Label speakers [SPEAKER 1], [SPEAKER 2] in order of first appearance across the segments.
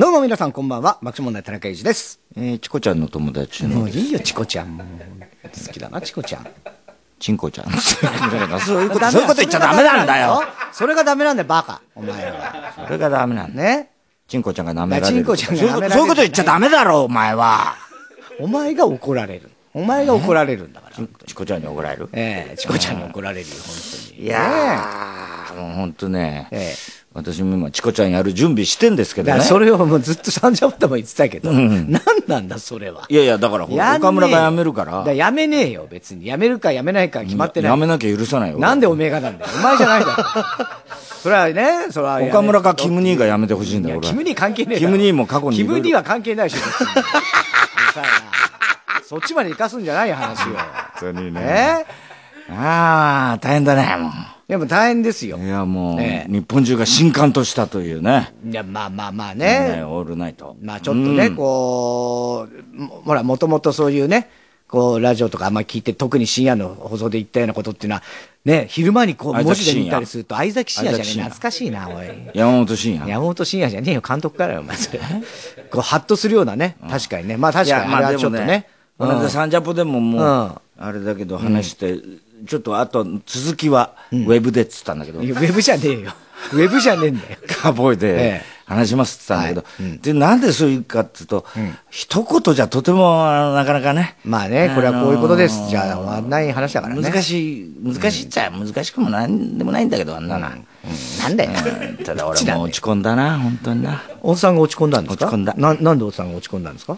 [SPEAKER 1] どうも皆さんこんばんは。爆笑問題田中裕二です。
[SPEAKER 2] えー、チコちゃんの友達の
[SPEAKER 1] もういいよ、チコちゃん。もう好きだな、チコちゃん。
[SPEAKER 2] チンコちゃん。そういうこと、そういうこと言っちゃダメなんだよ。。
[SPEAKER 1] それがダメなんだよ、バカ。お前は。
[SPEAKER 2] それがダメなんだよ。
[SPEAKER 1] ね？
[SPEAKER 2] チンコちゃんが舐められる。
[SPEAKER 1] チンコちゃんが
[SPEAKER 2] そういうことそういうこと言っちゃダメだろ、お前は。
[SPEAKER 1] お前が怒られる。お前が怒られるんだから。
[SPEAKER 2] チコちゃんに怒られる？
[SPEAKER 1] ええチコちゃんに怒られるよ、本当に。
[SPEAKER 2] いやー、もう本当ね、
[SPEAKER 1] ええ
[SPEAKER 2] 私も今、チコちゃんやる準備してんですけどね。
[SPEAKER 1] それをもうずっとサンジャポタも言ってたけど、何なんだ、それは。
[SPEAKER 2] いやいや、だから岡村が辞めるから、
[SPEAKER 1] だやめねえよ、別に。やめるかやめないか決まってない。
[SPEAKER 2] 辞めなきゃ許さないよ。
[SPEAKER 1] なんでおめえがなんだよ。お前じゃないだろ。それはね、それは。
[SPEAKER 2] 岡村かキム・ニーが辞めてほしいんだよ、俺は
[SPEAKER 1] キムニー関係ねえ
[SPEAKER 2] キム・ニーも過去に
[SPEAKER 1] キムニーは関係ないでしょ、別に うるさいな。そっちまで生かすんじゃないよ、話を。
[SPEAKER 2] 本当に
[SPEAKER 1] え？
[SPEAKER 2] ああ、大変だね、もう。
[SPEAKER 1] でも大変ですよ。
[SPEAKER 2] いや、もう、
[SPEAKER 1] ええ
[SPEAKER 2] 日本中が震撼としたというね。
[SPEAKER 1] いや、まあまあまあ
[SPEAKER 2] ね
[SPEAKER 1] ね。
[SPEAKER 2] オールナイト。
[SPEAKER 1] まあちょっとね、
[SPEAKER 2] うん
[SPEAKER 1] こう、もほら、もともとそういうね、こう、ラジオとかあんまり聞いて、特に深夜の放送で言ったようなことっていうのは、ね、昼間にこう、文字で見たりすると、相崎深夜じゃねえ、懐かしいな、おい。
[SPEAKER 2] 山本慎也。
[SPEAKER 1] 山本慎也じゃねえよ、監督からよ、お前、それ。こう、ハッとするようなね、確かにね。まあ確かに、あれはちょっとね。
[SPEAKER 2] この間サンジャポでももう、
[SPEAKER 1] うん。
[SPEAKER 2] あれだけど話して、ちょっとあと続きはウェブでっつったんだけど、
[SPEAKER 1] ウェブじゃねえよ。ウェブじゃねえんだよ。
[SPEAKER 2] カーボーイ
[SPEAKER 1] え
[SPEAKER 2] で
[SPEAKER 1] え
[SPEAKER 2] 話しますって言ったんだけど、で、なんでそういうかっていうと、一言じゃとてもなかなかね、
[SPEAKER 1] まあね、これはこういうことです。
[SPEAKER 2] あのー
[SPEAKER 1] じゃあ、終わんない話だからね。
[SPEAKER 2] 難しい、難しいっちゃ難しくもなんでもないんだけど、あんなの。
[SPEAKER 1] なんだよ。
[SPEAKER 2] うん。ただ俺もう落ち込んだな、本当にな。
[SPEAKER 1] おっさんが落ち込んだんですか？
[SPEAKER 2] 落ち込んだ。
[SPEAKER 1] ななんでおっさんが落ち込んだんですか？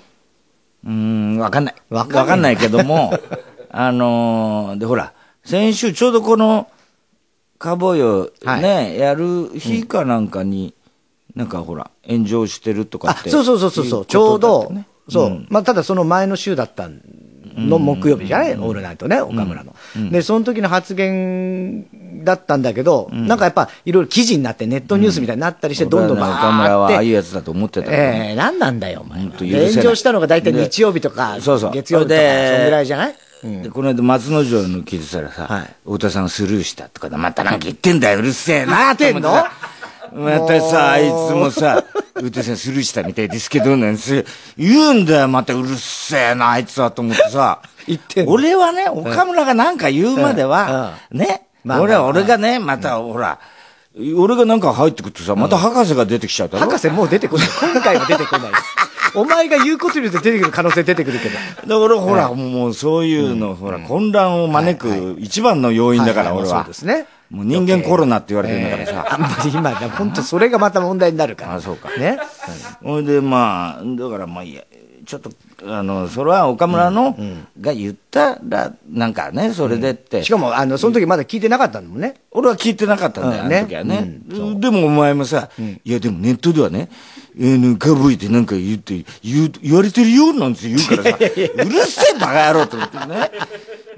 [SPEAKER 2] うーん、わかんない。
[SPEAKER 1] わかんない
[SPEAKER 2] けども、あのーで、ほら、先週ちょうどこの、カーボーイをね、やる日かなんかに、なんかほら、炎上してるとか
[SPEAKER 1] あ
[SPEAKER 2] っ、て。
[SPEAKER 1] そうそうそうそうそう、
[SPEAKER 2] い
[SPEAKER 1] ちょうどそう、
[SPEAKER 2] ん。
[SPEAKER 1] まあ、ただその前の週だったの木曜日じゃない、オールナイトね、岡村の、で、その時の発言だったんだけど、なんかやっぱ、いろいろ記事になって、ネットニュースみたいになったりして、どんどんバ
[SPEAKER 2] 俺はね岡村はああいう
[SPEAKER 1] ーって。
[SPEAKER 2] やつだと思ってた
[SPEAKER 1] ええなんなんだよ、お前。炎上したのが大体日曜日とか、
[SPEAKER 2] そうそう。
[SPEAKER 1] 月曜日とか、
[SPEAKER 2] で
[SPEAKER 1] そんぐらいじゃない？
[SPEAKER 2] でこの間松之丞の聞いてたらさ、
[SPEAKER 1] はい。
[SPEAKER 2] 太田さんがスルーしたとかで、またなんか言ってんだよ、うるせえな
[SPEAKER 1] 言って
[SPEAKER 2] 思ってさまたさ、あいつもさ、太田さんスルーしたみたいですけど、なんて言うんだよ、またうるせえな、あいつはと思ってさ。
[SPEAKER 1] 言って
[SPEAKER 2] 俺はね、岡村がなんか言うまでは、ね、俺は、俺がね、また、ほら、俺がなんか入ってくるとさ、また博士が出てきちゃうだろ？
[SPEAKER 1] 博士もう出てこない。今回は出てこない。です。お前が言うことによって出てくる可能性出てくるけど。
[SPEAKER 2] だからほら、もうそういうの、ほら、混乱を招く一番の要因だから、俺は。
[SPEAKER 1] そうで。すね。
[SPEAKER 2] もう人間コロナって言われてるんだからさ。
[SPEAKER 1] あんまり今、本当それがまた問題になるから。
[SPEAKER 2] あそうか
[SPEAKER 1] ね。
[SPEAKER 2] ほいで、まあ、だからまあいいや、ちょっと、あの、それは岡村の、が言ったら、なんかね、それでって。
[SPEAKER 1] しかも、あの、その時まだ聞いてなかったんだもんね。
[SPEAKER 2] 俺は聞いてなかったんだよ、
[SPEAKER 1] うんね
[SPEAKER 2] あの時はね。でもお前もさ、いやでもネットではね、えー、カブイってなんか言って、言う、言われてるよなんて言うからさ、うるせえバカ野郎と思ってね。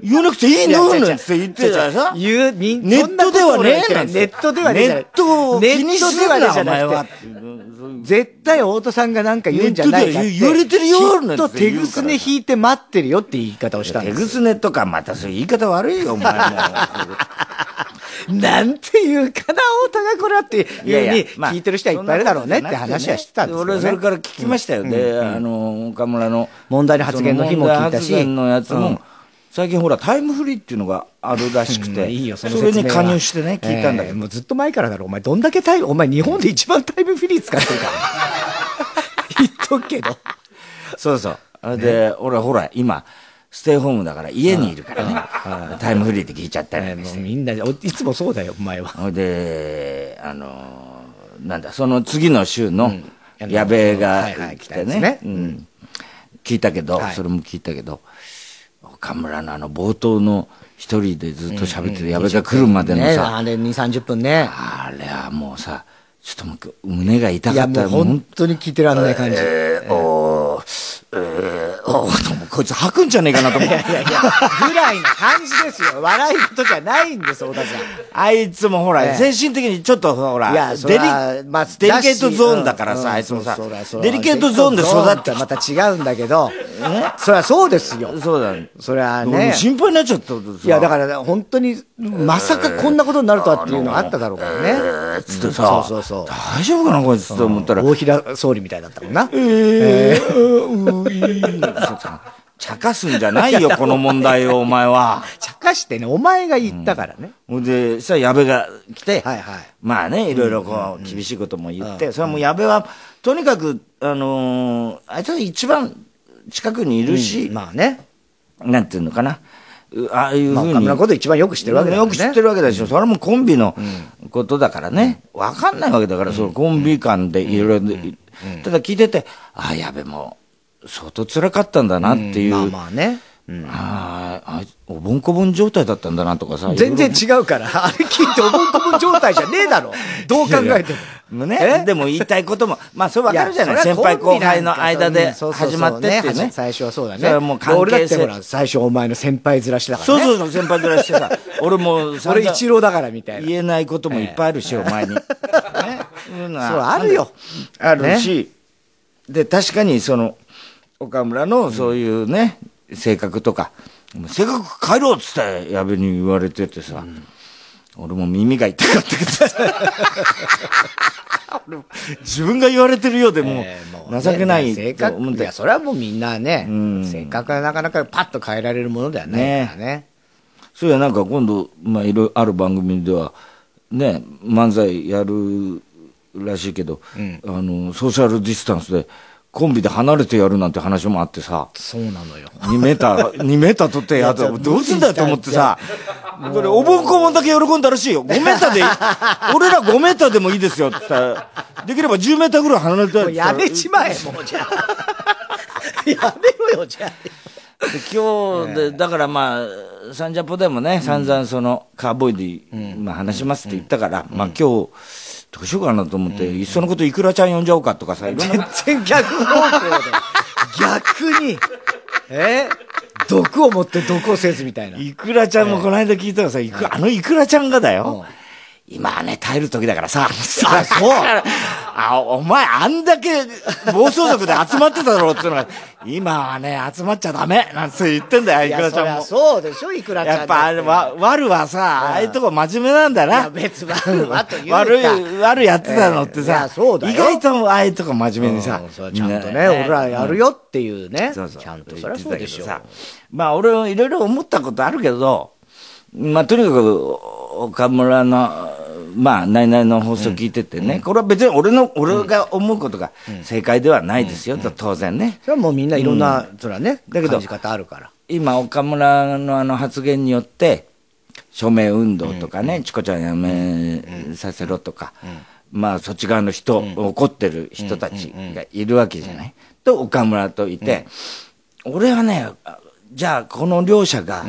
[SPEAKER 2] 言わなくていいの？なんて言ってたらさ、
[SPEAKER 1] 言う、み
[SPEAKER 2] ネットではねえなんて
[SPEAKER 1] ネットではねえ
[SPEAKER 2] ネットを気にするな、
[SPEAKER 1] ネットではねえじゃ
[SPEAKER 2] お前は。
[SPEAKER 1] 絶対太田さんがなんか言うんじゃないかって。
[SPEAKER 2] 言われてるよ
[SPEAKER 1] きっと
[SPEAKER 2] なんて
[SPEAKER 1] 手ぐすね引いて待ってるよって言い方をしたん
[SPEAKER 2] 手
[SPEAKER 1] です。
[SPEAKER 2] ぐすねとか、またそういう言い方悪いよ、お前も。
[SPEAKER 1] なんていうかな、太田がこれはっていうふうに
[SPEAKER 2] まあ
[SPEAKER 1] 聞いてる人はいっぱいいるだろうねって話はしてたんですけどね。
[SPEAKER 2] 俺はそれから聞きましたよ。で、あの、岡村の。
[SPEAKER 1] 問題の発言の日も聞いたし
[SPEAKER 2] 発言のやつも、
[SPEAKER 1] うん
[SPEAKER 2] 最近ほら、タイムフリーっていうのがあるらしくて、
[SPEAKER 1] うんいいよ、そ
[SPEAKER 2] それに加入してね、聞いたんだけど。
[SPEAKER 1] えーもうずっと前からだろ、お前、どんだけタイム、お前、日本で一番タイムフリー使ってるから。言っとくけど。
[SPEAKER 2] そうそう。あれで、俺ほら、今、ステイホームだから家にいるからね、タイムフリーって聞いちゃったり
[SPEAKER 1] え。みんないつもそうだよ、お前は。
[SPEAKER 2] で、あのー、なんだ、その次の週の矢部が来て
[SPEAKER 1] ね。
[SPEAKER 2] 聞いたけど
[SPEAKER 1] はい、
[SPEAKER 2] それも聞いたけど、岡岡村のあの冒頭の一人でずっと喋ってる矢部が来るまでの
[SPEAKER 1] ね、
[SPEAKER 2] さ、
[SPEAKER 1] あれ2、30分ね。
[SPEAKER 2] あれはもうさ、ちょっともう胸が痛
[SPEAKER 1] いや、
[SPEAKER 2] かった
[SPEAKER 1] もう本当に聞いてらんない感じ。
[SPEAKER 2] えー、おー、えー、おー、ともこいつ吐くんじゃねえかなと思って。
[SPEAKER 1] いやいや、ぐらいな感じですよ。笑い事じゃないんです、小田さん。
[SPEAKER 2] あいつもほら、
[SPEAKER 1] ええ
[SPEAKER 2] 精神的にちょっとほら、
[SPEAKER 1] いや、そ
[SPEAKER 2] デリ
[SPEAKER 1] まあ
[SPEAKER 2] デリケートゾーンだからさ、
[SPEAKER 1] うん
[SPEAKER 2] あいつもさデリケートゾーンで育って
[SPEAKER 1] また違うんだけど、そりゃそうですよ。
[SPEAKER 2] そうだ、
[SPEAKER 1] そりゃね。
[SPEAKER 2] 心配になっちゃった。い
[SPEAKER 1] いや、だからね、本当に、まさかこんなことになるとはっていうのがあっただろうからね。
[SPEAKER 2] ら、つってさ、
[SPEAKER 1] そうそうそう
[SPEAKER 2] 大丈夫かな、こいつと思ったら、
[SPEAKER 1] 大平総理みたいだったもんな。
[SPEAKER 2] えー、うい茶化すんじゃないよ、この問題を、お前は。
[SPEAKER 1] 茶化してね、お前が言ったからね。
[SPEAKER 2] ほんで、さ、矢部が来て、
[SPEAKER 1] はいはい
[SPEAKER 2] まあね、いろいろこう、厳しいことも言って、それはもう矢部は、とにかく、あのーあいつは一番近くにいるし、
[SPEAKER 1] まあね。
[SPEAKER 2] なんていうのかな。うああいう
[SPEAKER 1] まあ、
[SPEAKER 2] ふうに。
[SPEAKER 1] 岡村のこと一番よく知ってるわけだからね。
[SPEAKER 2] よく知ってるわけだし、それもコンビのことだからね、わかんないわけだから、そのコンビ間でいろいろ、ただ聞いてて、ああ、やべ、もう、相当辛かったんだなっていう、
[SPEAKER 1] まあまあね。うん
[SPEAKER 2] ああ、おぼんこぼん状態だったんだなとかさ、
[SPEAKER 1] 全然違うから、あれ聞いておぼんこぼん状態じゃねえだろ。どう考えても。
[SPEAKER 2] ね、でも言いたいことも、まあ、それ分かるじゃない、先輩後輩の間で始まってってね。
[SPEAKER 1] 最初はそうだね。
[SPEAKER 2] それはもう関
[SPEAKER 1] 俺だっ
[SPEAKER 2] 係性
[SPEAKER 1] てほら、最初お前の先輩面してたからね。
[SPEAKER 2] そうそうそう、先輩ずらしてさ、俺も、
[SPEAKER 1] 俺一郎だからみたいな。
[SPEAKER 2] 言えないこともいっぱいあるし、お前に。ね。そう
[SPEAKER 1] あるよ。
[SPEAKER 2] あるし、で、確かにその、岡村のそういうね、性格とか、性格変えろっつって、矢部に言われててさ、俺も耳が痛かったけど。自分が言われてるようでも情けない
[SPEAKER 1] 性格いや、それはもうみんなね
[SPEAKER 2] ん、
[SPEAKER 1] 性格はなかなかパッと変えられるものではないからね。
[SPEAKER 2] そういやなんか今度、まあ、いろいろある番組ではね漫才やるらしいけど、あのソーシャルディスタンスでコンビで離れてやるなんて話もあってさ。
[SPEAKER 1] そうなのよ。
[SPEAKER 2] 2メーター 2メーター取ってやったらどうすんだよと思ってさ。これおぼんこぼんだけ喜んだらしいよ。5メーターで俺ら5メーターでもいいですよって言ったらできれば10メーターぐらい離れたい
[SPEAKER 1] もうやめちまえ、もうじゃあ。やめろよ、じゃあ。
[SPEAKER 2] で今日で、だからまあ、サンジャポでもね、散々その、カーボーイで、まあ話しますって言ったから、まあ今日、どうしようかなと思って、いっそのこといくらちゃん呼んじゃおうかとかさ、いろんな、
[SPEAKER 1] 全然逆方向で。逆に。え？毒を持って毒をせずみたいな。
[SPEAKER 2] いくらちゃんもこの間聞いたらさ、いくあのいくらちゃんがだよ、今はね、耐える時だからさ、あ、そう あ、お前あんだけ暴走族で集まってただろうっていうのが、今はね、集まっちゃダメなんて言ってんだよ、いくらちゃんも。
[SPEAKER 1] そうでしょ、いくらちゃんだ
[SPEAKER 2] やっぱあれ、わ、悪はさ、ああいうとこ真面目なんだ
[SPEAKER 1] いや、
[SPEAKER 2] な。
[SPEAKER 1] 別悪はというか。
[SPEAKER 2] 悪い、悪いやってたのって
[SPEAKER 1] い
[SPEAKER 2] さ
[SPEAKER 1] や、そうだよ
[SPEAKER 2] 意外とああいうとこ真面目にさ
[SPEAKER 1] ちゃんと
[SPEAKER 2] み
[SPEAKER 1] ね、俺らやるよっていうね。
[SPEAKER 2] そうそう
[SPEAKER 1] ちゃんと、そりゃそうでしょ
[SPEAKER 2] まあ俺いろいろ思ったことあるけど、まあとにかく岡村の、まあ、内々の放送聞いててね、これは別に俺の、俺が思うことが正解ではないですよ、と当然ね。
[SPEAKER 1] それはもうみんないろんな、それはね、
[SPEAKER 2] だけど
[SPEAKER 1] 感じ方あるから。
[SPEAKER 2] 今、岡村のあの発言によって、署名運動とかね、チコちゃんやめさせろとか、まあそっち側の人、怒ってる人たちがいるわけじゃない？と、岡村といて、俺はね、あじゃあこの両者が、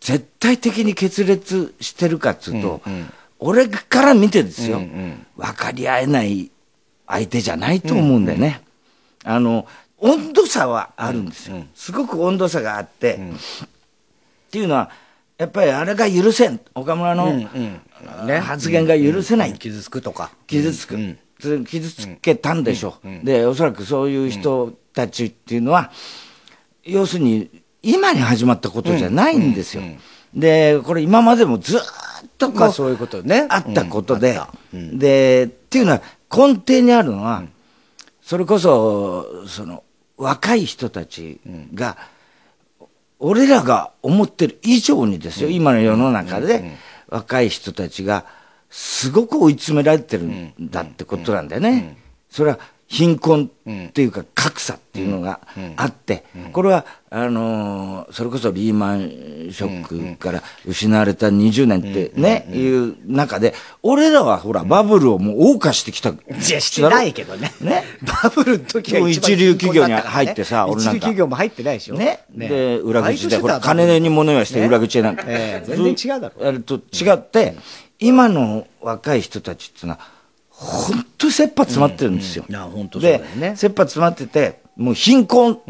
[SPEAKER 2] 絶対的に決裂してるかっつうと、俺から見てですよ、分かり合えない相手じゃないと思うんだよね。あの、温度差はあるんですよ。すごく温度差があって、っていうのは、やっぱりあれが許せん。岡村の、
[SPEAKER 1] ね
[SPEAKER 2] 発言が許せない。
[SPEAKER 1] 傷つくとか。
[SPEAKER 2] 傷つく、つ傷つけたんでしょう、でおそらくそういう人たちっていうのは、要するに今に始まったことじゃないんですよ、でこれ今までもずーっとこう,、
[SPEAKER 1] まあそういうことね。
[SPEAKER 2] あったことで、
[SPEAKER 1] うん
[SPEAKER 2] でっていうのは根底にあるのは、それこそその若い人たちが、俺らが思ってる以上にですよ、今の世の中で、若い人たちが、すごく追い詰められてるんだってことなんだよね。それは貧困っていうか格差っていうのがあって、これは、あのーそれこそリーマンショックから失われた20年ってね、いう中で、俺らはほら、バブルをもう謳歌してきた。い
[SPEAKER 1] いや、してないけどね。
[SPEAKER 2] ね？
[SPEAKER 1] バブルの時は
[SPEAKER 2] 一流企業に入ってさ俺なんか
[SPEAKER 1] 一流企業も入ってないでしょ。
[SPEAKER 2] ね？で、裏口で、ほら、金に物言わして裏口へなんか。
[SPEAKER 1] ええ全然違うだろ。
[SPEAKER 2] と違って、今の若い人たちっていうのは、本当に切羽詰まってるんですよ。
[SPEAKER 1] うん。うん。
[SPEAKER 2] で
[SPEAKER 1] よね。
[SPEAKER 2] 切羽詰まってて、もう貧困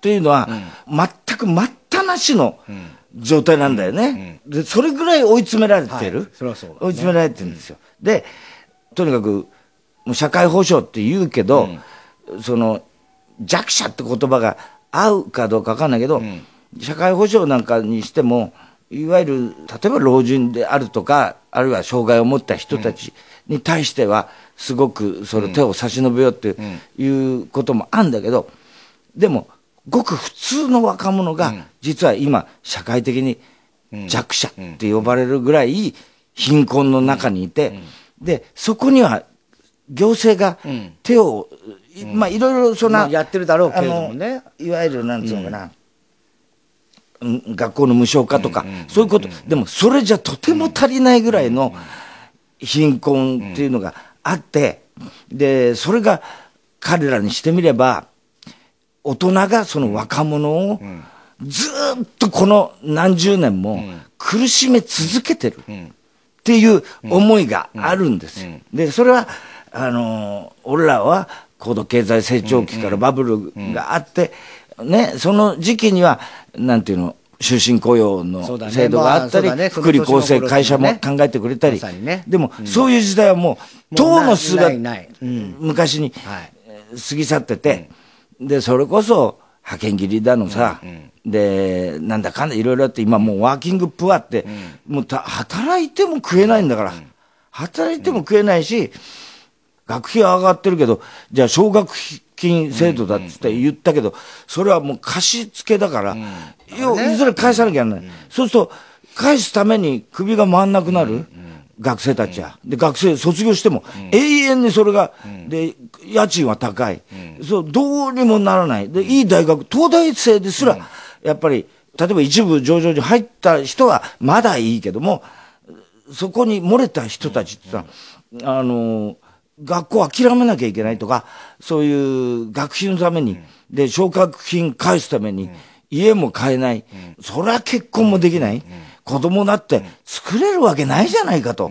[SPEAKER 2] というのは、全く待ったなしの状態なんだよね。で、それぐらい追い詰められてる。
[SPEAKER 1] はい。それはそうだね。
[SPEAKER 2] 追い詰められてるんですよ。で、とにかく、もう社会保障って言うけど、その、弱者って言葉が合うかどうかわかんないけど、社会保障なんかにしても、いわゆる、例えば老人であるとか、あるいは障害を持った人たちに対しては、すごくその手を差し伸べようっていうこともあるんだけど、でも、ごく普通の若者が、実は今、社会的に弱者って呼ばれるぐらい貧困の中にいて、で、そこには行政が手を、いまあいろいろそんな、
[SPEAKER 1] まあやってるだろうけれどもね。
[SPEAKER 2] いわゆるなんつうのかな、うん。学校の無償化とか、そういうこと、でもそれじゃとても足りないぐらいの貧困っていうのがあって、で、それが彼らにしてみれば、大人がその若者をずーっとこの何十年も苦しめ続けてるっていう思いがあるんです。よ。で、それは、あのー俺らは高度経済成長期からバブルがあって、ね、その時期には、なんていうの、終身雇用の制度があったり、
[SPEAKER 1] まあね。
[SPEAKER 2] 福利厚生会社も
[SPEAKER 1] ね。
[SPEAKER 2] 考えてくれたり、
[SPEAKER 1] ね。
[SPEAKER 2] でも、そういう時代はもう、党の巣が
[SPEAKER 1] うん。
[SPEAKER 2] 昔に過ぎ去ってて、で、それこそ派遣切りだのさ、で、なんだかんだいろいろあって、今もうワーキングプアって、もうた働いても食えないんだから、働いても食えないし、学費は上がってるけど、じゃあ奨学金制度だって言ったけど、それはもう貸し付けだから、要いずれ返さなきゃならない。そうすると、返すために首が回んなくなる。学生たちは。で、学生卒業しても、永遠にそれが、で、家賃は高い。そう、どうにもならない。で、いい大学、東大生ですら、やっぱり、例えば一部上場に入った人はまだいいけども、そこに漏れた人たちってさ、あの、学校諦めなきゃいけないとか、そういう学費のために、で、奨学金返すために、家も買えない。そりゃ結婚もできない。子供だって作れるわけないじゃないかと。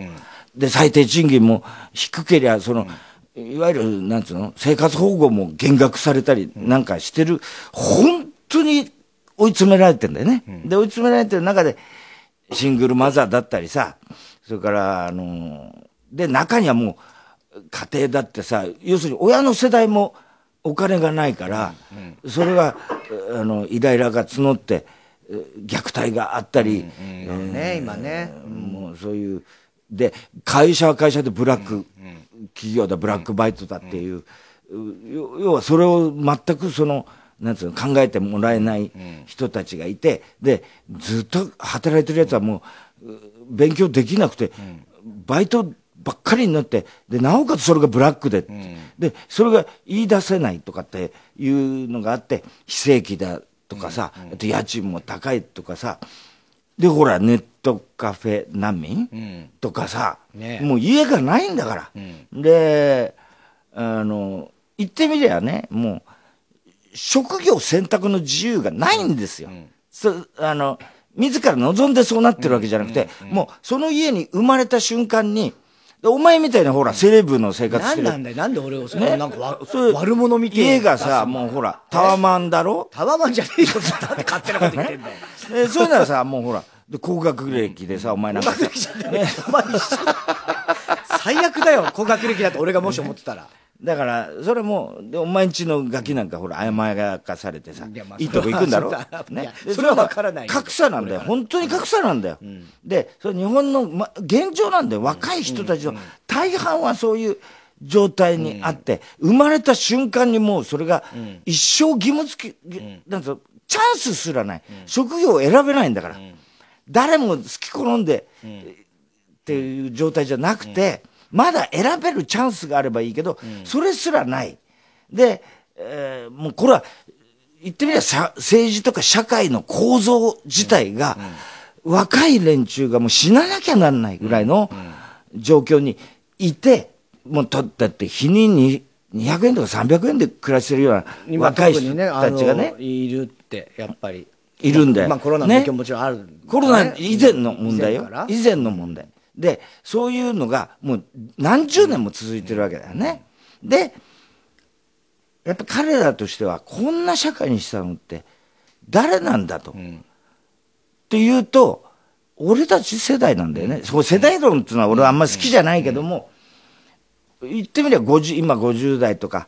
[SPEAKER 2] で、最低賃金も低けりゃ、その、いわゆる、なんつうの、生活保護も減額されたりなんかしてる、本当に追い詰められてんだよね。で、追い詰められてる中で、シングルマザーだったりさ、それから、あの、で、中にはもう、家庭だってさ、要するに親の世代もお金がないから、それが、あの、イライラが募って、え虐待があったり、えー
[SPEAKER 1] ね。今ね
[SPEAKER 2] もうそういう、で、会社は会社でブラック、企業だ、ブラックバイトだっていう、う要要はそれを全くその、なんつうの、考えてもらえない人たちがいて、で、ずっと働いてるやつはもう、う勉強できなくて、バイトばっかりになって、で、なおかつそれがブラックで、で、それが言い出せないとかっていうのがあって、非正規だとかさ、あと家賃も高いとかさ、で、ほら、ネットカフェ難民、とかさ、
[SPEAKER 1] ね。
[SPEAKER 2] もう家がないんだから。で、あの、言ってみりゃね、もう、職業選択の自由がないんですよ。そあの、自ら望んでそうなってるわけじゃなくて、もう、その家に生まれた瞬間に、でお前みたいなほら、セレブの生活してる。
[SPEAKER 1] 何なんだよ。なんで俺をその
[SPEAKER 2] ね。
[SPEAKER 1] なんか悪者みたい
[SPEAKER 2] 家がさ、もうほら、タワマンだろ？
[SPEAKER 1] タワマンじゃねえよ。だって勝手なこと言ってんだよ。
[SPEAKER 2] えそういうのはさ、もうほら、で高学歴でさ、お前なんかさ、
[SPEAKER 1] お前一緒。最悪だよ。高学歴だと俺がもし思ってたら
[SPEAKER 2] だから、それも、でお前んちのガキなんかほら、甘やかされてさ、
[SPEAKER 1] い
[SPEAKER 2] いいとこ行くんだろ？
[SPEAKER 1] それはそれは分からないよ。
[SPEAKER 2] 格差なんだよ。本当に格差なんだよ。で、それ日本の、ま、現状なんだよ。若い人たちの大半はそういう状態にあって、生まれた瞬間にもうそれが一生義務付き、なんつうの？チャンスすらない。職業を選べないんだから。誰も好き好んで、っていう状態じゃなくて、まだ選べるチャンスがあればいいけど、それすらない。で、えーもうこれは、言ってみればさ政治とか社会の構造自体が、若い連中がもう死ななきゃなんないぐらいの状況にいて、もうと、だって日にに200円とか300円で暮らしてるような
[SPEAKER 1] 今
[SPEAKER 2] 若い人たちがね
[SPEAKER 1] の、いるって、やっぱり。
[SPEAKER 2] いるんだよ。
[SPEAKER 1] まあコロナの影響ももちろんある、
[SPEAKER 2] コロナ以前の問題よ。
[SPEAKER 1] 以前
[SPEAKER 2] の問題。で、そういうのがもう何十年も続いてるわけだよね。で、やっぱ彼らとしてはこんな社会にしたのって誰なんだと。っていうと、俺たち世代なんだよね。そう世代論っていうのは俺はあんまり好きじゃないけども、言ってみれば50、今50代とか、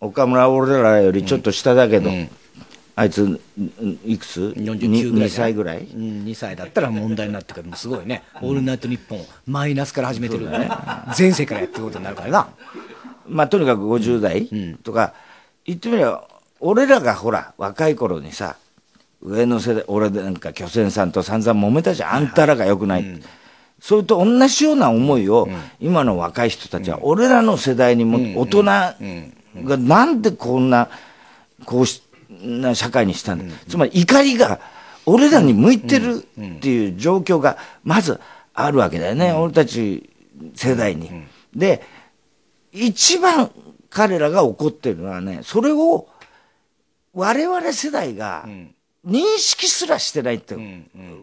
[SPEAKER 2] 岡村は俺らよりちょっと下だけど、あいつ、んいくつ
[SPEAKER 1] ？49ぐらい
[SPEAKER 2] ?2 歳ぐらい？
[SPEAKER 1] うん、2歳だったら問題になってくる。すごいね、オールナイトニッポン、マイナスから始めてるよね、前世からやってることになるからな、
[SPEAKER 2] まあ、とにかく50代とか、言ってみれば、俺らがほら、若い頃にさ、上の世代、俺なんか巨泉さんと散々揉めたじゃん、あんたらが良くないって。それと同じような思いを、今の若い人たちは、俺らの世代にも、大人がなんでこんな、こうしな社会にしたんだ。つまり怒りが、俺らに向いてるっていう状況が、まずあるわけだよね、俺たち世代に。で、一番彼らが怒ってるのはね、それを我々世代が認識すらしてないって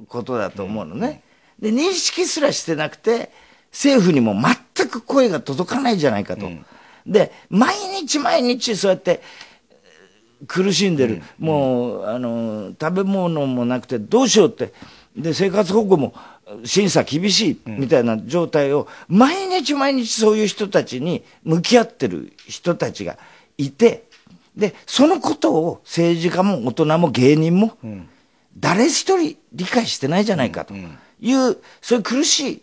[SPEAKER 2] ことだと思うのね。で、認識すらしてなくて、政府にも全く声が届かないじゃないかと。で、毎日毎日そうやって苦しんでる。もう、あの、食べ物もなくてどうしようって。で、生活保護も審査厳しいみたいな状態を、毎日毎日そういう人たちに向き合ってる人たちがいて、で、そのことを政治家も大人も芸人も、誰一人理解してないじゃないかと。いう、そういう苦しいっ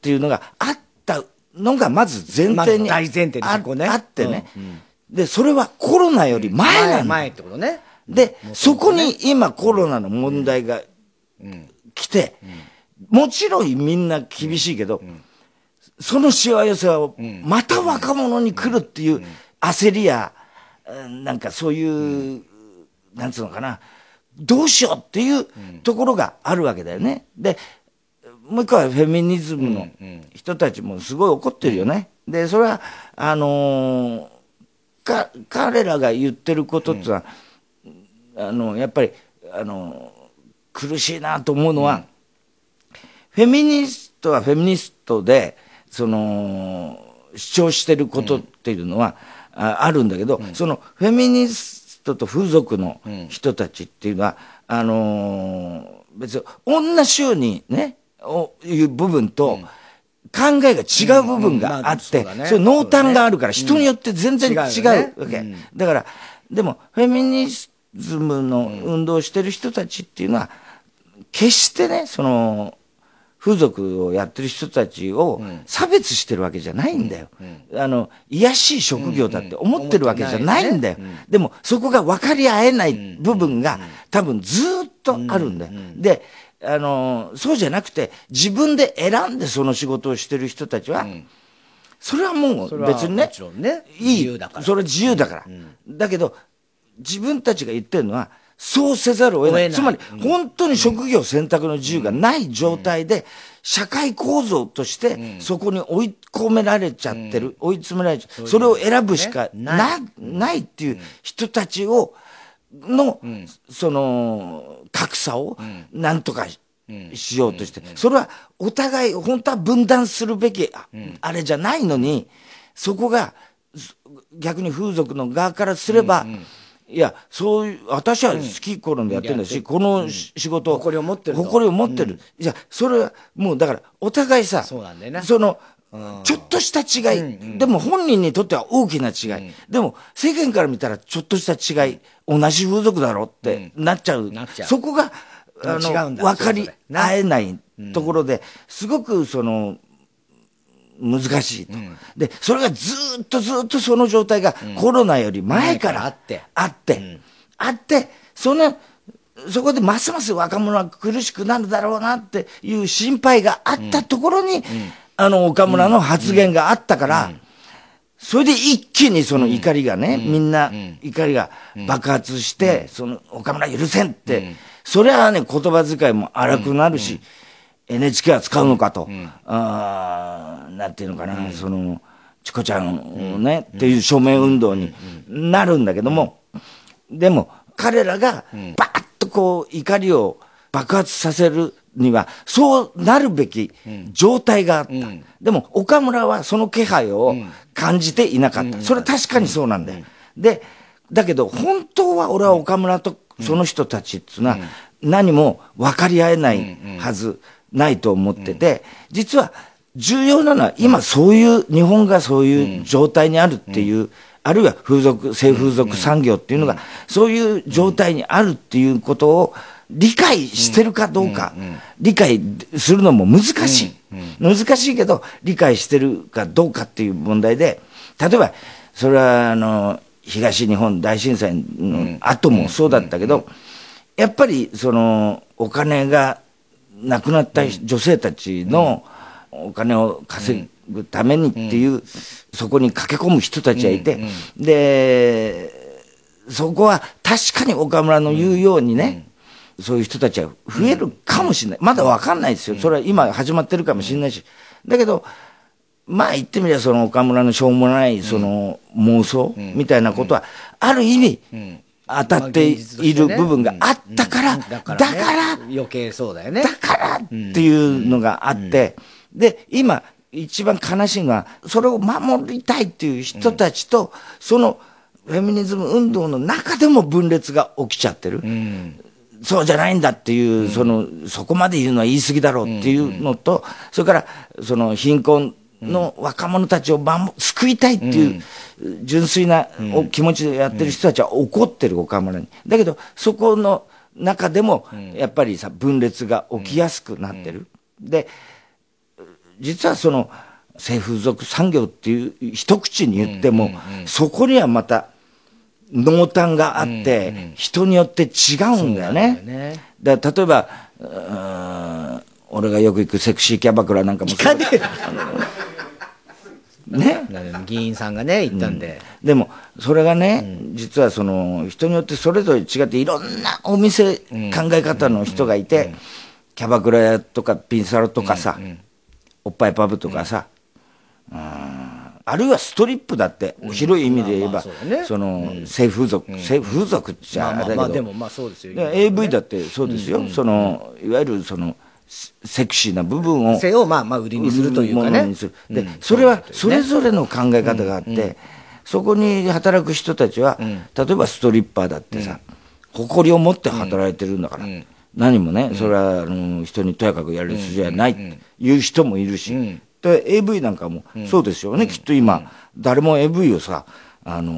[SPEAKER 2] ていうのがあったのがまず前提にあ
[SPEAKER 1] ね。
[SPEAKER 2] あってね、で、それはコロナより前なんだ。
[SPEAKER 1] 前ってことね、
[SPEAKER 2] で、そこに今コロナの問題が来て、もちろんみんな厳しいけど、そのしわ寄せはまた若者に来るっていう焦りや、うんなんかそういう、なんつうのかな、どうしようっていうところがあるわけだよね。で、もう一個はフェミニズムの人たちもすごい怒ってるよね。で、それは、あのーか、彼らが言ってることってのは、あの、やっぱり、あの、苦しいなと思うのは、フェミニストはフェミニストで、その、主張してることっていうのは、ああるんだけど、そのフェミニストと風俗の人たちっていうのは、あのー別に同じようにね、おいう部分と、考えが違う部分があって、
[SPEAKER 1] そう
[SPEAKER 2] 濃淡があるから、人によって全然違うわけ。だから、でも、フェミニズムの運動をしてる人たちっていうのは、決してね、その、風俗をやってる人たちを差別してるわけじゃないんだよ。あの、癒やしい職業だって思ってるわけじゃないんだよ。でも、そこが分かり合えない部分が多分ずーっとあるんだよ。で、あの、そうじゃなくて、自分で選んでその仕事をしてる人たちは、それはも
[SPEAKER 1] そう
[SPEAKER 2] 別にね、
[SPEAKER 1] ね
[SPEAKER 2] いい。
[SPEAKER 1] 自由だから。
[SPEAKER 2] それは自由だから。だけど、自分たちが言ってるのは、そうせざるを得ない。
[SPEAKER 1] 得ない。
[SPEAKER 2] つまり、本当に職業選択の自由がない状態で、社会構造として、そこに追い込められちゃってる、追い詰められちゃう。それを選ぶしかな、ないっていう人たちを、の、その、格差を、なんとかしようとして、それはお互い、本当は分断するべき、ああれじゃないのに、そこが、す逆に風俗の側からすれば、いや、そういう、私は好き頃でやってるんだし、このし仕事を、
[SPEAKER 1] 誇りを持ってると。
[SPEAKER 2] 誇りを持ってる。じゃあそれは、もうだから、お互いさ、
[SPEAKER 1] そうなんだよね
[SPEAKER 2] その、ちょっとした違い、でも本人にとっては大きな違い、でも世間から見たらちょっとした違い、同じ風俗だろってなっちゃう。
[SPEAKER 1] なっちゃう。
[SPEAKER 2] そこが、あの、分かり合えないところで、すごくその、難しいと。で、それがずーっとずーっとその状態がコロナより前から
[SPEAKER 1] 前からあって。
[SPEAKER 2] あって、あって、その、そこでますます若者は苦しくなるだろうなっていう心配があったところに、あの岡村の発言があったから、それで一気にその怒りがね、みんな怒りが爆発して、その岡村許せんって。それはね、言葉遣いも荒くなるし、NHK は使うのかと、なんていうのかな、その、チコちゃんをね、っていう署名運動になるんだけども、でも、彼らが、バーッとこう、怒りを爆発させるには、そうなるべき状態があった。でも、岡村はその気配を感じていなかった。それは確かにそうなんだよ。で、だけど、本当は俺は岡村とその人たちっていうのは、何も分かり合えないはずないと思ってて、実は重要なのは、今そういう、日本がそういう状態にあるっていう、あるいは風俗、性風俗産業っていうのが、そういう状態にあるっていうことを理解してるかどうか、理解するのも難しい。難しいけど、理解してるかどうかっていう問題で、例えば、それは、あの、東日本大震災の後もそうだったけど、やっぱり、その、お金が亡くなった女性たちのお金を稼ぐためにっていう、そこに駆け込む人たちがいて、で、そこは確かに岡村の言うようにね、そういう人たちは増えるかもしれない。まだわかんないですよ。それは今始まってるかもしれないし。だけど、まあ言ってみればその岡村のしょうもないその妄想みたいなことは、ある意味、当たっている部分があったから、だから、
[SPEAKER 1] 余計そうだよね。
[SPEAKER 2] だからっていうのがあって、で、今、一番悲しいのは、それを守りたいっていう人たちと、そのフェミニズム運動の中でも分裂が起きちゃってる。そうじゃないんだっていう、その、そこまで言うのは言い過ぎだろうっていうのと、それから、その貧困の若者たちを守救いたいっていう、純粋なお気持ちでやってる人たちは怒ってる岡村に。だけど、そこの中でも、やっぱりさ、分裂が起きやすくなってる。で、実はその、性風俗産業っていう一口に言っても、そこにはまた、濃淡があって、人によって違うんだよね。
[SPEAKER 1] ね。
[SPEAKER 2] だ例えば、うーん俺がよく行くセクシーキャバクラなんかもそう。だ ね。
[SPEAKER 1] 議員さんがね、言ったんで。
[SPEAKER 2] でも、それがね、実はその、人によってそれぞれ違って、いろんなお店、考え方の人がいて、キャバクラ屋とかピンサロとかさ、おっぱいパブとかさ、うんあるいはストリップだって、広い意味で言えば
[SPEAKER 1] そ
[SPEAKER 2] の、性風俗、性風俗じゃあれだけど、
[SPEAKER 1] まあまあまあ、でもまあそうですよ。
[SPEAKER 2] で AV だってそうですよ、そのいわゆるそのセセクシーな部分を
[SPEAKER 1] 性をまあまあ売りにするというかね。
[SPEAKER 2] で、それはそれぞれの考え方があって、そこに働く人たちは、例えばストリッパーだってさ、誇りを持って働いてるんだから、何もね、それはあの人にとやかくやる筋じゃないっていう人もいるし、で AV なんかもそうですよね、きっと今、誰も AV をさ、あの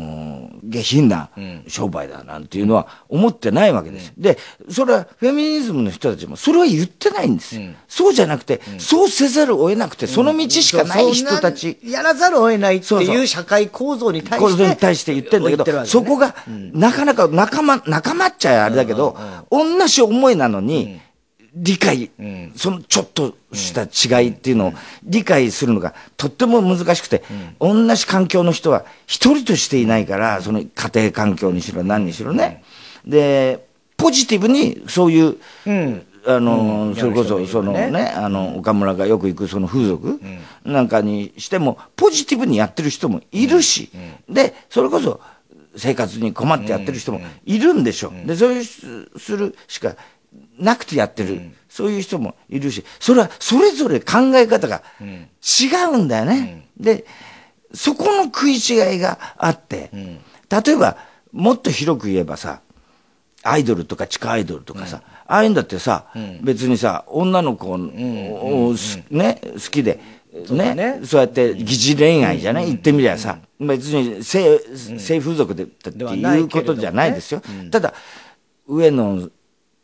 [SPEAKER 2] ー下品な商売だなんていうのは思ってないわけです。で、それはフェミニズムの人たちもそれは言ってないんです。そうじゃなくて、そうせざるを得なくて、その道しかない人たち、
[SPEAKER 1] やらざるを得ないって
[SPEAKER 2] そうそ
[SPEAKER 1] いうう。社会構造に対
[SPEAKER 2] こ
[SPEAKER 1] して。
[SPEAKER 2] れに対して言ってんだけど、
[SPEAKER 1] ね。
[SPEAKER 2] そこが、なかなか仲間、仲間っちゃあれだけど、同じ思いなのに、理解、そのちょっとした違いっていうのを理解するのがとっても難しくて、同じ環境の人は一人としていないから、その家庭環境にしろ何にしろね。で、ポジティブにそういう、あの、それこそ、そのね、あの、岡村がよく行くその風俗なんかにしても、ポジティブにやってる人もいるし、で、それこそ、生活に困ってやってる人もいるんでしょ。で、そういうするしかなくてやってる、そういう人もいるし、それはそれぞれ考え方が違うんだよね。で、そこの食い違いがあって、例えば、もっと広く言えばさ、アイドルとか地下アイドルとかさ、ああいうんだってさ、別にさ、女の子を、すね、好きで、ね。
[SPEAKER 1] ね
[SPEAKER 2] そうやって疑似恋愛じゃない、言ってみりゃさ、別に性、性風俗でって
[SPEAKER 1] ではない
[SPEAKER 2] いうことじゃないですよ。
[SPEAKER 1] ね
[SPEAKER 2] ただ、上野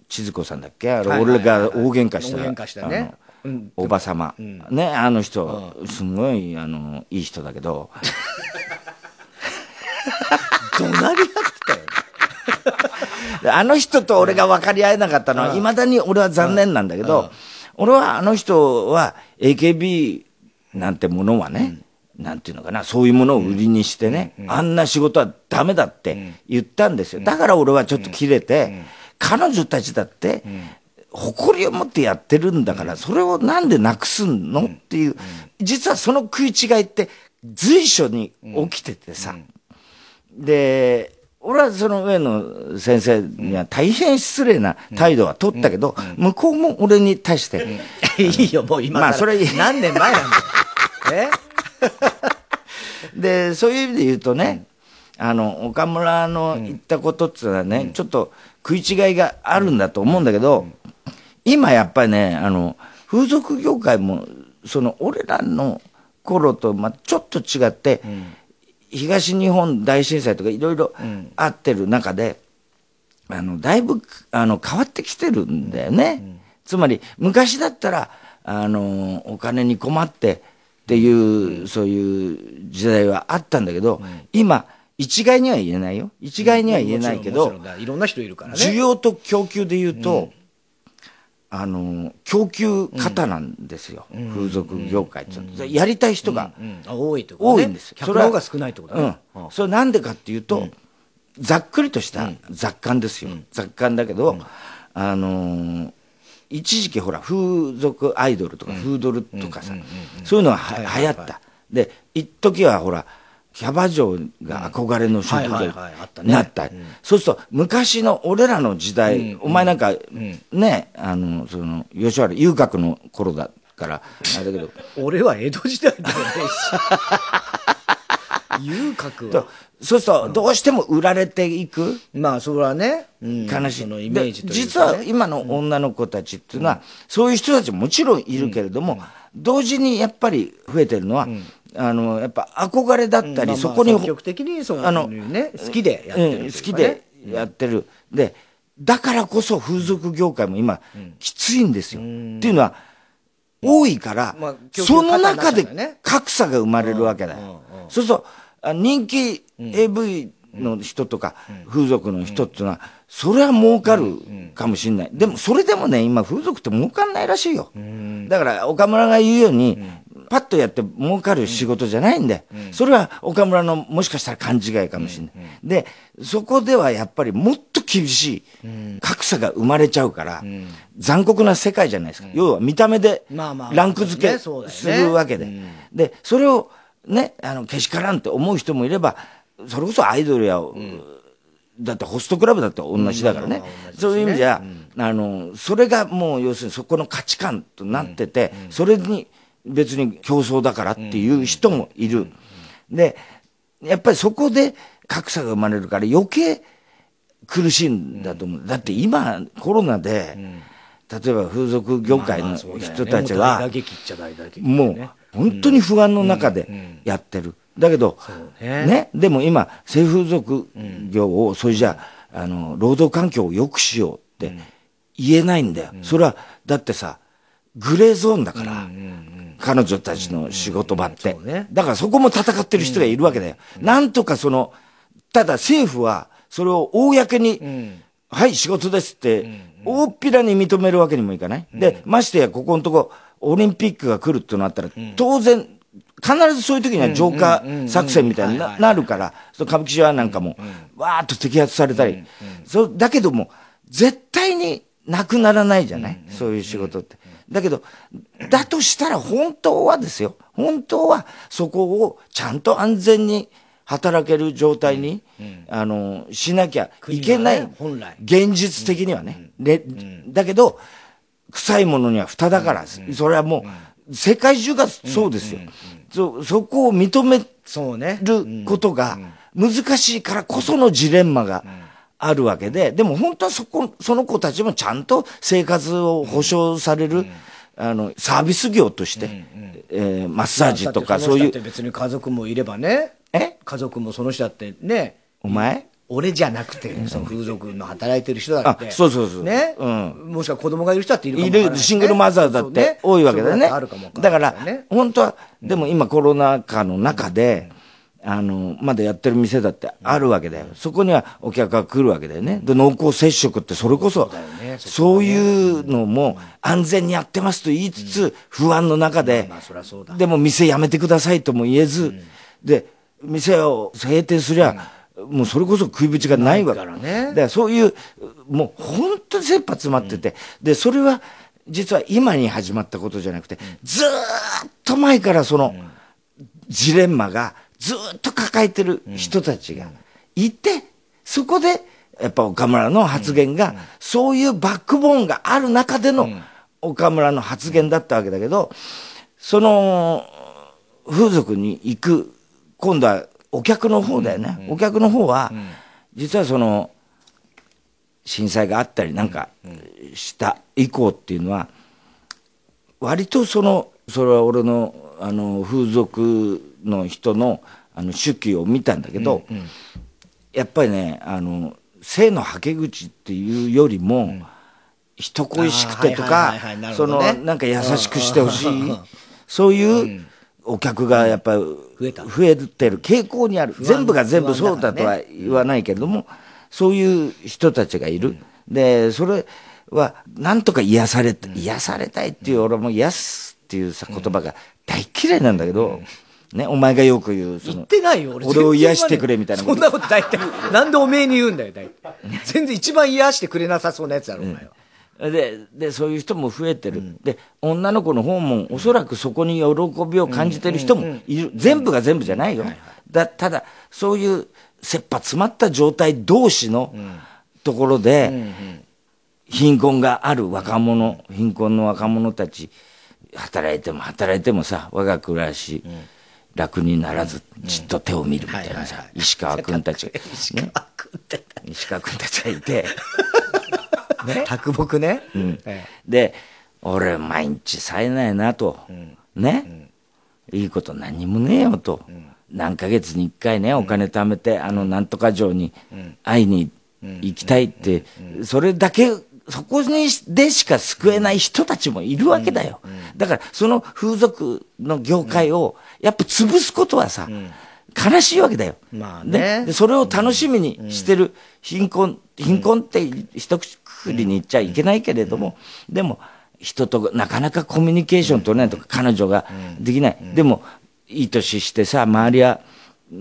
[SPEAKER 2] 千鶴子さんだっけ？あれ、俺が大喧嘩した。
[SPEAKER 1] 大喧嘩したね。
[SPEAKER 2] おばさま。ね、あの人、すごい、あの、いい人だけど、
[SPEAKER 1] 怒鳴り合ってたよ。
[SPEAKER 2] あの人と俺が分かり合えなかったのは、いまだに俺は残念なんだけど、俺はあの人は AKB なんてものはね、なんていうのかな、そういうものを売りにしてね、あんな仕事はダメだって言ったんですよ。だから俺はちょっと切れて、彼女たちだって、誇りを持ってやってるんだから、それをなんでなくすのっていう、実はその食い違いって随所に起きててさ、で、俺はその上野先生には大変失礼な態度は取ったけど、向こうも俺に対して、
[SPEAKER 1] いいよ、もう今更。
[SPEAKER 2] まあそれ
[SPEAKER 1] 何年前なんだよ。え？
[SPEAKER 2] で、そういう意味で言うとね、あの、岡村の言ったことっていうのはね、ちょっと食い違いがあるんだと思うんだけど、今やっぱりね、あの、風俗業界も、その、俺らの頃と、まあちょっと違って、東日本大震災とかいろいろあってる中で、あの、だいぶ、あの、変わってきてるんだよね。つまり、昔だったら、あの、お金に困ってっていう、そういう時代はあったんだけど、今、一概には言えないよ。一概には言えないけど
[SPEAKER 1] いろんな人いるからね。
[SPEAKER 2] 需要と供給で言うと、あの、供給方なんですよ。風俗業界ってやりたい人が
[SPEAKER 1] 多い。
[SPEAKER 2] 多いんですよ。
[SPEAKER 1] 客の方が少ないってことだね。
[SPEAKER 2] うん。それなんでかっていうと、ざっくりとした雑感ですよ。雑感だけど、あのー一時期ほら、風俗アイドルとか、フードルとかさ、そういうのがは
[SPEAKER 1] は
[SPEAKER 2] 流行った。で、一時はほら、キャバ嬢が憧れの職業になった。そうすると、昔の俺らの時代、お前なんか、ね、あの、その、吉原遊郭の頃だから、あれだけど、
[SPEAKER 1] 俺は江戸時代でもね。遊郭は。
[SPEAKER 2] そうすると、どうしても売られていく。
[SPEAKER 1] まあ、それはね、うん。
[SPEAKER 2] 悲しい。
[SPEAKER 1] そのイメージ
[SPEAKER 2] 実は今の女の子たちっていうのは、そういう人たちももちろんいるけれども、同時にやっぱり増えてるのは、あの、やっぱ憧れだったり、そこに、
[SPEAKER 1] 積極的に
[SPEAKER 2] あの
[SPEAKER 1] ね、好きでやってる
[SPEAKER 2] 好きでやってる。で、だからこそ風俗業界も今、きついんですよ。っていうのは、多いから、その中で格差が生まれるわけだよ。そうすると、あ人気 AV の人とか、風俗の人っていうのは、それは儲かるかもしれない。でも、それでもね、今風俗って儲かんないらしいよ。だから、岡村が言うように、パッとやって儲かる仕事じゃないんで、それは岡村のもしかしたら勘違いかもしれない。で、そこではやっぱりもっと厳しい格差が生まれちゃうから、残酷な世界じゃないですか。要は見た目でランク付けするわけで。で、それをね、あの、けしからんって思う人もいれば、それこそアイドルや、だってホストクラブだって同じだからね。そういう意味じゃ、あの、それがもう要するにそこの価値観となってて、それに別に競争だからっていう人もいる。で、やっぱりそこで格差が生まれるから余計苦しいんだと思う。だって今コロナで、例えば風俗業界の人たちは、
[SPEAKER 1] もう
[SPEAKER 2] 本当に不安の中でやってる。だけど、
[SPEAKER 1] ね。
[SPEAKER 2] ね、でも今、性風俗業を、それじゃあ、あの、労働環境を良くしようって言えないんだよ。それは、だってさ、グレーゾーンだから、彼女たちの仕事場って。だからそこも戦ってる人がいるわけだよ。なんとかその、ただ政府は、それを公に、はい、仕事ですって、大っぴらに認めるわけにもいかない。で、ましてや、ここのとこ、オリンピックが来るってなったら、当然、必ずそういう時には浄化作戦みたいにななるから、その歌舞伎町なんかも、わーっと摘発されたり、そうだけども、絶対になくならないじゃない、そういう仕事って。だけど、だとしたら本当はですよ、本当はそこをちゃんと安全に働ける状態に、あの、しなきゃいけない。
[SPEAKER 1] ね本来。
[SPEAKER 2] 現実的にはね。でだけど、臭いものには蓋だから、それはもう、世界中がそうですよ。そそこを認め
[SPEAKER 1] そうね。
[SPEAKER 2] ることが難しいからこそのジレンマがあるわけで、でも本当はそこ、その子たちもちゃんと生活を保障される、あの、サービス業として、えーマッサージとかそういう。
[SPEAKER 1] だって、別に家族もいればね。
[SPEAKER 2] え？
[SPEAKER 1] 家族もその人だってね。
[SPEAKER 2] お前？
[SPEAKER 1] 俺じゃなくて、その風俗の働いてる人だって。
[SPEAKER 2] あそうそうそう
[SPEAKER 1] ね？
[SPEAKER 2] うん。
[SPEAKER 1] もしくは子供がいる人だっているかも
[SPEAKER 2] いる、
[SPEAKER 1] わからないしね。
[SPEAKER 2] シングルマザーだって多いわけだよね。
[SPEAKER 1] そうあるかもわか
[SPEAKER 2] だから本当は、でも今コロナ禍の中で、あの、まだやってる店だってあるわけだよ。そこにはお客が来るわけだよね。で、濃厚接触ってそれこそ、そういうのも安全にやってますと言いつつ、不安の中で
[SPEAKER 1] まあそりゃそうだ、
[SPEAKER 2] でも店辞めてくださいとも言えず、で、店を閉店すりゃ、もうそれこそ食いぶちがないわけ。
[SPEAKER 1] からね。
[SPEAKER 2] だからそういうもう本当に切羽詰まってて、で、それは、実は今に始まったことじゃなくて、ずーっと前からその、ジレンマがずーっと抱えてる人たちがいて、そこで、やっぱ岡村の発言が、そういうバックボーンがある中での岡村の発言だったわけだけど、その、風俗に行く、今度はお客の方だよね。お客の方は、実はその、震災があったりなんかした以降っていうのは、割とその、それは俺の、あの、風俗の人の、あの、手記を見たんだけど、やっぱりね、あの、性のはけ口っていうよりも、人恋しくてとかその、なんか優しくしてほしい、そういうお客がやっぱり
[SPEAKER 1] 増えた。
[SPEAKER 2] 増えてる傾向にある。
[SPEAKER 1] 安
[SPEAKER 2] 全部が全部そうだとは言わないけれども、そういう人たちがいる。で、それは、なんとか癒された、癒されたいっていう、俺も癒すっていうさ、言葉が大嫌いなんだけど、ね、お前がよく言う、
[SPEAKER 1] 言っ、てないよ、俺。
[SPEAKER 2] 俺を癒してくれみたいな
[SPEAKER 1] そんなこと大体。なんでおめえに言うんだよ、大体。全然一番癒してくれなさそうなやつだろ、お前は。
[SPEAKER 2] で、で、そういう人も増えてる。で、女の子の方も、おそらくそこに喜びを感じてる人もいる。全部が全部じゃないよ。だ、ただ、そういう切羽詰まった状態同士のところで、貧困がある若者、貧困の若者たち、働いても働いてもさ、我が暮らし、楽にならず、じっと手を見るみたいなさ、石川君たち。ね。石川君たちがいて、ね。
[SPEAKER 1] 卓木ね。
[SPEAKER 2] うん。
[SPEAKER 1] え
[SPEAKER 2] で、俺、毎日冴えないなと、ね、いいこと何にもねえよと、何ヶ月に一回ね、お金貯めて、あの、なんとか城に会いに行きたいって、それだけ、そこにでしか救えない人たちもいるわけだよ。だから、その風俗の業界を、やっぱ潰すことはさ、悲しいわけだよ。
[SPEAKER 1] まあね。
[SPEAKER 2] ででそれを楽しみにしてる貧困、貧困って一括りに言っちゃいけないけれども、でも、人となかなかコミュニケーション取れないとか、彼女ができない。でも、いい年してさ、周りは、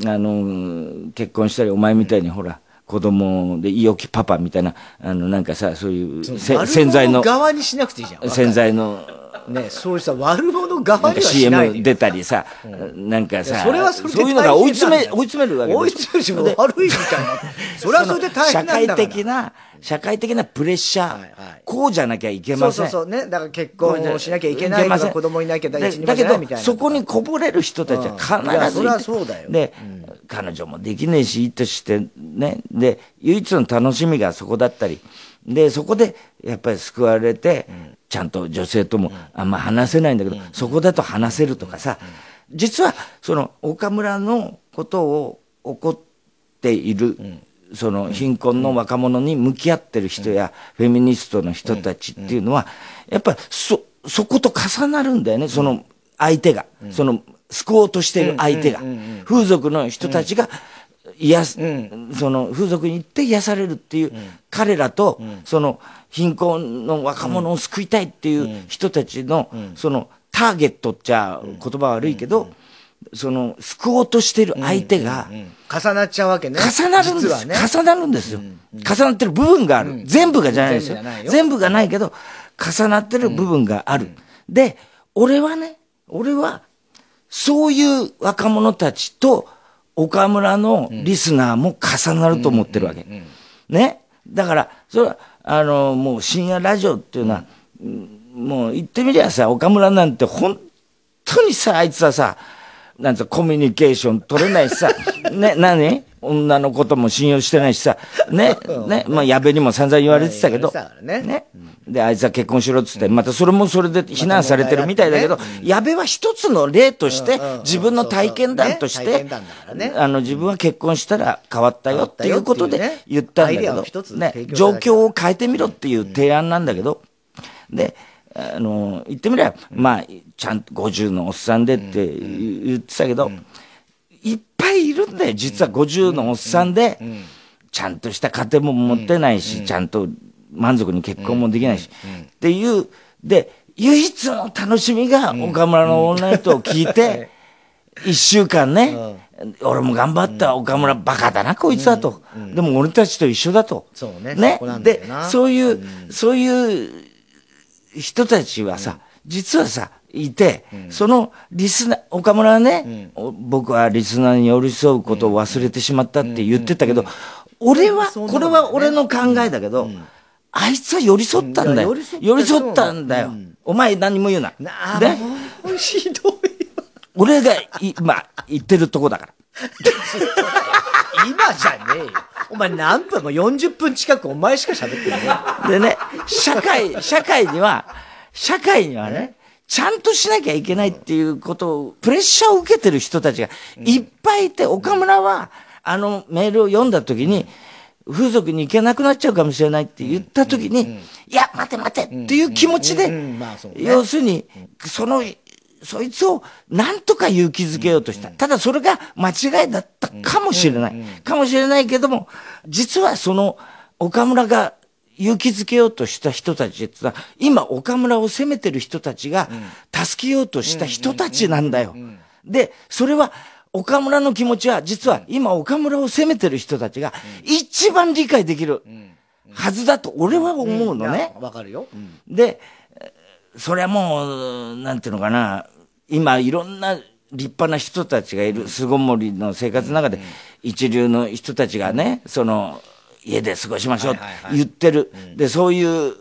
[SPEAKER 2] あの、結婚したり、お前みたいにほら、子供で、いいおきパパみたいな、あの、なんかさ、そういう、せ
[SPEAKER 1] 悪
[SPEAKER 2] 洗剤の
[SPEAKER 1] 者、側にしなくていいじゃん。
[SPEAKER 2] 洗剤の、
[SPEAKER 1] ね、そういうさ、悪者側にはしないで
[SPEAKER 2] CM
[SPEAKER 1] よ
[SPEAKER 2] 出たりさ、なんかさ、
[SPEAKER 1] それはそれで
[SPEAKER 2] そういうのが追い詰め、追い詰めるわけ
[SPEAKER 1] 追い詰めるしも悪いみたいな。それはそれで大変なんだから。
[SPEAKER 2] 社会的な、社会的なプレッシャー、こうじゃなきゃいけ
[SPEAKER 1] そ
[SPEAKER 2] ません。
[SPEAKER 1] うそうそうね。だから結婚をしなきゃいけないとか、子供いなきゃ第一に
[SPEAKER 2] だけど。そこにこぼれる人たちは必ずいて
[SPEAKER 1] う
[SPEAKER 2] で、彼女もできねえし、いいとしてね。で、唯一の楽しみがそこだったり。で、そこで、やっぱり救われて、ちゃんと女性ともあんま話せないんだけど、そこだと話せるとかさ、実は、その、岡村のことを怒っている、その貧困の若者に向き合ってる人や、フェミニストの人たちっていうのは、やっぱりそ、そこと重なるんだよね、その相手が。その、救おうとしている相手が。風俗の人たちが、癒す、その風俗に行って癒されるっていう、彼らと、その貧困の若者を救いたいっていう人たちの、そのターゲットっちゃ言葉悪いけど、その救おうとしている相手が、
[SPEAKER 1] 重なっちゃうわけね。
[SPEAKER 2] 重なるんです、
[SPEAKER 1] 実はね。
[SPEAKER 2] 重なるんですよ、重なってる部分がある。全部がじゃないですよ
[SPEAKER 1] 全部
[SPEAKER 2] がないけど、重なってる部分がある。で、俺はね、俺は、そういう若者たちと、岡村のリスナーも重なると思ってるわけ。ね。だから、それは、あの、もう深夜ラジオっていうのは、うんもう言ってみりゃさ、岡村なんて本当にさ、あいつはさ、なんつうのコミュニケーション取れないしさ、ね、何？女のことも信用してないしさ、ね、ね、まあ、矢部にも散々言われてたけど、
[SPEAKER 1] 言われてたからね
[SPEAKER 2] で、あいつは結婚しろっつって、またそれもそれで非難されてるみたいだけど、矢部は一つの例として、自分の体験談としてあの、自分は結婚したら変わったよっていうことで言ったんだけど。ね。状況を変えてみろっていう提案なんだけど、で、あの、言ってみれば、まあ、ちゃんと50のおっさんでって言ってたけど、いっぱいいるんだよ、実は50のおっさんで、ちゃんとした家庭も持ってないし、ちゃんと満足に結婚もできないし、っていう、で、唯一の楽しみが岡村のオンライトを聞いて、一週間ね、俺も頑張った、岡村バカだな、こいつはと。でも俺たちと一緒だと。
[SPEAKER 1] そうね
[SPEAKER 2] で
[SPEAKER 1] な、
[SPEAKER 2] そういう、そういう人たちはさ、実はさ、いて、そのリスナー、岡村はね、お僕はリスナーに寄り添うことを忘れてしまったって言ってたけど、俺は、これは俺の考えだけど、あいつは寄り添ったんだよ。寄り
[SPEAKER 1] 添った
[SPEAKER 2] んだよ。お前何も言うな。
[SPEAKER 1] なあ、
[SPEAKER 2] ね
[SPEAKER 1] もうひどいわ。
[SPEAKER 2] 俺がい今言ってるとこだから。
[SPEAKER 1] 今じゃねえよ。お前何分も40分近くお前しか喋ってない。
[SPEAKER 2] でね、社会、社会には、社会にはね、ちゃんとしなきゃいけないっていうことを、プレッシャーを受けてる人たちがいっぱいいて、岡村は、あのメールを読んだ時に、風俗に行けなくなっちゃうかもしれないって言った時に、いや、待て待てっていう気持ちで要するに、その、そいつを何とか勇気づけようとした。ただそれが間違いだったかもしれない。かもしれないけども、実はその岡村が勇気づけようとした人たちってのは、今岡村を責めてる人たちが助けようとした人たちなんだよ。で、それは岡村の気持ちは実は今岡村を責めてる人たちが一番理解できるはずだと俺は思うのね。
[SPEAKER 1] わかるよ。
[SPEAKER 2] で、えーそれはもう、なんていうのかな、今いろんな立派な人たちがいる、巣ごもりの生活の中で、一流の人たちがね、その、家で過ごしましょうって言ってる。で、そういう、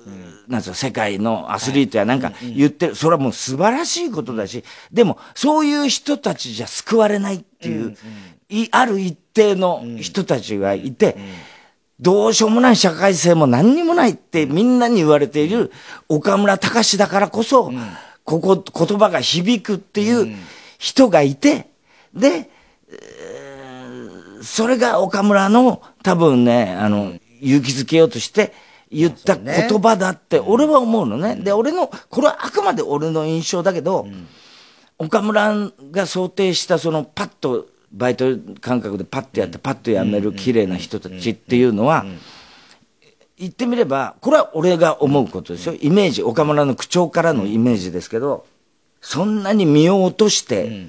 [SPEAKER 2] なんつうの、世界のアスリートやなんか言ってる。それはもう素晴らしいことだし、でも、そういう人たちじゃ救われないっていう、いある一定の人たちがいて、どうしようもない社会性も何にもないってみんなに言われている岡村隆史だからこそ、ここ、言葉が響くっていう人がいて、で、えーそれが岡村の多分ね、あの、勇気づけようとして言った言葉だって俺は思うのね。で、俺の、これはあくまで俺の印象だけど、岡村が想定したそのパッとバイト感覚でパッとやってパッとやめる綺麗な人たちっていうのは言ってみればこれは俺が思うことですよ。イメージ岡村の口調からのイメージですけどそんなに身を落として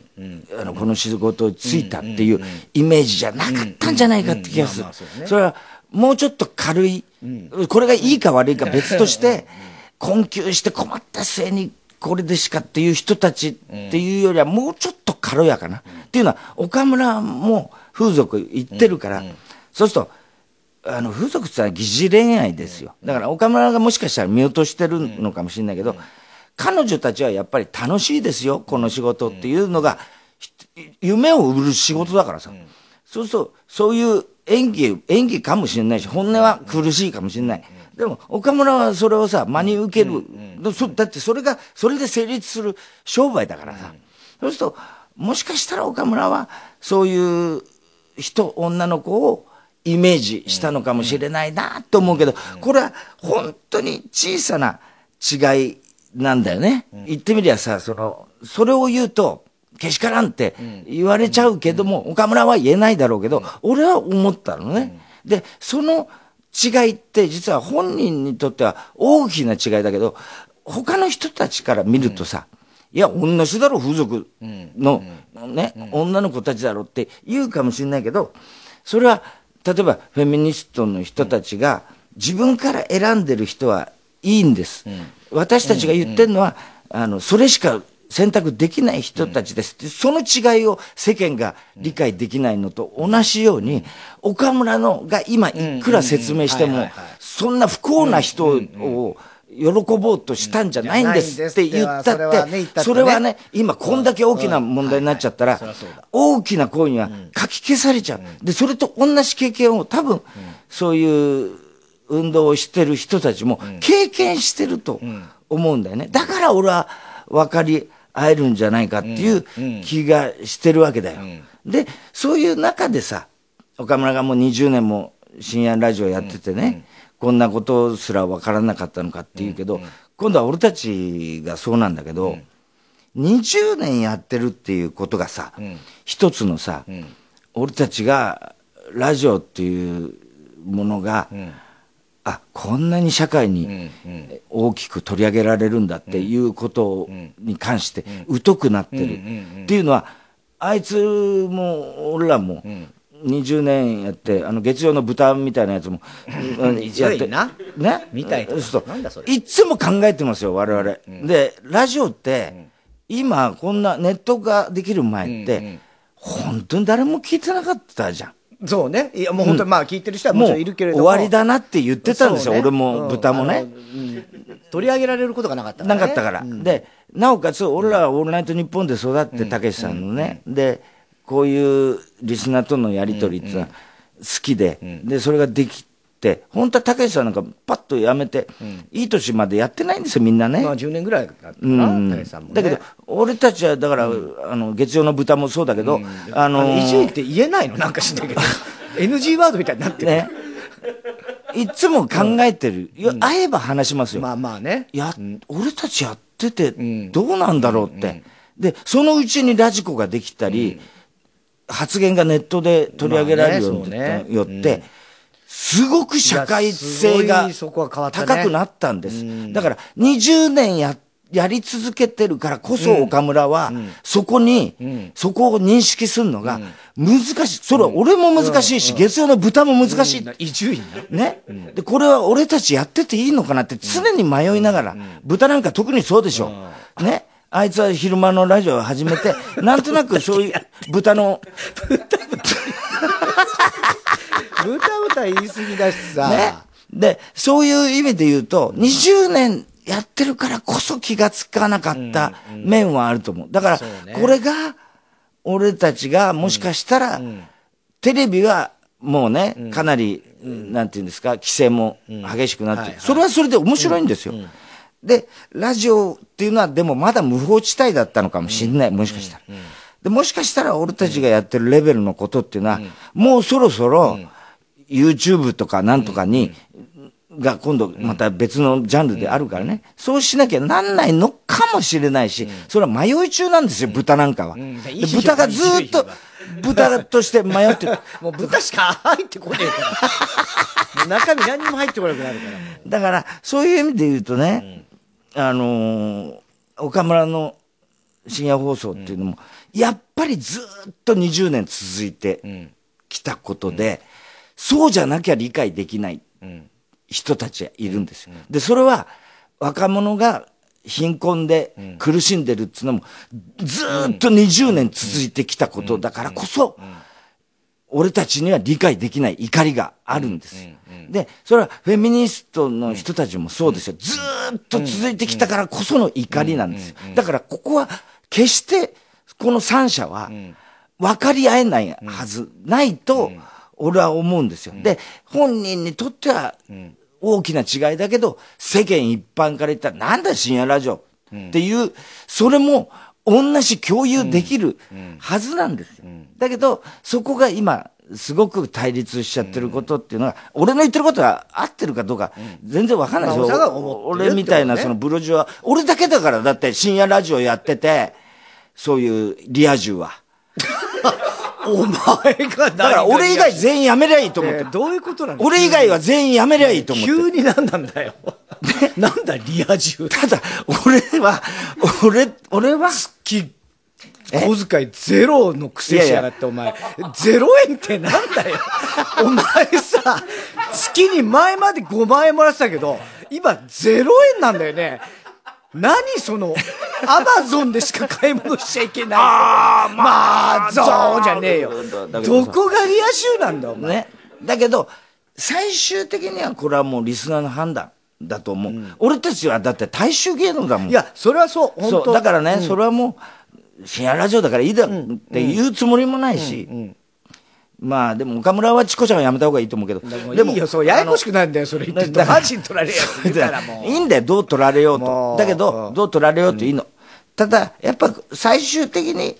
[SPEAKER 2] あのこの仕事に就いたっていうイメージじゃなかったんじゃないかって気がする。それはもうちょっと軽いこれがいいか悪いか別として困窮して困った末にこれでしかっていう人たちっていうよりはもうちょっと軽やかな。っていうのは岡村も風俗行ってるから、そうすると、あの風俗ってのは疑似恋愛ですよ。だから岡村がもしかしたら見落としてるのかもしれないけど、彼女たちはやっぱり楽しいですよ、この仕事っていうのが、ひ夢を売る仕事だからさ。そうすると、そういう演技、演技かもしれないし、本音は苦しいかもしれない。でも、岡村はそれをさ、真に受ける。だってそれが、それで成立する商売だからさ。そうすると、もしかしたら岡村は、そういう人、女の子をイメージしたのかもしれないなと思うけど、これは本当に小さな違いなんだよね。言ってみりゃさ、その、それを言うと、けしからんって言われちゃうけども、岡村は言えないだろうけど、俺は思ったのね。で、その違いって実は本人にとっては大きな違いだけど、他の人たちから見るとさ、いや、同じだろ、風俗の、ね、女の子たちだろって言うかもしれないけど、それは、例えばフェミニストの人たちが自分から選んでる人はいいんです。私たちが言ってるのは、あの、それしか選択できない人たちですって、その違いを世間が理解できないのと同じように、岡村のが今いくら説明しても、そんな不幸な人を喜ぼうとしたんじゃないんですって言ったって、それはね、今こんだけ大きな問題になっちゃったら、大きな声には書き消されちゃう。で、それと同じ経験を多分、そういう運動をしてる人たちも経験してると思うんだよね。だから俺は分かり合えるんじゃないかっていう気がしてるわけだよ。で、そういう中でさ、岡村がもう20年も深夜ラジオやっててね、こんなことすら分からなかったのかっていうけど、今度は俺たちがそうなんだけど、20年やってるっていうことがさ、一つのさ、俺たちがラジオっていうものが、あこんなに社会に大きく取り上げられるんだっていうことに関して疎くなってるっていうのはあいつも、俺らも、20年やって、あの、月曜の豚みたいなやつも、うんやって
[SPEAKER 1] 20な
[SPEAKER 2] ね？
[SPEAKER 1] みたいな
[SPEAKER 2] そうそう。
[SPEAKER 1] なんだそれ。
[SPEAKER 2] いつも考えてますよ、我々。で、ラジオって、今、こんなネットができる前って、本当に誰も聞いてなかったじゃん。
[SPEAKER 1] そうね。いや、もう本当にまあ聞いてる人はもちろんいるけれども。
[SPEAKER 2] 終わりだなって言ってたんですよ、
[SPEAKER 1] ね。
[SPEAKER 2] 俺も豚もね。
[SPEAKER 1] うん。取り上げられることがなかったからね。
[SPEAKER 2] なかったから、でなおかつ俺らは「オールナイトニッポン」で育ってたけしさんのね、でこういうリスナーとのやり取りっていうのは好きで,、でそれができて本当はたけしさんなんかパッとやめて、いい年までやってないんですよみんなね。
[SPEAKER 1] まあ10年ぐらいだったか
[SPEAKER 2] うん。
[SPEAKER 1] な、武さんもね。
[SPEAKER 2] だけど俺たちはだから、あの月曜の豚もそうだけど、あ
[SPEAKER 1] あの、
[SPEAKER 2] の
[SPEAKER 1] 伊集院って言えないの？なんか知んないけど。NG ワードみたいになってる。
[SPEAKER 2] ね。いつも考えてる、いや会えば話しますよ、
[SPEAKER 1] まあまあね。
[SPEAKER 2] や、俺たちやってて
[SPEAKER 1] ん。
[SPEAKER 2] どうなんだろうって、でそのうちにラジコができたり、発言がネットで取り上げられるようによって、すごく社会性が高くなったんです、だから20年ややり続けてるからこそ岡村は、そこに、そこを認識するのが難しい。それは俺も難しいし、月曜の豚も難しい。
[SPEAKER 1] 伊集院な。
[SPEAKER 2] ね、でこれは俺たちやってていいのかなって常に迷いながら、豚なんか特にそうでしょ、ね、あいつは昼間のラジオを始めて、なんとなくそういう豚の、
[SPEAKER 1] ぶたぶた言い過ぎだしさ。
[SPEAKER 2] ね、でそういう意味で言うと、20年やってるからこそ気がつかなかった面はあると思う。だから、これが、俺たちがもしかしたら、テレビはもうね、かなり、なんていうんですか、規制も激しくなって、それはそれで面白いんですよ。で、ラジオっていうのは、でもまだ無法地帯だったのかもしれない、もしかしたら。でもしかしたら俺たちがやってるレベルのことっていうのは、もうそろそろ、YouTube とかなんとかに、が今度また別のジャンルであるからね、そうしなきゃなんないのかもしれないし、それは迷い中なんですよ、豚なんかは。豚がずーっと豚として迷ってる。
[SPEAKER 1] もう豚しか入ってこねえから。中身何にも入ってこなくなるから。
[SPEAKER 2] だから、そういう意味で言うとね、あのー岡村の深夜放送っていうのも、やっぱりずーっと20年続いてきたことで、そうじゃなきゃ理解できない人たちがいるんですよ。で、それは若者が貧困で苦しんでるっていうのも、ずーっと20年続いてきたことだからこそ、俺たちには理解できない怒りがあるんですよ。で、それはフェミニストの人たちもそうですよ。ずーっと続いてきたからこその怒りなんですよ。だからここは決してこの三者は分かり合えないはずないと俺は思うんですよ。で、本人にとっては大きな違いだけど、世間一般から言ったらなんだ深夜ラジオっていう、それも同じ共有できるはずなんですよ。だけど、そこが今、すごく対立しちゃってることっていうのは、俺の言ってることが合ってるかどうか、全然わかんないですよ。俺みたいなそのブロジュは、俺だけだから、だって深夜ラジオやってて、そういうリア充は。
[SPEAKER 1] お前が
[SPEAKER 2] だから俺以外全員やめりゃいいと思ってる。
[SPEAKER 1] えーどういうことなの？
[SPEAKER 2] 俺以外は全員やめりゃいいと思ってる。
[SPEAKER 1] 急に何なんだよ。なんだリア充。
[SPEAKER 2] ただ、俺は、俺、俺は、
[SPEAKER 1] 月小遣いゼロの癖しやがって、お前。ゼロ円ってなんだよ。お前さ、月に前まで5万円もらってたけど、今ゼロ円なんだよね。何その、アマゾンでしか買い物しちゃいけない。ああ、まあ、そうじゃねえよ。
[SPEAKER 2] ど
[SPEAKER 1] こがリア充なんだ、お前。
[SPEAKER 2] ね。だけど、最終的にはこれはもうリスナーの判断だと思う。俺たちはだって大衆芸能だもん。
[SPEAKER 1] いや、それはそう、本当
[SPEAKER 2] そう、だからね、それはもう、深夜ラジオだからいいだろって言うつもりもないし、まあでも岡村はチコちゃんはやめた方がいいと思うけど、
[SPEAKER 1] でもいいよ、そう、ややこしくなるんだよ、それ言ってると。
[SPEAKER 2] だから
[SPEAKER 1] マジに取られるやつ言ったらもう。
[SPEAKER 2] いいんだよ、どう取られようと。だけど、どう取られようといいの。ただ、やっぱ最終的に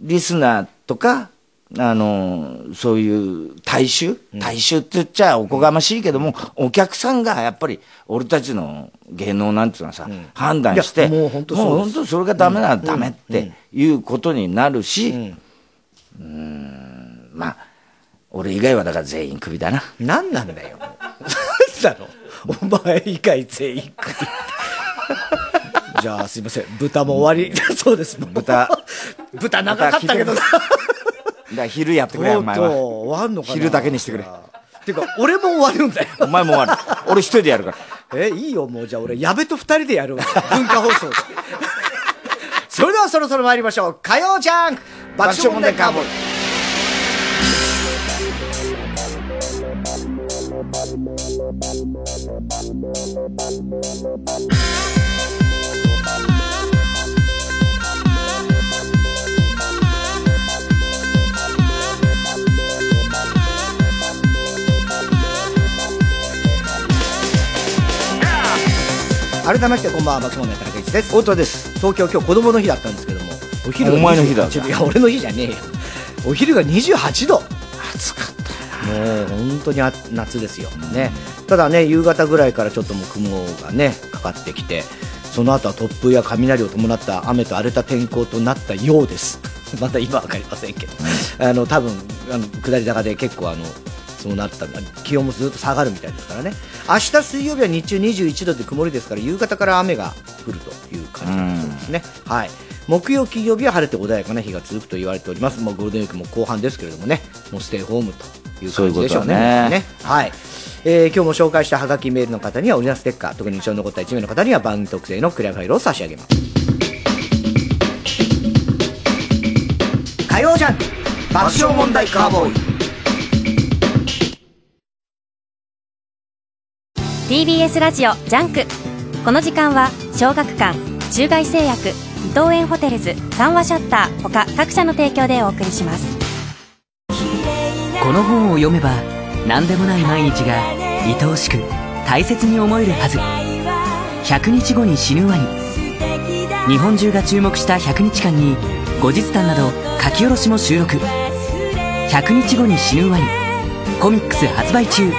[SPEAKER 2] リスナーとか、あのそういう大衆、大衆って言っちゃおこがましいけども、お客さんがやっぱり俺たちの芸能なんていうのはさ、判断して、
[SPEAKER 1] もう本当そ
[SPEAKER 2] れがダメならダメっていうことになるし、うん、まあ、俺以外はだから全員クビだな。
[SPEAKER 1] 何なんだよ。何だろお前以外全員クビじゃあすいません豚も終わりだそうです
[SPEAKER 2] 豚
[SPEAKER 1] 豚長かったけどな。
[SPEAKER 2] だ昼やってくれよ、お前は。
[SPEAKER 1] 終わんのかな
[SPEAKER 2] 昼だけにしてくれ。
[SPEAKER 1] てか、俺も終わるんだよ。
[SPEAKER 2] お前も終わる。俺一人でやるから。
[SPEAKER 1] え、いいよ、もうじゃあ俺、矢部と二人でやるわ。文化放送で。それではそろそろ参りましょう。火曜ジャンク爆笑問題カーボーイ。改めましてこんばんは爆笑問題田中一です。
[SPEAKER 2] 太田です。
[SPEAKER 1] 東京今日子供の日だったんですけどもお昼が
[SPEAKER 2] お前の日だ。
[SPEAKER 1] 28いや俺の日じゃねえよ。お昼が28度。
[SPEAKER 2] 暑かった
[SPEAKER 1] もう本当にあ夏ですよ。ね。ただね夕方ぐらいからちょっともう雲がねかかってきてその後は突風や雷を伴った雨と荒れた天候となったようです。まだ今は分かりませんけど、あの多分あの下り坂で結構あのそうなった気温もずっと下がるみたいですからね。明日水曜日は日中21度で曇りですから夕方から雨が降るという感じですね、はい木曜金曜日は晴れて穏やかな日が続くと言われております。もうゴールデンウィークも後半ですけれどもね。もうステイホームという感じでしょうね。
[SPEAKER 2] そういうことだね。
[SPEAKER 1] ねはい、えー今日も紹介したハガキメールの方にはオリジナルステッカー特に印象に残った1名の方には番組特製のクリアファイルを差し上げます。火曜ジャンク爆笑問題カーボーイ。
[SPEAKER 3] TBS ラジオジャンク。この時間は小学館中外製薬伊藤園ホテルズ三和シャッター他各社の提供でお送りします。
[SPEAKER 4] この本を読めば何でもない毎日が愛おしく大切に思えるはず。100日後に死ぬワニ日本中が注目した100日間に後日談など書き下ろしも収録。100日後に死ぬワニコミックス発売中。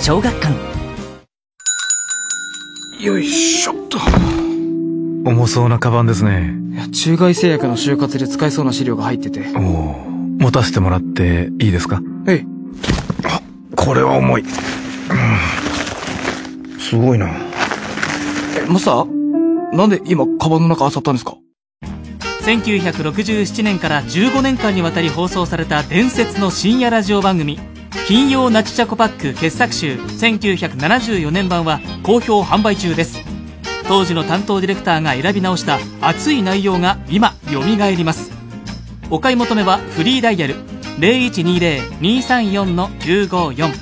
[SPEAKER 4] 小学館。
[SPEAKER 5] よいしょっと。重そうなカバンですね。
[SPEAKER 6] いや、中外製薬の就活で使えそうな資料が入ってて。
[SPEAKER 5] おお。持たせてもらっていいですか？
[SPEAKER 6] えい。
[SPEAKER 5] あ、これは重い。うん、すごいな。
[SPEAKER 6] え、マスター？なんで今、カバンの中漁ったんですか
[SPEAKER 4] ？1967年から15年間にわたり放送された伝説の深夜ラジオ番組金曜ナチチャコパック傑作集1974年版は好評販売中です当時の担当ディレクターが選び直した熱い内容が今蘇ります。お買い求めはフリーダイヤル0120-234-954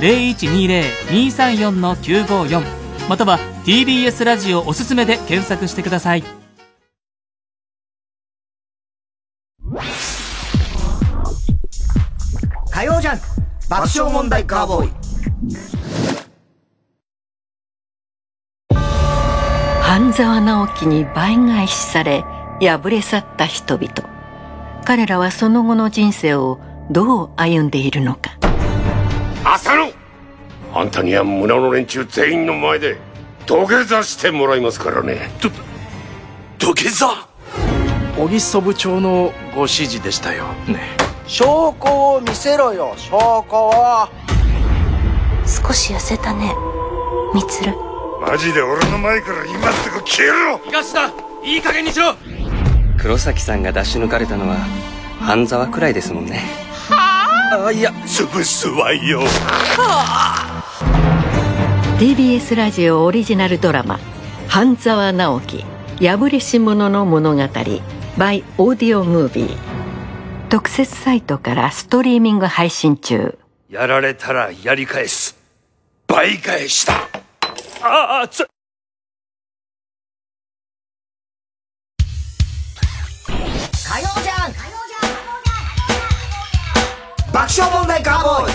[SPEAKER 4] 0120-234-954または TBS ラジオおすすめで検索してください。
[SPEAKER 1] 火曜ジャンク爆笑問題カーボーイ。
[SPEAKER 7] 半沢直樹に倍返しされ敗れ去った人々。彼らはその後の人生をどう歩んでいるのか。
[SPEAKER 8] 浅野あんたには村の連中全員の前で土下座してもらいますからね。
[SPEAKER 5] 土下座？
[SPEAKER 9] 小木曽部長のご指示でしたよ。ね。
[SPEAKER 10] 証拠を見せろよ証拠を
[SPEAKER 7] 少し痩せたねみつる
[SPEAKER 8] マジで俺の前から今すぐ消えろ！
[SPEAKER 4] 東田いい加減にしろ！
[SPEAKER 11] 黒崎さんが出し抜かれたのは半沢くらいですもんね。
[SPEAKER 8] あ？いや潰すわよ。
[SPEAKER 7] TBS ラジオオリジナルドラマ「半沢直樹破れし者の物語 by オーディオムービー」特設サイトからストリーミング配信中。
[SPEAKER 8] やられたらやり返す。倍返しだああつ
[SPEAKER 1] 火曜ジャンク爆笑問題カーボーイ。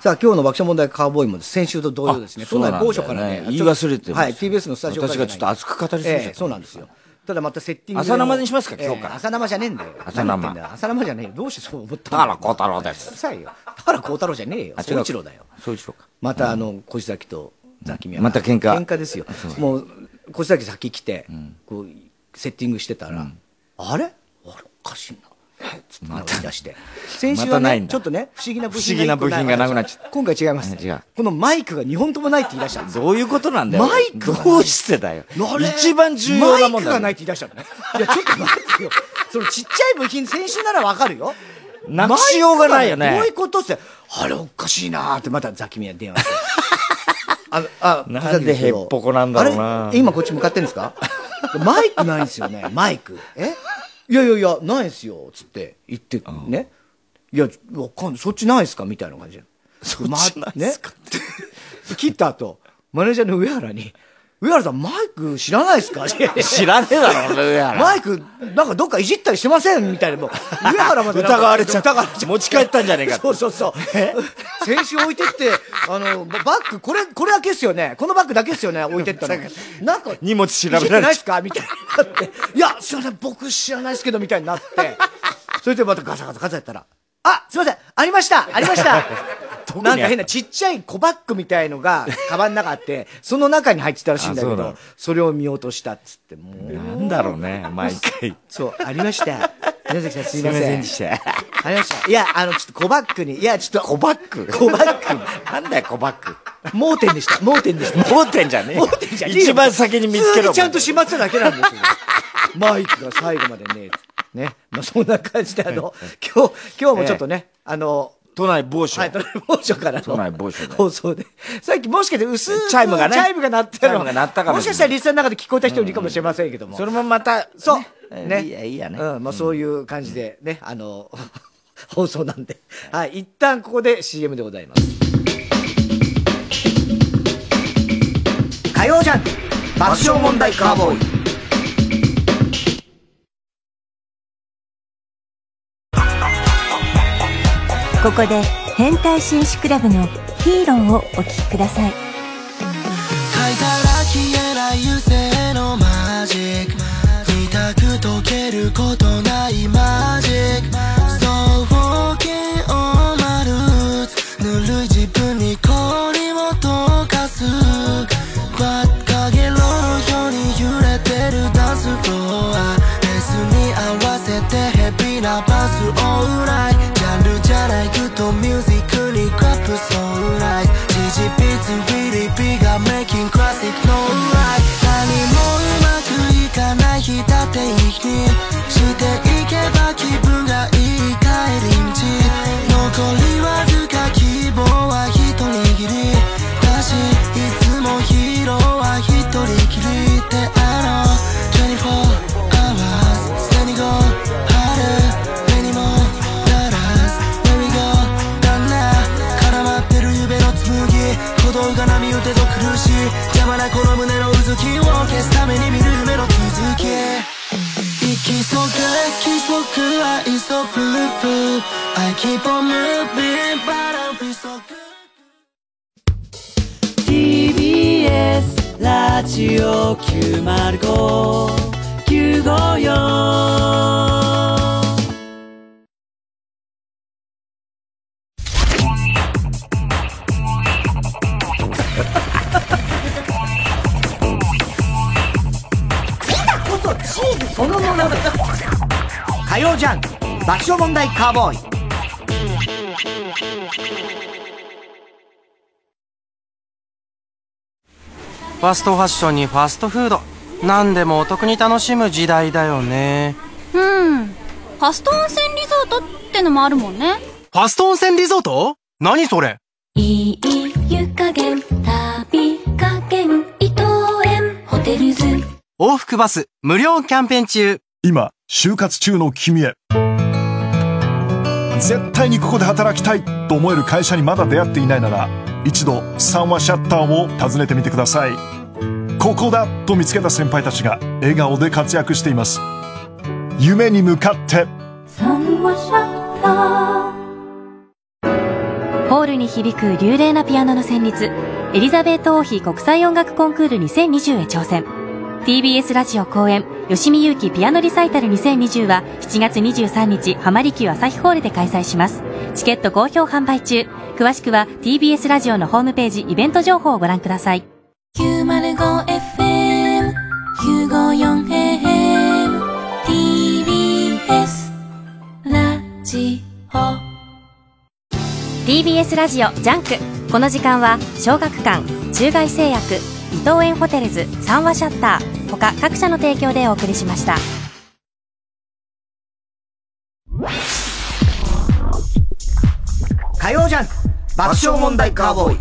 [SPEAKER 1] さあ今日の爆笑問題カーボーイも先週と同様ですね。
[SPEAKER 2] あ
[SPEAKER 1] 都内某所からね
[SPEAKER 2] 言い忘れて
[SPEAKER 1] はい TBS のスタジオから
[SPEAKER 2] 私がちょっと熱く語りすぎちゃった。
[SPEAKER 1] ええそうなんですよただまたセッティングで
[SPEAKER 2] 朝生にしますか？今日から。
[SPEAKER 1] ええ朝生じゃねえんだよ。
[SPEAKER 2] 朝生。
[SPEAKER 1] 朝生じゃねえよ。どうしてそう思った
[SPEAKER 2] 田原幸太郎です。
[SPEAKER 1] うるさいよ。田原幸太郎じゃねえよ。総一郎だよ。
[SPEAKER 2] そう一郎か。
[SPEAKER 1] またあの小崎とザキミヤ
[SPEAKER 2] また喧嘩。
[SPEAKER 1] 喧嘩ですよ。もう小崎先来てこうセッティングしてたらあれ？あれ？おかしいな つってなんか言い出して。先週
[SPEAKER 2] また
[SPEAKER 1] はね、ちょっとね、不思議な部
[SPEAKER 2] 不
[SPEAKER 1] 品
[SPEAKER 2] 思議な部品がなくなっちゃった。
[SPEAKER 1] 今回違います。このマイクが2本ともないって言い出したんですよ。
[SPEAKER 2] どういうことなんだよ。
[SPEAKER 1] マイク
[SPEAKER 2] どうしてだよ。一番重要なもんだよ
[SPEAKER 1] マイクがないって言い出したのね。いや、ちょっと待ってよ。そのちっちゃい部品、先週ならわかるよ。
[SPEAKER 2] なくしようがないよね
[SPEAKER 1] どういうことって、あれおかしいなーってまたザキミヤに電話して。あ、あ、
[SPEAKER 2] なんでへっぽこなんだろうな
[SPEAKER 1] 今こっち向かってんですか？マイクないんですよね、マイク。え？いやいやいや、ないんすよ、つって言って、ね。いや、わかんない。そっちないんすかみたいな感じで。そ
[SPEAKER 2] っちないんすか
[SPEAKER 1] ね、切った後、マネージャーの上原に、上原さん、マイク知らないですか？
[SPEAKER 2] 知らねえだろ上原
[SPEAKER 1] マイク、なんかどっかいじったりしてませんみたいな。もう 上原まで
[SPEAKER 2] 疑われちゃった持ち帰ったんじゃねえか
[SPEAKER 1] そうそうそう。先週置いてって、あの、ババッグ、これ、これだけっすよね。このバッグだけっすよね。置いてったの。なんか、
[SPEAKER 2] 荷物調べ
[SPEAKER 1] いじってないっ
[SPEAKER 2] られち
[SPEAKER 1] すか？みたいにな。いや、すいません、僕知らないですけど、みたいになって。それでまたガサガサガサやったら、あ、すいません、ありましたありました
[SPEAKER 2] に
[SPEAKER 1] なんか変なちっちゃい小バッグみたいのが、カバンの中あって、その中に入ってたらしいんだけど、それを見落としたっつって、もう。
[SPEAKER 2] なんだろうね、毎回。
[SPEAKER 1] そう、ありました。宮崎さんすいません。
[SPEAKER 2] すいませんでした
[SPEAKER 1] ありました。いや、あの、ちょっと小バッグに、いや、ちょっと。
[SPEAKER 2] 小バッグ？
[SPEAKER 1] 小バッグに。
[SPEAKER 2] なんだよ、小バッグ。
[SPEAKER 1] 盲点でした。盲点でした。
[SPEAKER 2] 盲点じゃねえよ
[SPEAKER 1] 盲点じゃねえよ
[SPEAKER 2] 一番先に見つけろ
[SPEAKER 1] ちゃんとしまってただけなんですよ。マイクが最後までね、ね。まあ、そんな感じで、あの、今日、今日もちょっとね、あの、
[SPEAKER 2] 都内某所。
[SPEAKER 1] はい、都内某所から
[SPEAKER 2] 都
[SPEAKER 1] の
[SPEAKER 2] 内某所で。
[SPEAKER 1] 放送で。さっきもしかして薄い
[SPEAKER 2] チャイムがね
[SPEAKER 1] チャイムが鳴ったの
[SPEAKER 2] が鳴ったかもし
[SPEAKER 1] かしたらリスナーの中で聞こえた人いるかもしれませんけども。
[SPEAKER 2] それもまた、
[SPEAKER 1] そう。
[SPEAKER 2] ね
[SPEAKER 1] ね。
[SPEAKER 2] いいやいいやね
[SPEAKER 1] うん、まあそういう感じでね、あの、放送なんで。はい、一旦ここで CM でございます。火曜ジャンク爆笑問題カーボーイ。
[SPEAKER 12] ここで変態紳士クラブのヒーローをお聴きください
[SPEAKER 13] 書いたら消えない油性のマジック見たく解けることしていけば気分がいい帰り道。残りわずか希望は一握り。だしいつもヒーローは一人きりってあの24 hours 捨てに go 春目にもならず Where we go だんな絡まってる夢の紡ぎ鼓動が波打てと苦しい。邪魔なこの胸のうずきを消すために見る夢の続き息そぐ息そぐ I is so blue I keep on moving but I feel so good
[SPEAKER 14] TBS ラジオ905954
[SPEAKER 1] 爆笑問題カーボーイ。
[SPEAKER 15] ファストファッションにファストフード。何でもお得に楽しむ時代だよね。
[SPEAKER 16] うん。ファスト温泉リゾートってのもあるもんね。
[SPEAKER 15] ファスト温泉リゾート？何それ？
[SPEAKER 16] いい湯加減、旅加減、伊藤園ホテルズ。
[SPEAKER 15] 往復バス無料キャンペーン中。
[SPEAKER 17] 今就活中の君へ絶対にここで働きたいと思える会社にまだ出会っていないなら一度三話シャッターを訪ねてみてください。ここだと見つけた先輩たちが笑顔で活躍しています。夢に向かって。
[SPEAKER 3] ホールに響く流麗なピアノの旋律。エリザベート王妃国際音楽コンクール2020へ挑戦。TBS ラジオ公演吉見祐希ピアノリサイタル2020は7月23日浜離宮朝日ホールで開催します。チケット好評販売中。詳しくは TBS ラジオのホームページイベント情報をご覧ください。
[SPEAKER 16] 905FM、954AM、TBS、ラ
[SPEAKER 3] TBS ラジオジャンク。この時間は小学館中外製薬伊藤園ホテルズ三和シャッター。他各社の提供でお送りしました。
[SPEAKER 1] 火曜ジャンク。爆笑問題カーボーイ。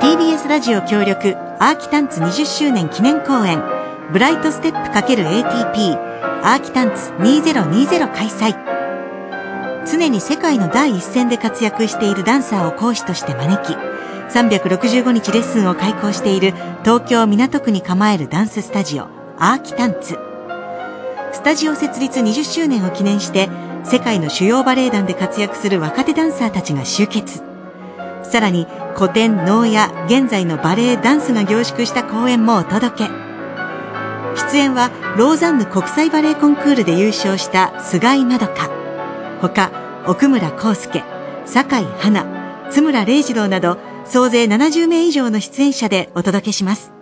[SPEAKER 18] TBS ラジオ協力アーキタンツ20周年記念公演ブライトステップ ×ATP アーキタンツ2020開催常に世界の第一線で活躍しているダンサーを講師として招き365日レッスンを開講している東京港区に構えるダンススタジオアーキタンツ。スタジオ設立20周年を記念して世界の主要バレエ団で活躍する若手ダンサーたちが集結。さらに古典能や現在のバレエダンスが凝縮した公演もお届け。出演はローザンヌ国際バレエコンクールで優勝した菅井まどか。他奥村康介酒井花津村礼二郎など総勢70名以上の出演者でお届けします。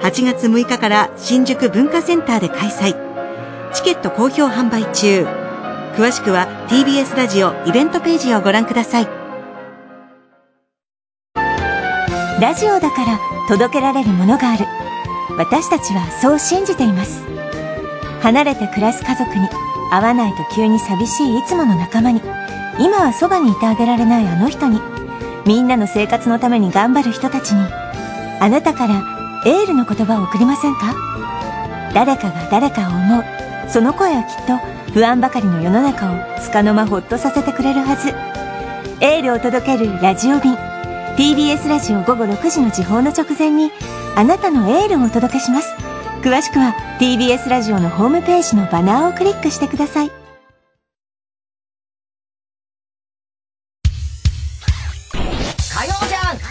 [SPEAKER 18] 8月6日から新宿文化センターで開催。チケット好評販売中。詳しくは TBS ラジオイベントページをご覧ください。
[SPEAKER 12] ラジオだから届けられるものがある。私たちはそう信じています。離れて暮らす家族に会わないと急に寂しいいつもの仲間に。今はそばにいてあげられないあの人に。みんなの生活のために頑張る人たちに。あなたからエールの言葉を送りませんか？誰かが誰かを思う。その声はきっと不安ばかりの世の中を束の間ほっとさせてくれるはず。エールを届けるラジオ便。TBS ラジオ午後6時の時報の直前にあなたのエールをお届けします。詳しくは TBS ラジオのホームページのバナーをクリックしてください。
[SPEAKER 1] 火曜ジャンク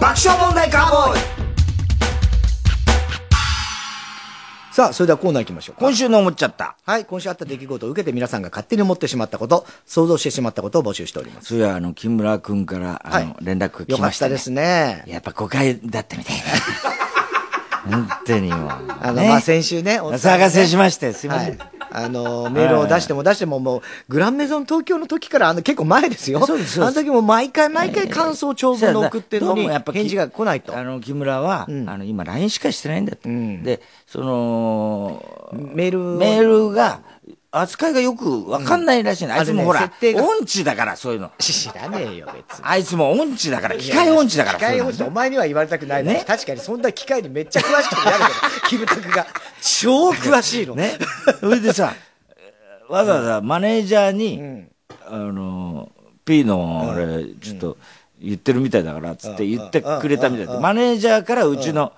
[SPEAKER 1] 爆笑問題カーボーイ。さあ、それではコーナー行きましょう
[SPEAKER 2] 今週の思っちゃった。
[SPEAKER 1] はい、今週あった出来事を受けて皆さんが勝手に思ってしまったこと、想像してしまったことを募集しております。
[SPEAKER 2] それはあの、木村くんから、あの、連絡来ました、ね。
[SPEAKER 1] よかったですね。
[SPEAKER 2] やっぱ誤解だったみたいな。本当にもう。
[SPEAKER 1] あの、まあ、先週ね、お
[SPEAKER 2] 探せしまして、すいません。
[SPEAKER 1] はいあの、メールを出しても出しても、もう、グランメゾン東京の時から、あの、結構前ですよ。
[SPEAKER 2] そうですそうです
[SPEAKER 1] あの時も毎回毎回感想長文の送ってるのに、
[SPEAKER 2] やっぱ
[SPEAKER 1] 返事が来ないと。
[SPEAKER 2] あの、木村は、あの、今 LINE しかしてないんだって。で、その、
[SPEAKER 1] メール
[SPEAKER 2] メールが、扱いがよくわかんないらしいね。あいつもほら、音痴だから、そういうの。
[SPEAKER 1] 知らねえよ、別に。
[SPEAKER 2] あいつも音痴だから、機械音痴だから。
[SPEAKER 1] 機械音痴お前には言われたくないね。確かにそんな機械にめっちゃ詳しくてやるけど、キムタクが。超詳しいの。
[SPEAKER 2] ね。それでさ、わざわざマネージャーに、あの、P の俺、ちょっと言ってるみたいだから、つって言ってくれたみたいで、マネージャーからうちの、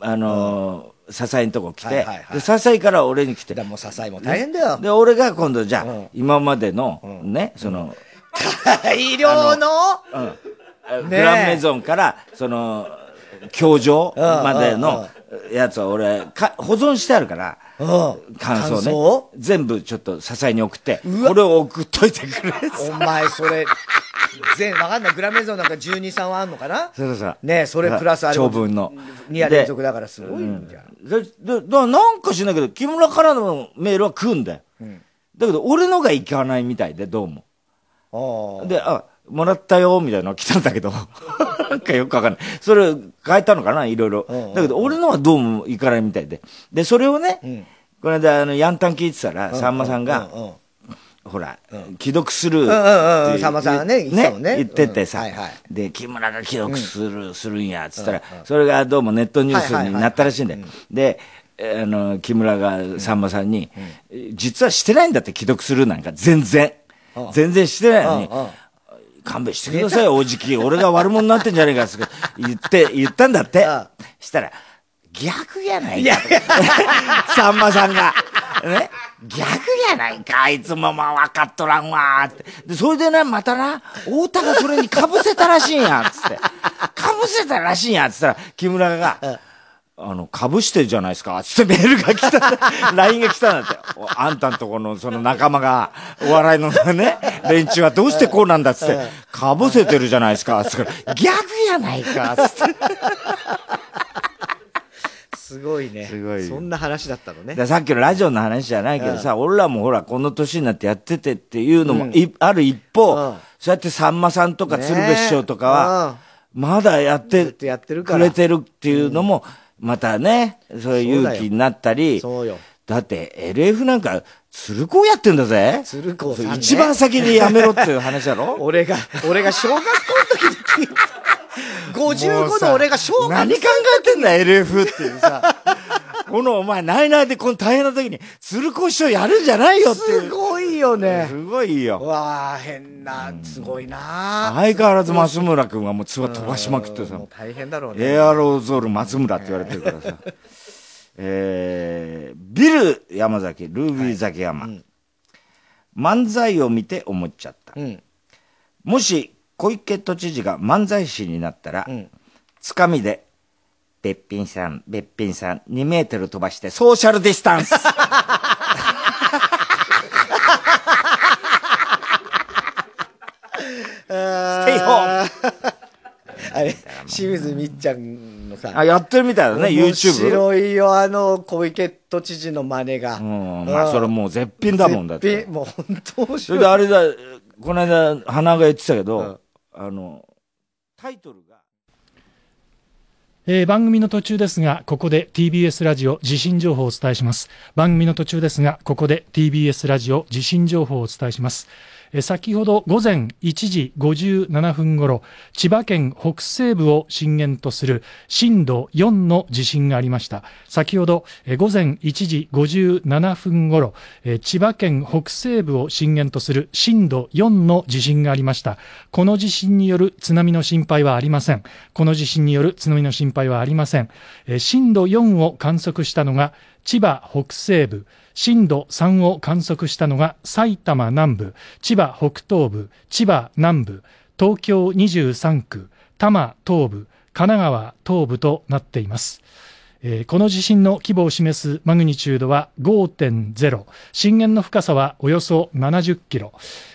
[SPEAKER 2] あの、笹井のとこ来てで、笹井から俺に来て。
[SPEAKER 1] もう笹井も大変だよ。
[SPEAKER 2] で、俺が今度じゃあ、今までの、ね、その、
[SPEAKER 1] 大量の？
[SPEAKER 2] グランメゾンから、その、教場までのやつは俺、か保存してあるから、感想
[SPEAKER 1] 感想？
[SPEAKER 2] ね。全部ちょっと支えに送って、これを送っといてくれ。
[SPEAKER 1] お前、それ、全、わかんない。グラメゾンなんか12、3はあんのかな？
[SPEAKER 2] そうそうそう。
[SPEAKER 1] ねえそれプラスあれ
[SPEAKER 2] 長文の。
[SPEAKER 1] 2夜連続だからすごいんじゃん。
[SPEAKER 2] で、で、だなんか知んないけど、木村からのメールは来んだよ。だけど、俺のが行かないみたいで、どうも。で、あ、もらったよ、みたいなの来たんだけど、なんかよくわかんない。それ変えたのかないろいろ。だけど、俺のはどうも行かないみたいで。で、それをね、この間、あの、ヤンタン聞いてたら、さんまさんが、ほら、既読するって
[SPEAKER 1] さんまさんがね言って
[SPEAKER 2] ててさで、木村が既読する、するんや、つったら、それがどうもネットニュースになったらしいんだよ。で、えーあの、木村がさんまさんに、実はしてないんだって既読するなんか全然。全然してないのに、勘弁してください、おじき。俺が悪者になってんじゃねえか、って言って、言ったんだって。したら、逆やないか。さんまさんが。ね。逆やないか、あいつもまあ分かっとらんわって。で、それでな、またな、太田がそれに被せたらしいんや、つって。被せたらしいんや、つったら、木村が、あの、被してじゃないですか、つってメールが来た、LINE が来たんだって。おあんたんとこのその仲間が、お笑いのね、連中はどうしてこうなんだっつって、被せてるじゃないですか、つって。逆やないか、つって。
[SPEAKER 1] すすごいね。
[SPEAKER 2] すごい。よ
[SPEAKER 1] そんな話だったのね。
[SPEAKER 2] さっきのラジオの話じゃないけどさ、俺らもほら、この年になってやっててっていうのもい、ある一方、そうやってさんまさんとか鶴瓶師匠とかは、まだやって
[SPEAKER 1] やってるから。
[SPEAKER 2] くれてるっていうのも、またね、そういう勇気になったり、
[SPEAKER 1] そうよ。
[SPEAKER 2] だって LF なんか、鶴子やってんだぜ。
[SPEAKER 1] 鶴子さんね。
[SPEAKER 2] 一番先にやめろっていう話だろ？
[SPEAKER 1] 俺が、俺が小学校の時に聞いた。55の俺が小学校
[SPEAKER 2] 何考えてんだ LF っていうさ。このお前、ナイナイでこの大変な時に、鶴子師匠やるんじゃないよっていう。
[SPEAKER 1] すごいよね。
[SPEAKER 2] すごいよ。
[SPEAKER 1] わあ、変な、すごいな
[SPEAKER 2] 相変わらず松村君はもう唾飛ばしまくってさ。
[SPEAKER 1] 大変だろうね。
[SPEAKER 2] エアロゾル松村って言われてるからさ。えー、ビル山崎、ルービー崎山。漫才を見て思っちゃった。もし小池都知事が漫才師になったら、つかみで、べっぴんさん、べっぴんさん、2メートル飛ばしてソーシャルディスタンス。
[SPEAKER 1] ス
[SPEAKER 2] テイホーム
[SPEAKER 1] あれ、清水みっちゃんのさ。
[SPEAKER 2] あやってるみたいだね YouTube
[SPEAKER 1] 面白いよ、あの、小池都知事の真似が。
[SPEAKER 2] うん、まあそれもう絶品だもんだって。
[SPEAKER 1] 絶品もう本当面
[SPEAKER 2] そ
[SPEAKER 1] 白い。
[SPEAKER 2] れであれだ、この間、花が言ってたけど、あの、タイトルが、
[SPEAKER 19] えー番組の途中ですが、ここで TBS ラジオ地震情報をお伝えします。番組の途中ですが、ここで TBS ラジオ地震情報をお伝えします。先ほど午前1時57分ごろ、千葉県北西部を震源とする震度4の地震がありました。先ほど午前1時57分ごろ、千葉県北西部を震源とする震度4の地震がありました。この地震による津波の心配はありません。この地震による津波の心配はありません。震度4を観測したのが千葉北西部、震度3を観測したのが埼玉南部、千葉北東部、千葉南部、東京23区、多摩東部、神奈川東部となっています。えーこの地震の規模を示すマグニチュードは5.0、震源の深さはおよそ70キロ、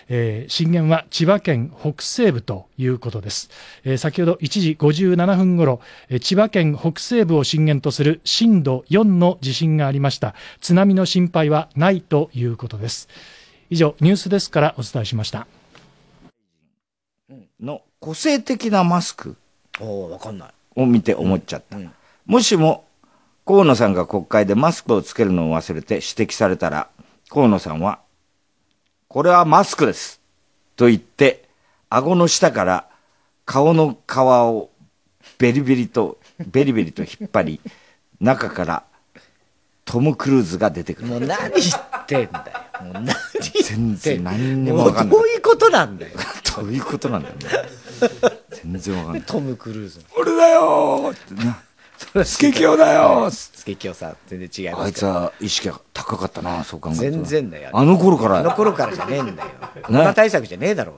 [SPEAKER 19] えー震源は千葉県北西部ということです。えー先ほど1時57分ごろ、えー千葉県北西部を震源とする震度4の地震がありました。津波の心配はないということです。以上、ニュースデスクからお伝えしました。
[SPEAKER 2] の個性的なマスク
[SPEAKER 1] おおわかんない。
[SPEAKER 2] を見て思っちゃった。もしも、河野さんが国会でマスクをつけるのを忘れて指摘されたら、河野さんは、これはマスクですと言って、顎の下から顔の皮をベリベリと、ベリベリと引っ張り、中からトム・クルーズが出てくる。
[SPEAKER 1] もう何言ってんだよ。もう何言って
[SPEAKER 2] 全然何に
[SPEAKER 1] もう
[SPEAKER 2] もわかんない
[SPEAKER 1] どう。いうことなんだよ。
[SPEAKER 2] どういうことなんだよね。全然わかんない。
[SPEAKER 1] トム・クルーズ。
[SPEAKER 2] 俺だよーってな。スケキヨだよー
[SPEAKER 1] スケキヨさん、全然違います
[SPEAKER 2] あいつは意識が高かったな、そう考えると。
[SPEAKER 1] 全然だよ。
[SPEAKER 2] あの頃から
[SPEAKER 1] あの頃からじゃねえんだよ。コロナ対策じゃねえだろ。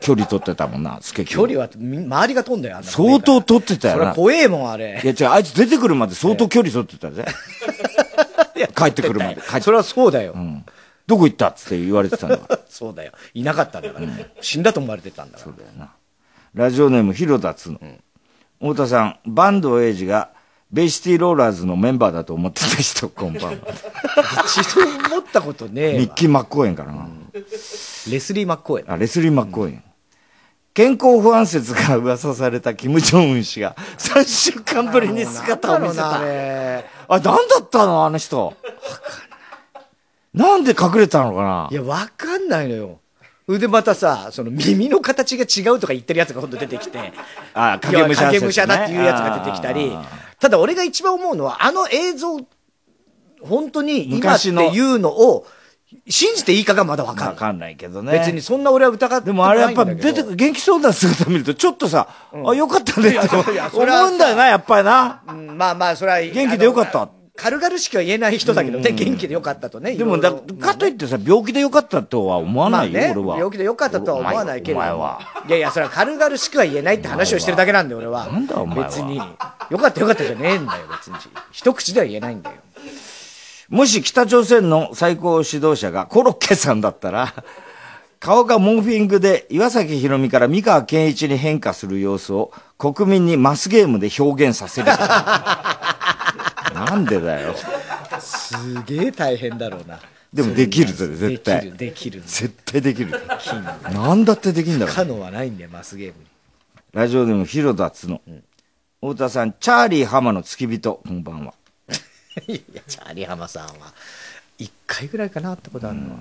[SPEAKER 2] 距離取ってたもんな、スケキヨ。
[SPEAKER 1] 距離は、み周りが飛んだよ、
[SPEAKER 2] 相当取ってたよな。
[SPEAKER 1] それ怖えもん、あれ。
[SPEAKER 2] いや違う、あいつ出てくるまで相当距離取ってたぜ。帰ってくるまで。
[SPEAKER 1] それはそうだよ。
[SPEAKER 2] どこ行ったって言われてたんだから。
[SPEAKER 1] そうだよ。いなかったんだから。死んだと思われてたんだから。そうだよな。
[SPEAKER 2] ラジオネーム、広田つの。太田さん、坂東英二が、ベイシティローラーズのメンバーだと思ってた人、こんばんは。
[SPEAKER 1] 一度思ったことねえわ
[SPEAKER 2] ミッキー・マッコーエンからな。
[SPEAKER 1] レスリー・マッコーエン。
[SPEAKER 2] あ、レスリー・マッコーエン。健康不安説が噂されたキム・ジョンウン氏が3週間ぶりに姿を見せた。
[SPEAKER 1] あ
[SPEAKER 2] なんだったのあの人。なんで隠れたのかない
[SPEAKER 1] や、わかんないのよ。で、またさ、その耳の形が違うとか言ってるやつが今度出てきて。
[SPEAKER 2] あ、影武者説ね
[SPEAKER 1] 影武者だっていうやつが出てきたり。ただ俺が一番思うのは、あの映像、本当に今っていうのを、信じていいかがまだわかんない。
[SPEAKER 2] わかんないけどね。
[SPEAKER 1] 別にそんな俺は疑って
[SPEAKER 2] でもあれやっぱ出てく元気そうな姿見るとちょっとさ、あ、よかったねって思うんだよな、やっぱりな。
[SPEAKER 1] うんまあまあ、それは。
[SPEAKER 2] 元気でよかった。
[SPEAKER 1] 軽々しくは言えない人だけどね、元気でよかったとね。
[SPEAKER 2] でもだ、かといってさ、病気でよかったとは思わないよ、俺は。
[SPEAKER 1] 病気でよかったとは思わないけれど
[SPEAKER 2] お前は。
[SPEAKER 1] いやいや、それは軽々しくは言えないって話をしてるだけなんだよ、俺は。
[SPEAKER 2] なんだお前は
[SPEAKER 1] 別に。よかったよかったじゃねえんだよ、別に。一口では言えないんだよ。
[SPEAKER 2] もし北朝鮮の最高指導者がコロッケさんだったら、顔がモーフィングで岩崎宏美から三河健一に変化する様子を国民にマスゲームで表現させる。ななんでだよ。
[SPEAKER 1] すげえ大変だろうな。
[SPEAKER 2] でもできるぞ、絶対。
[SPEAKER 1] できる、できる。
[SPEAKER 2] 絶対できる。
[SPEAKER 1] できんの
[SPEAKER 2] なんだってできんだから。
[SPEAKER 1] 不可能はないんだよ、マスゲームに。
[SPEAKER 2] ラジオでも広田つの。太田さん、チャーリー浜の付き人、こんばんは。
[SPEAKER 1] いや、チャーリー浜さんは、一回ぐらいかなってことあるのは。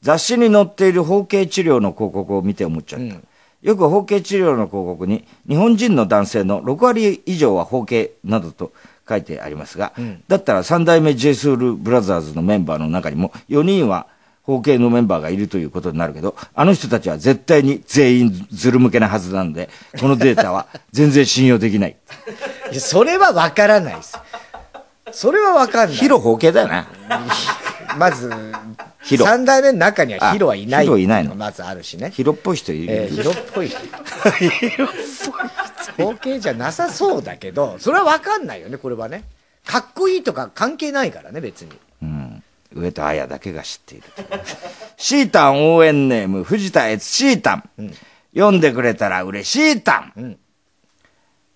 [SPEAKER 2] 雑誌に載っている包茎治療の広告を見て思っちゃった。よく包茎治療の広告に、日本人の男性の6割以上は包茎などと書いてありますが、だったら三代目 JSOUL ブラザーズのメンバーの中にも4人は包茎のメンバーがいるということになるけど、あの人たちは絶対に全員ずる向けなはずなので、このデータは全然信用できない。
[SPEAKER 1] いやそれは分からないです。それは分かんない。
[SPEAKER 2] ヒロ包茎だよな。
[SPEAKER 1] まず、
[SPEAKER 2] ヒロ
[SPEAKER 1] 三代目の中にはヒロはいない。
[SPEAKER 2] あヒロいないの
[SPEAKER 1] まずあるしね。
[SPEAKER 2] ヒロっぽい人いる。
[SPEAKER 1] えー、ヒロっぽい人。包茎じゃなさそうだけど、それは分かんないよね、これはね。かっこいいとか関係ないからね、別に。
[SPEAKER 2] うん。上戸彩だけが知っている。シータン応援ネーム、藤田悦シータン。読んでくれたら嬉しいタン。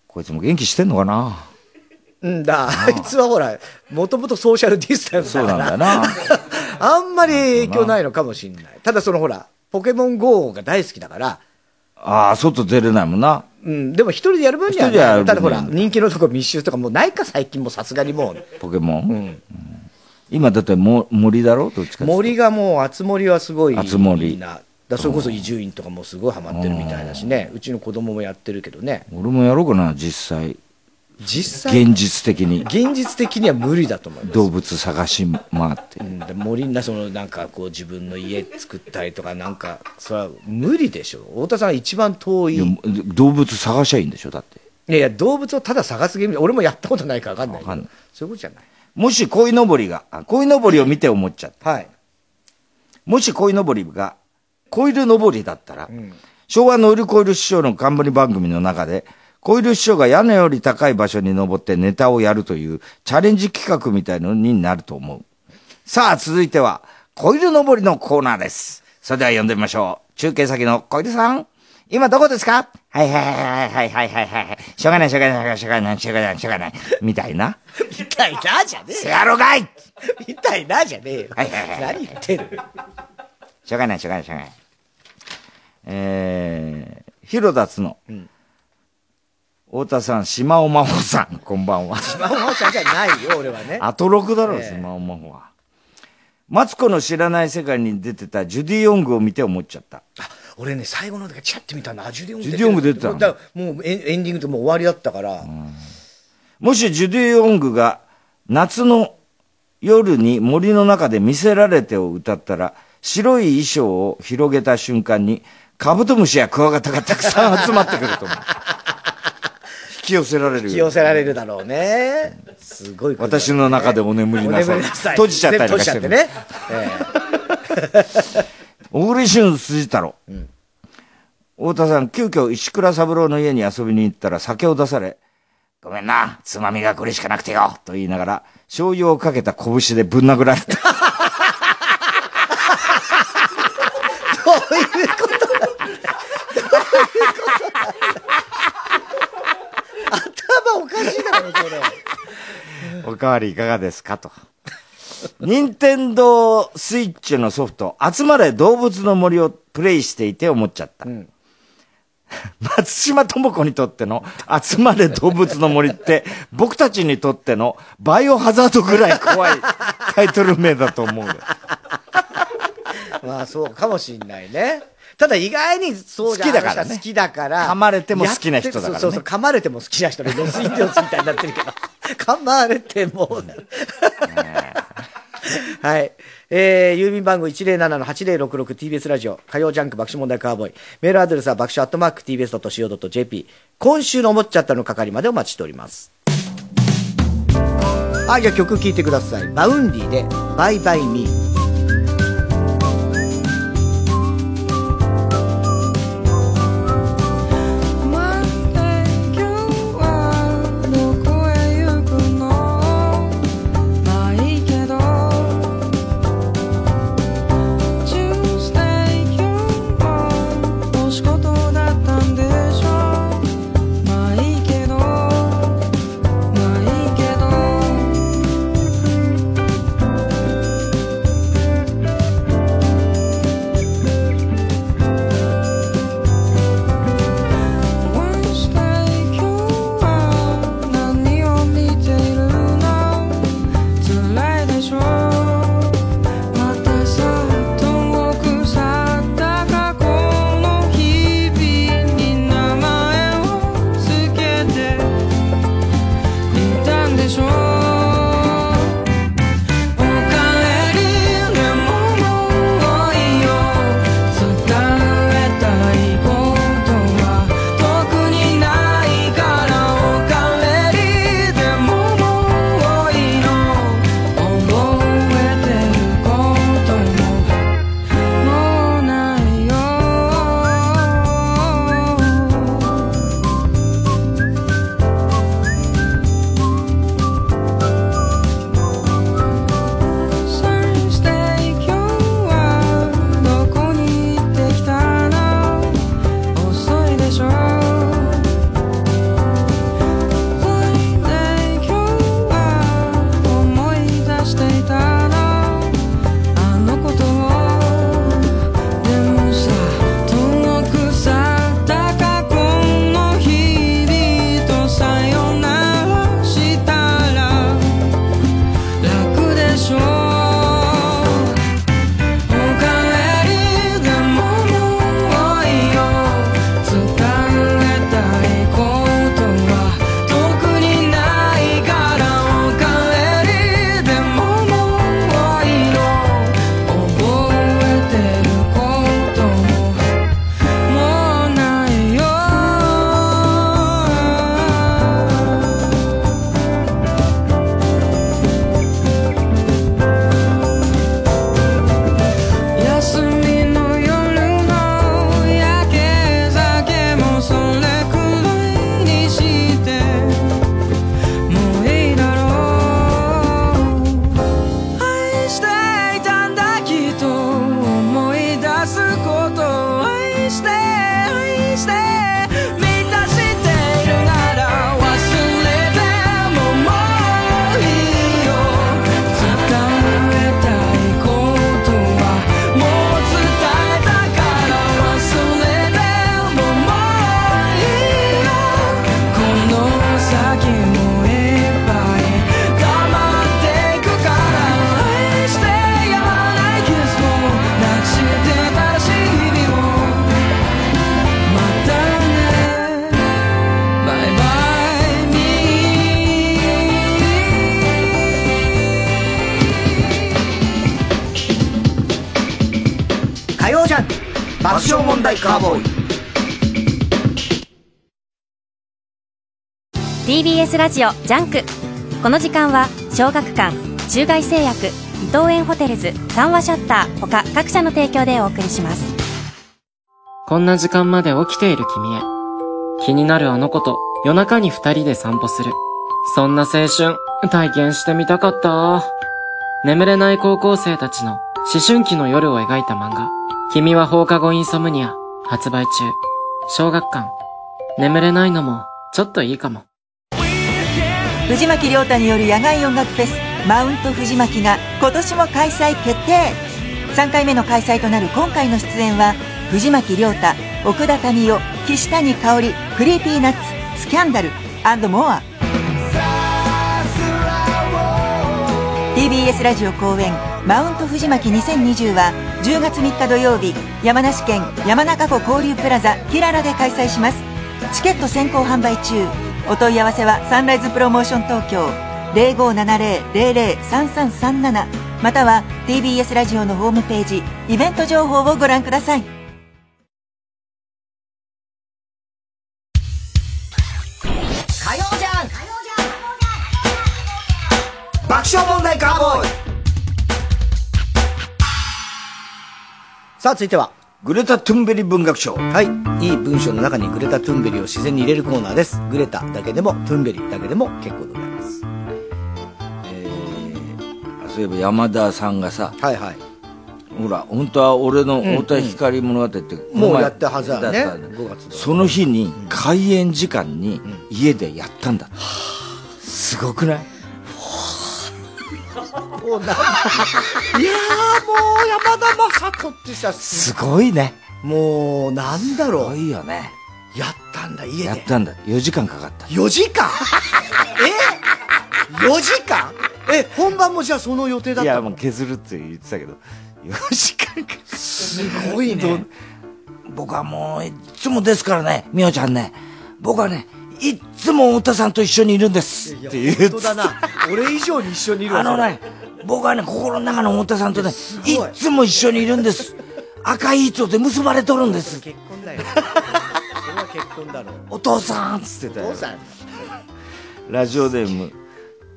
[SPEAKER 2] こいつも元気してんのかな？
[SPEAKER 1] うんだ、あいつはほら、もともとソーシャルディスタンスだから。
[SPEAKER 2] そうなんだな。
[SPEAKER 1] あんまり影響ないのかもしれない。ただそのほら、ポケモン GO が大好きだから、
[SPEAKER 2] ああ、外出れないもんな。
[SPEAKER 1] うん、でも一人でやる分には、
[SPEAKER 2] 一人でやる分には
[SPEAKER 1] ただほら、人気のとこ密集とかもうないか、最近もうさすがにもう。
[SPEAKER 2] ポケモン？うん今だっても森だろ？どっちか
[SPEAKER 1] 森がもう、あつ森はすごい。
[SPEAKER 2] あつ森。
[SPEAKER 1] だそれこそ伊集院とかもすごいハマってるみたいだしね。うちの子供もやってるけどね。
[SPEAKER 2] 俺もやろうかな、実際。
[SPEAKER 1] 実際
[SPEAKER 2] 現実的に。
[SPEAKER 1] 現実的には無理だと思います。
[SPEAKER 2] 動物探し回って。
[SPEAKER 1] うん、で森なそのなんかこう自分の家作ったりとかなんかそれは無理でしょ太田さんが一番遠い
[SPEAKER 2] 動物探しゃいいんでしょ？だって。
[SPEAKER 1] いやいや動物をただ探すゲーム俺もやったことないから分かんないけど
[SPEAKER 2] んない
[SPEAKER 1] そういうことじゃない
[SPEAKER 2] もし鯉のぼりが、あ鯉のぼりを見て思っちゃった。
[SPEAKER 1] はい。
[SPEAKER 2] もし鯉のぼりが、コイルのぼりだったら、昭和のウルコイル師匠の冠番組の中で、小犬師匠が屋根より高い場所に登ってネタをやるというチャレンジ企画みたいのになると思う。さあ、続いては、小犬登りのコーナーです。それでは呼んでみましょう。中継先の小犬さん。今どこですか？はいはいはいはいはいはいはい。しょうがないしょうがないしょうがないしょうがないしょうがない。みたいな？
[SPEAKER 1] みたいなじゃねえ。
[SPEAKER 2] せやろがい
[SPEAKER 1] みたいなじゃねえよ。
[SPEAKER 2] はいはいはい。
[SPEAKER 1] 何言ってる
[SPEAKER 2] しょうがないしょうがないしょうがない。えー、広田つの。うん太田さん、島尾真帆さん、こんばんは。
[SPEAKER 1] 島尾まほさんじゃないよ、俺はね。
[SPEAKER 2] アトロクだろ、
[SPEAKER 1] ええ
[SPEAKER 2] しまおまほは。マツコの知らない世界に出てたジュディ・オングを見て思っちゃった。
[SPEAKER 1] 俺ね、最後の時チラッて見たんだ。あジュディオング
[SPEAKER 2] ジュディオング出てた
[SPEAKER 1] もうエンエンディングともう終わりだったから。
[SPEAKER 2] もしジュディ・オングが夏の夜に森の中で魅せられてを歌ったら、白い衣装を広げた瞬間に、カブトムシやクワガタがたくさん集まってくると思う。引き寄せられるよ。
[SPEAKER 1] 引き寄せられるだろうね。すごいね
[SPEAKER 2] 私の中でお眠りなさい。
[SPEAKER 1] さい
[SPEAKER 2] 閉じちゃったりとかして
[SPEAKER 1] ね。え
[SPEAKER 2] 小栗旬辻太郎。太田さん、急遽石倉三郎の家に遊びに行ったら酒を出され、ごめんな、つまみがこれしかなくてよ、と言いながら、醤油をかけた拳でぶん殴られた。
[SPEAKER 1] どういうことなんだどういうことなんだ頭おかしいだろ、それ。
[SPEAKER 2] おかわりいかがですかと。任天堂スイッチのソフト、集まれ動物の森をプレイしていて思っちゃった。松島智子にとっての集まれ動物の森って、僕たちにとってのバイオハザードぐらい怖い タイトル名だと思うよ。
[SPEAKER 1] まあそうかもしんないね。ただ意外にそうじゃん
[SPEAKER 2] 好きだからね
[SPEAKER 1] 好きだから。
[SPEAKER 2] 噛まれても好きな人だからね
[SPEAKER 1] そうそう、噛まれても好きな人で、ロスインディオスみたいになってるけど。噛まれても。はい。えー、郵便番号 107-8066TBS ラジオ、火曜ジャンク爆笑問題カーボーイ。メールアドレスは爆笑アットマーク TBS.CO.JP。今週の思っちゃったの係までお待ちしております。はい、じゃあ曲聴いてください。バウンディで、バイバイミー。
[SPEAKER 2] 爆笑問題カーボーイ
[SPEAKER 3] TBS ラジオジャンクこの時間は小学館中外製薬伊藤園ホテルズ三和シャッター他各社の提供でお送りします
[SPEAKER 20] こんな時間まで起きている君へ。気になるあの子と夜中に二人で散歩する。そんな青春、体験してみたかった。眠れない高校生たちの思春期の夜を描いた漫画。君は放課後インソムニア。発売中。小学館。眠れないのも、ちょっといいかも。
[SPEAKER 21] 藤巻亮太による野外音楽フェスマウント藤巻が今年も開催決定3回目の開催となる今回の出演は藤巻亮太奥田民生岸谷香織クリーピーナッツスキャンダルモア TBS ラジオ公演マウント藤巻2020は10月3日土曜日山梨県山中湖交流プラザキララで開催します。チケット先行販売中。お問い合わせはサンライズプロモーション東京0570-003337または TBS ラジオのホームページイベント情報をご覧ください。
[SPEAKER 1] さあ、続いては。
[SPEAKER 2] グレタ・トゥンベリ文学賞。
[SPEAKER 1] はい。いい文章の中にグレタ・トゥンベリを自然に入れるコーナーです。グレタだけでも、トゥンベリだけでも結構でございます。
[SPEAKER 2] そういえば山田さんがさ、
[SPEAKER 1] はいはい。
[SPEAKER 2] ほら、本当は俺の太田光物語って、この前
[SPEAKER 1] もうやったはずだね。
[SPEAKER 2] だったんだ
[SPEAKER 1] 5月
[SPEAKER 2] その日に開演時間に家でやったんだ。すごくない？
[SPEAKER 1] もうな、いやーもう山田正人ってさ、
[SPEAKER 2] すごいね。
[SPEAKER 1] もう、なんだろう。
[SPEAKER 2] すごいよね。
[SPEAKER 1] やったんだ、家で。
[SPEAKER 2] やったんだ。4時間かかった。
[SPEAKER 1] 4時間？え ?4 時間？え、本番もじゃあその予定だったの？
[SPEAKER 2] いや、もう削るって言ってたけど、4時間か。
[SPEAKER 1] すごいね。
[SPEAKER 2] 僕はもう、いつもですからね、みおちゃんね。僕はね、いっつも太田さんと一緒にいるんです。って言う
[SPEAKER 1] 本当だな。俺以上に一緒にいるわ
[SPEAKER 2] あのね、僕はね、心の中の太田さんとね、いっつも一緒にいるんです。赤い糸で結ばれとるんです。
[SPEAKER 1] 結婚だよ。それは結婚だろう。
[SPEAKER 2] お父さんっつってたよ
[SPEAKER 1] お父さん。
[SPEAKER 2] ラジオネーム、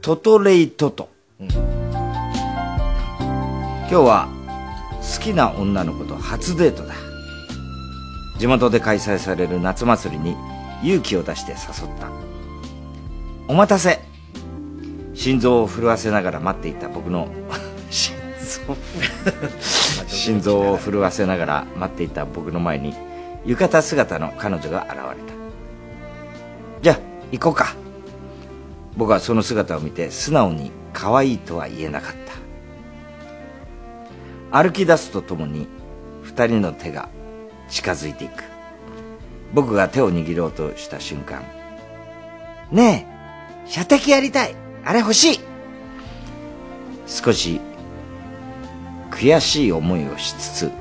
[SPEAKER 2] トトレイトト。今日は好きな女の子と初デートだ。地元で開催される夏祭りに勇気を出して誘った。お待たせ。心臓を震わせながら待っていた僕の 心臓心臓を震わせながら待っていた僕の前に浴衣姿の彼女が現れた。じゃあ、行こうか。僕はその姿を見て素直に可愛いとは言えなかった。歩き出すとともに二人の手が近づいていく。僕が手を握ろうとした瞬間。ねえ、射的やりたい。あれ欲しい。少し悔しい思いをしつつ、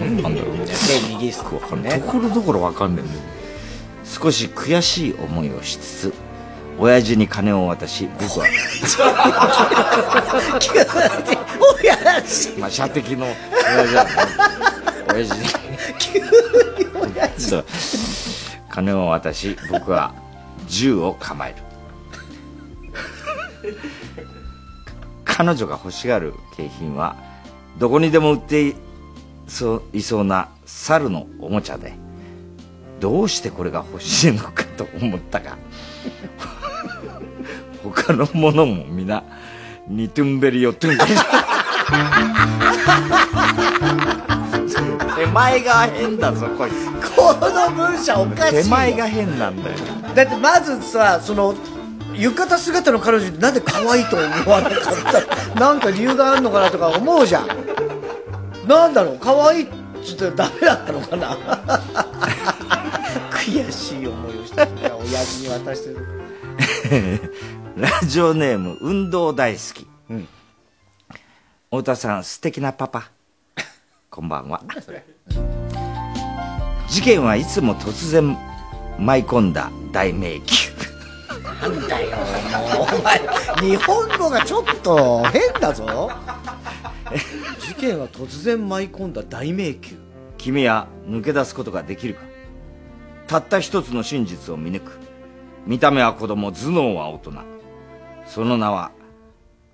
[SPEAKER 2] なんだろう
[SPEAKER 1] 手握す
[SPEAKER 2] わかんない。ところどころわかんないんだよ。少し悔しい思いをしつつ、親父に金を渡し、僕は、
[SPEAKER 1] 親 父
[SPEAKER 2] まあ、射的の親父だね。親父に。そう金を渡し、僕は銃を構える。彼女が欲しがる景品は、どこにでも売っていそういそうな猿のおもちゃで、どうしてこれが欲しいのかと思ったが、他のものも皆、ニトゥンベリよトゥンベリ。手前が変だぞ、こいつ。
[SPEAKER 1] この文章おかしいよ
[SPEAKER 2] 手前が変なんだよ。
[SPEAKER 1] だってまずさその浴衣姿の彼女ってなんで可愛いと思わなかった？なんか理由があるのかなとか思うじゃんなんだろう？可愛いっつってダメだったのかな？悔しい思いをしてた親父に渡してる
[SPEAKER 2] ラジオネーム、運動大好き。太田さん、素敵なパパ。こんばんは。事件はいつも突然舞い込んだ大迷宮。
[SPEAKER 1] なんだよもう。お前日本語がちょっと変だぞ。事件は突然舞い込んだ大迷宮。
[SPEAKER 2] 君は抜け出すことができるか？たった一つの真実を見抜く。見た目は子供頭脳は大人。その名は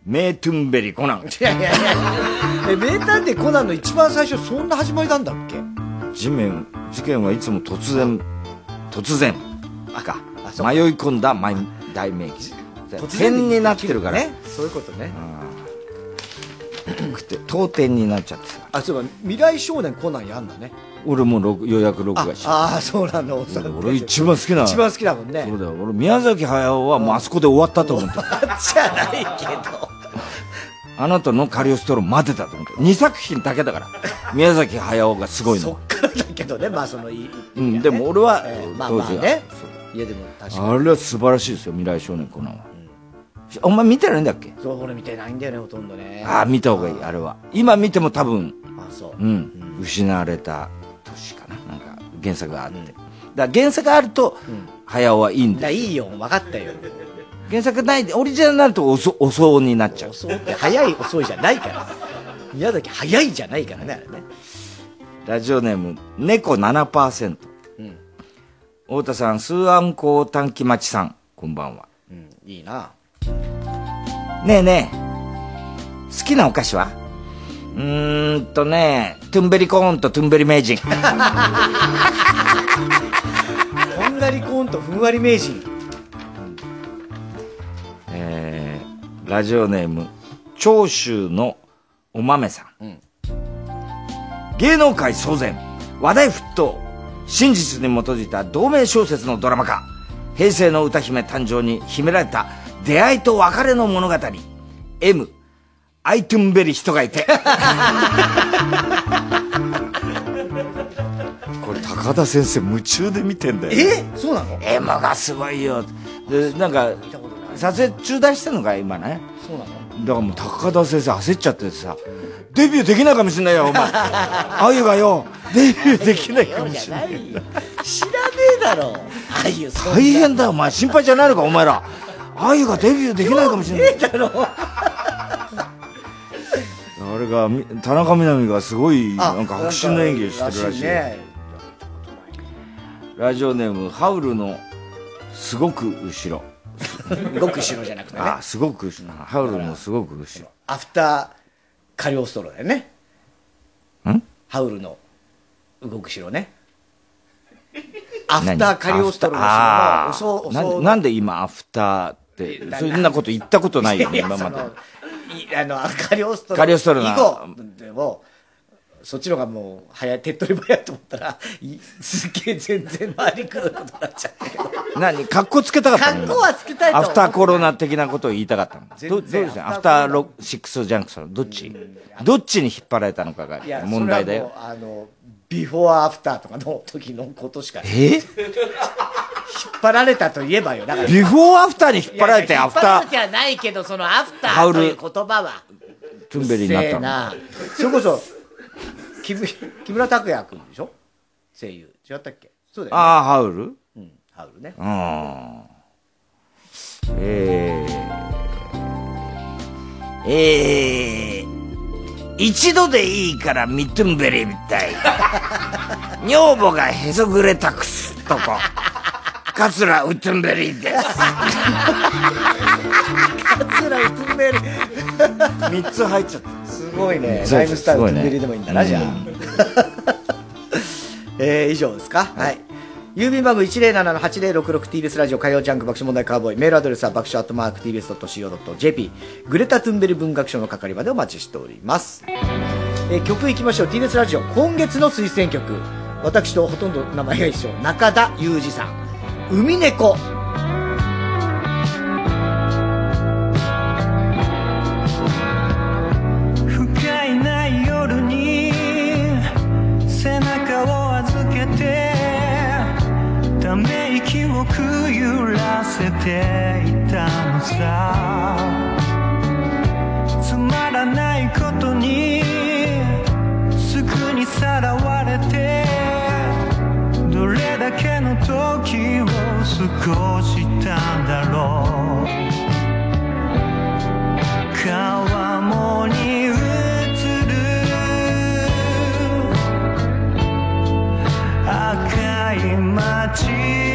[SPEAKER 2] メートゥンベリコナン。
[SPEAKER 1] いやいやいや。え名探偵コナンの一番最初そんな始まりなんだっけ？
[SPEAKER 2] 地面事件はいつも突然突然。か。迷い込んだマイ大迷宮
[SPEAKER 1] 突然
[SPEAKER 2] 点になってるから。
[SPEAKER 1] ね。そういうことね。
[SPEAKER 2] くて当点になっちゃってさ。
[SPEAKER 1] あそういえば未来少年コナンやんだね。
[SPEAKER 2] 俺も録予約録画して
[SPEAKER 1] ああそうなんだおっさん
[SPEAKER 2] 俺一番好きな
[SPEAKER 1] 一番好きだもんね。
[SPEAKER 2] そうだよ。俺宮崎駿はもうあそこで終わったと思ってた。
[SPEAKER 1] じゃないけど
[SPEAKER 2] あなたのカリオストロ待ってたと思って。2作品だけだから。宮崎駿がすごいの
[SPEAKER 1] だけどね。まあそのいい
[SPEAKER 2] うんでも俺は
[SPEAKER 1] まあ
[SPEAKER 2] 当時は
[SPEAKER 1] まあね。いやでも確かに。
[SPEAKER 2] あれは素晴らしいですよ未来少年コナンは。お前見てないんだっけ？
[SPEAKER 1] そう俺見てないんだよねほとんどね。
[SPEAKER 2] ああ見た方がいいあれは。今見ても多分
[SPEAKER 1] あそう。
[SPEAKER 2] うん失われた年かな。なんか原作があって。だから原作あると駿はいいんです
[SPEAKER 1] だいいよ。分かったよ
[SPEAKER 2] 原作ないオリジナルになると遅遅になっちゃう。
[SPEAKER 1] そうって早い遅いじゃないから。宮崎早いじゃないからねあれね。
[SPEAKER 2] ラジオネーム猫7%、
[SPEAKER 1] うん。
[SPEAKER 2] 太田さんスーアンコウ短期待ちさんこんばんは。
[SPEAKER 1] うんいいな。
[SPEAKER 2] ねえねえ。好きなお菓子は？うーんとねトゥンベリコーンとトゥンベリ名人。
[SPEAKER 1] こんがりコーンとふんわり名人
[SPEAKER 2] ラジオネーム長州のお豆さん、
[SPEAKER 1] うん。
[SPEAKER 2] 芸能界騒然。話題沸騰。真実に基づいた同名小説のドラマ化。平成の歌姫誕生に秘められた出会いと別れの物語。M アイトゥンベリ人がいて。これ高田先生夢中で見てんだよ、
[SPEAKER 1] え？そうなの
[SPEAKER 2] ？M がすごいよ。でなんか撮影中断してんのかい今ね。
[SPEAKER 1] そうなの？
[SPEAKER 2] だからもう高田先生焦っちゃってさデビューできないかもしれないよお前。あゆがよ。デビューできないかもしれない
[SPEAKER 1] 知らねえだろ。あゆ
[SPEAKER 2] 大変だよお前。心配じゃないのかお前ら。あゆがデビューできないかもしれない。
[SPEAKER 1] ねえだろ。
[SPEAKER 2] あれがみ田中みな実がすごい
[SPEAKER 1] あ
[SPEAKER 2] なんか迫真の演技をしてるらしい。
[SPEAKER 1] らしいね
[SPEAKER 2] ラジオネームハウルのすごく後ろ
[SPEAKER 1] ごく後ろじゃなくてね。
[SPEAKER 2] あすごく後ろ。ハウルのすごく後ろ。
[SPEAKER 1] アフターカリオストロだよね。
[SPEAKER 2] ん？
[SPEAKER 1] ハウルの動く城ね。アフターカリオストロの城の。
[SPEAKER 2] あ
[SPEAKER 1] 遅
[SPEAKER 2] ー。なん
[SPEAKER 1] 遅
[SPEAKER 2] で今アフターってそんなこと言ったことないよね今まで。
[SPEAKER 1] いあのカリオストロ以降でもそっちのがもう早い手っ取り早いと思ったらいすっげえ全然回りくどいことになっちゃったけど。
[SPEAKER 2] 何？格好つけたかったの？
[SPEAKER 1] 格好はつけたい
[SPEAKER 2] アフターコロナ的なことを言いたかったの？どどうです
[SPEAKER 1] アフター
[SPEAKER 2] アフターロシックスジャンクションどっち？どっちに引っ張られたのかが問題だよ。
[SPEAKER 1] それはもうあのビフォーアフターとかの時のことしか。
[SPEAKER 2] え？
[SPEAKER 1] 引っ張られたと言えばよ。だから
[SPEAKER 2] ビフォーアフターに引っ張られてアフタ
[SPEAKER 1] 引っ張られてはないけどそのアフターという言葉は。
[SPEAKER 2] ートゥンベリーになったの？
[SPEAKER 1] それこそ木村木村拓哉君でしょ？声優。違ったっけ？そうだよね。
[SPEAKER 2] ああハウル？
[SPEAKER 1] うんハウルね。
[SPEAKER 2] うん。えー、えー、一度でいいからミトゥンベみたい。女房がへそくり隠すとこ。桂ウトゥンベリーです。
[SPEAKER 1] 桂ウトゥンベリー。
[SPEAKER 2] 三つ入っちゃった。
[SPEAKER 1] すごいねライムスターウトゥンベリーでもいいんだな、じゃあ。えー、以上ですか？はい。郵便番号 107-8066TBS ラジオ火曜ジャンク爆笑問題カーボーイメールアドレスは爆笑アットマーク TBS.CO.JP グレタ・トゥンベリ文学賞の係までお待ちしております、えー曲いきましょう。TBS ラジオ今月の推薦曲。私とほとんど名前が一緒。中田裕二さん「海猫」
[SPEAKER 14] 不快な夜に背中を預けてため息をくゆらせていたのさ。つまらないことにすぐにさらわれてどれだけの時を過ごしたんだろう。川に映る。
[SPEAKER 2] 赤い街。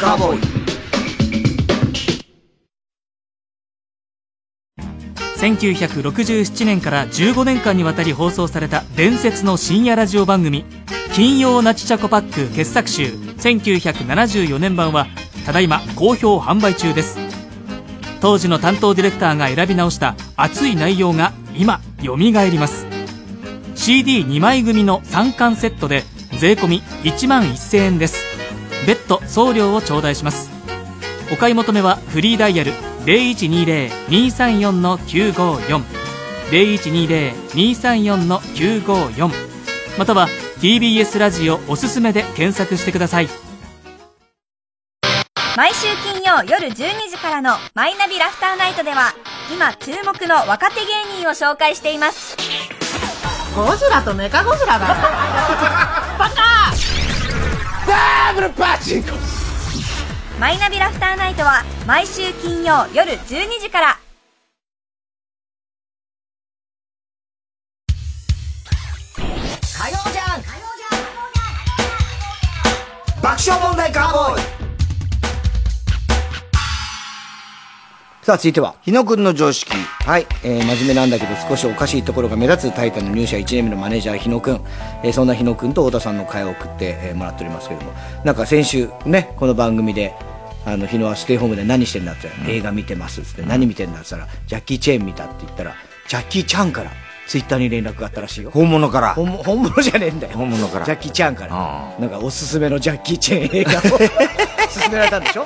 [SPEAKER 2] カーボーイ。
[SPEAKER 22] 1967年から15年間にわたり放送された伝説の深夜ラジオ番組「金曜ナチチャコパック傑作集1974年版」はただいま好評販売中です。当時の担当ディレクターが選び直した熱い内容が今よみがえります CD2 枚組の3巻セットで税込1万1000円です。途送料を頂戴します。お買い求めはフリーダイヤル0120-234-954 0120-234-954または TBS ラジオおすすめで検索してください。
[SPEAKER 23] 毎週金曜夜12時からの「マイナビラフターナイト」では今注目の若手芸人を紹介しています。
[SPEAKER 24] ゴジラとメカゴジラだバカ
[SPEAKER 23] マイナビラフターナイトは毎週金曜夜12時から。
[SPEAKER 2] 火曜じゃん爆笑問題カーボーイ
[SPEAKER 1] さあ、続いては。
[SPEAKER 2] 日野くんの常識。
[SPEAKER 1] はい。えー、真面目なんだけど少しおかしいところが目立つタイタンの入社1年目のマネージャー日野くん。えー、そんな日野くんと太田さんの会を送って、えー、もらっておりますけども。なんか先週ね、この番組で、あの、日野はステイホームで何してんだって言ったら、映画見てますっつって、何見てんだって言ったら、ジャッキー・チェーン見たって言ったら、ジャッキー・チャンから、ツイッターに連絡があったらしいよ。
[SPEAKER 2] 本物から。
[SPEAKER 1] 本物本物じゃねえんだよ。
[SPEAKER 2] 本物から。
[SPEAKER 1] ジャッキー・チャンから。なんかおすすめのジャッキー・チェーン映画を 勧められたんでしょ？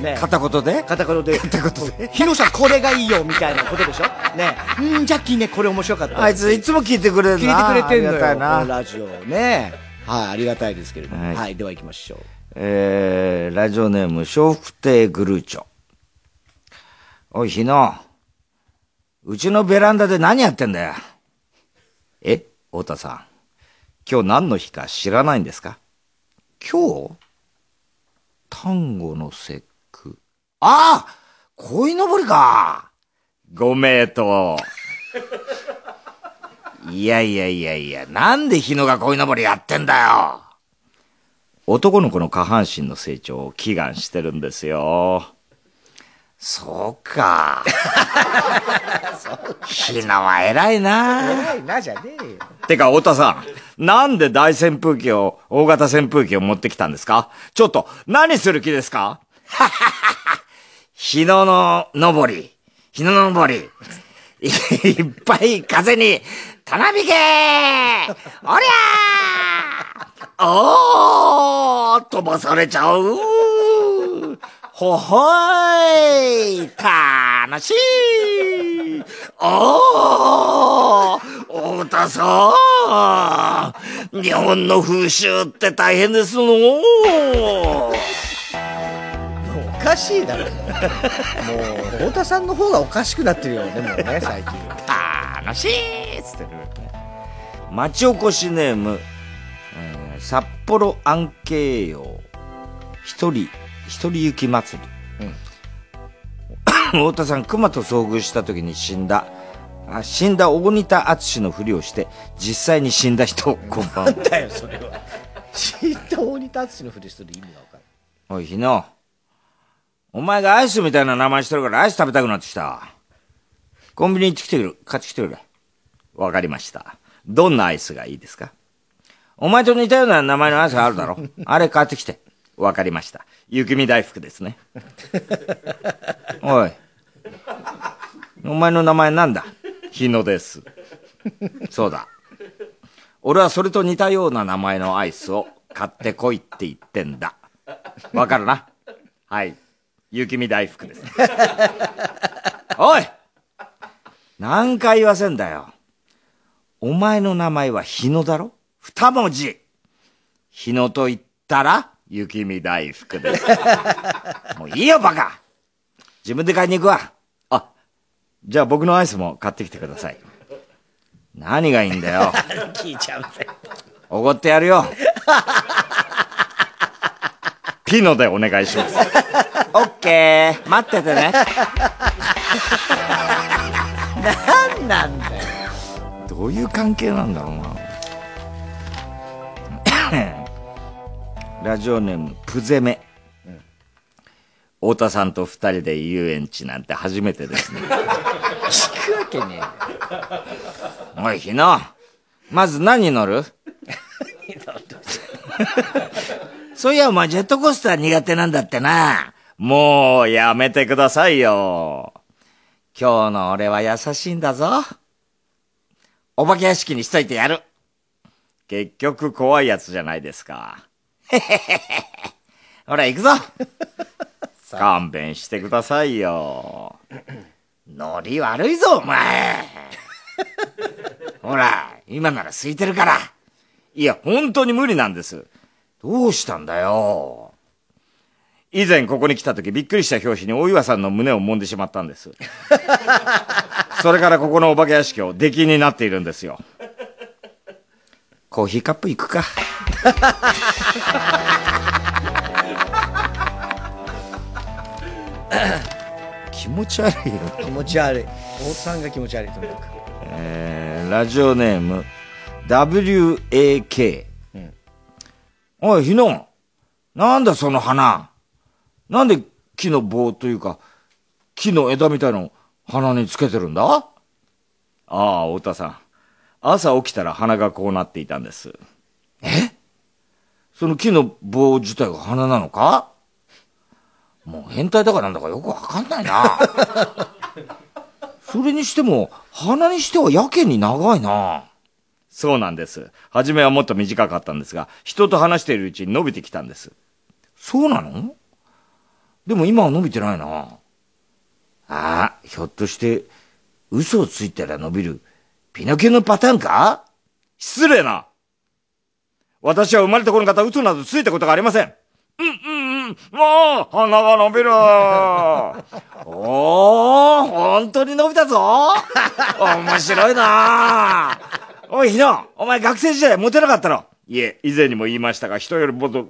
[SPEAKER 1] ね
[SPEAKER 2] 片言で？
[SPEAKER 1] 片言で。片言で？日野さんこれがいいよみたいなことでしょ？ね うん、ジャッキーね、これ面白かった。
[SPEAKER 2] あいついつも聞いてくれるな
[SPEAKER 1] 聞いてくれてんのよ。
[SPEAKER 2] ありがたいな
[SPEAKER 1] ラジオをね。はい、ありがたいですけれども。はい、では行きましょう。
[SPEAKER 2] えー、ラジオネーム、笑福亭グルーチョ。おい、日野。うちのベランダで何やってんだよ？え太田さん。今日何の日か知らないんですか？今日？単語の節句。ああ鯉のぼりかご名答。いやいやいやいや、なんで日野が鯉のぼりやってんだよ男の子の下半身の成長を祈願してるんですよ。そうか。ひなは偉いな。
[SPEAKER 1] 偉いなじゃねえよ。
[SPEAKER 2] てか、太田さん、なんで大扇風機を、大型扇風機を持ってきたんですか？ちょっと、何する気ですか？日野の登り、日野の登り、いっぱい風に、たなびけ!おりゃ!ーおー飛ばされちゃう。ほほーい!楽しい!おー太田さん日本の風習って大変ですの
[SPEAKER 1] おかしいだろ。もう、太田さんの方がおかしくなってるよね、もうね、最近。
[SPEAKER 2] 楽しいっつってる。町おこしネーム、えー札幌安慶陽一人、一人行き祭り。太田さん、熊と遭遇した時に死んだ、あ死んだ大仁田敦のふりをして、実際に死んだ人をこんばんは
[SPEAKER 1] だよ、それは。死んだ大仁田敦のふりする意味がわかる。
[SPEAKER 2] おい、日野。お前がアイスみたいな名前してるからアイス食べたくなってきた。コンビニ行ってきてくる。買ってきてくれ。わかりました。どんなアイスがいいですか？お前と似たような名前のアイスがあるだろあれ買ってきて。わかりました。雪見大福ですね。おい。お前の名前なんだ？日野です。そうだ。俺はそれと似たような名前のアイスを買ってこいって言ってんだ。わかるな？はい。雪見大福です。おい何回言わせんだよ。お前の名前は日野だろ？二文字。日野と言ったら、雪見大福です。もういいよ、バカ自分で買いに行くわ。あ、じゃあ僕のアイスも買ってきてください。何がいいんだよ。
[SPEAKER 1] 聞いちゃうぜ。
[SPEAKER 2] おごってやるよ。ピノでお願いします。ケー。待っててね。
[SPEAKER 1] なんなんだよ。
[SPEAKER 2] どういう関係なんだろうな。ラジオネーム、プゼメ。太田さんと二人で遊園地なんて初めてですね。
[SPEAKER 1] 聞くわけね
[SPEAKER 2] おい、ひの。まず何乗る？そういや、お前ジェットコースター苦手なんだってな。もう、やめてくださいよ。今日の俺は優しいんだぞ。お化け屋敷にしといてやる。結局怖いやつじゃないですか。へへへへ。ほら、行くぞ。勘弁してくださいよ。ノリ悪いぞ、お前。ほら、今なら空いてるから。いや、本当に無理なんです。どうしたんだよ。以前ここに来た時びっくりした拍子に大岩さんの胸を揉んでしまったんです。それからここのお化け屋敷を出禁になっているんですよ。コーヒーカップ行くか。気持ち悪いよ。
[SPEAKER 1] 気持ち悪い。大津さんが気持ち悪いとにかく。
[SPEAKER 2] えー、ラジオネーム、WAK。おい、ひの、なんだその花。なんで木の棒というか、木の枝みたいの鼻につけてるんだ？ああ、太田さん。朝起きたら鼻がこうなっていたんです。え？その木の棒自体が鼻なのか？もう変態だかなんだかよくわかんないな。それにしても、鼻にしてはやけに長いな。そうなんです。初めはもっと短かったんですが、人と話しているうちに伸びてきたんです。そうなの？でも今は伸びてないな。ああ、ひょっとして、嘘をついたら伸びる、ピノキオのパターンか？失礼な私は生まれてこの方嘘などついたことがありません。うんうんうん。もう、鼻が伸びる。おー、本当に伸びたぞ。面白いなおい、ひの、お前学生時代モテなかったの？いえ、以前にも言いましたが、人よりもっと、もう、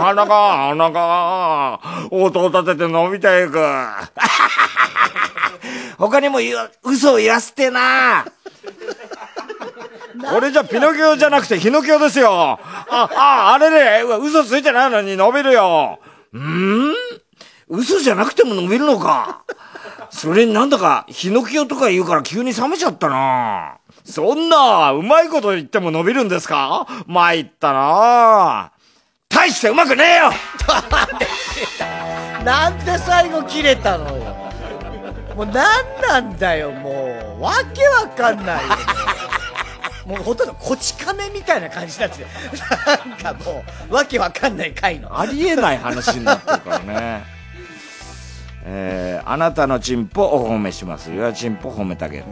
[SPEAKER 2] 鼻が、鼻が、音を立てて伸びていく。他にも言う、嘘を言わせてな これじゃピノキオじゃなくてヒノキオですよ。あ、あ、あれね、嘘ついてないのに伸びるよ。ん？嘘じゃなくても伸びるのか。それになんだか、ヒノキオとか言うから急に冷めちゃったな。そんな、うまいこと言っても伸びるんですか？参ったな。大してうまくねえよ
[SPEAKER 1] なんで最後切れたのよ。もうなんなんだよ、もう。わけわかんないよ。もうほとんどこち亀みたいな感じになってて。なんかもう、わけわかんない回の。
[SPEAKER 2] ありえない話になってるからね。えー、あなたのチンポお褒めします。よチンポ褒めてあげる。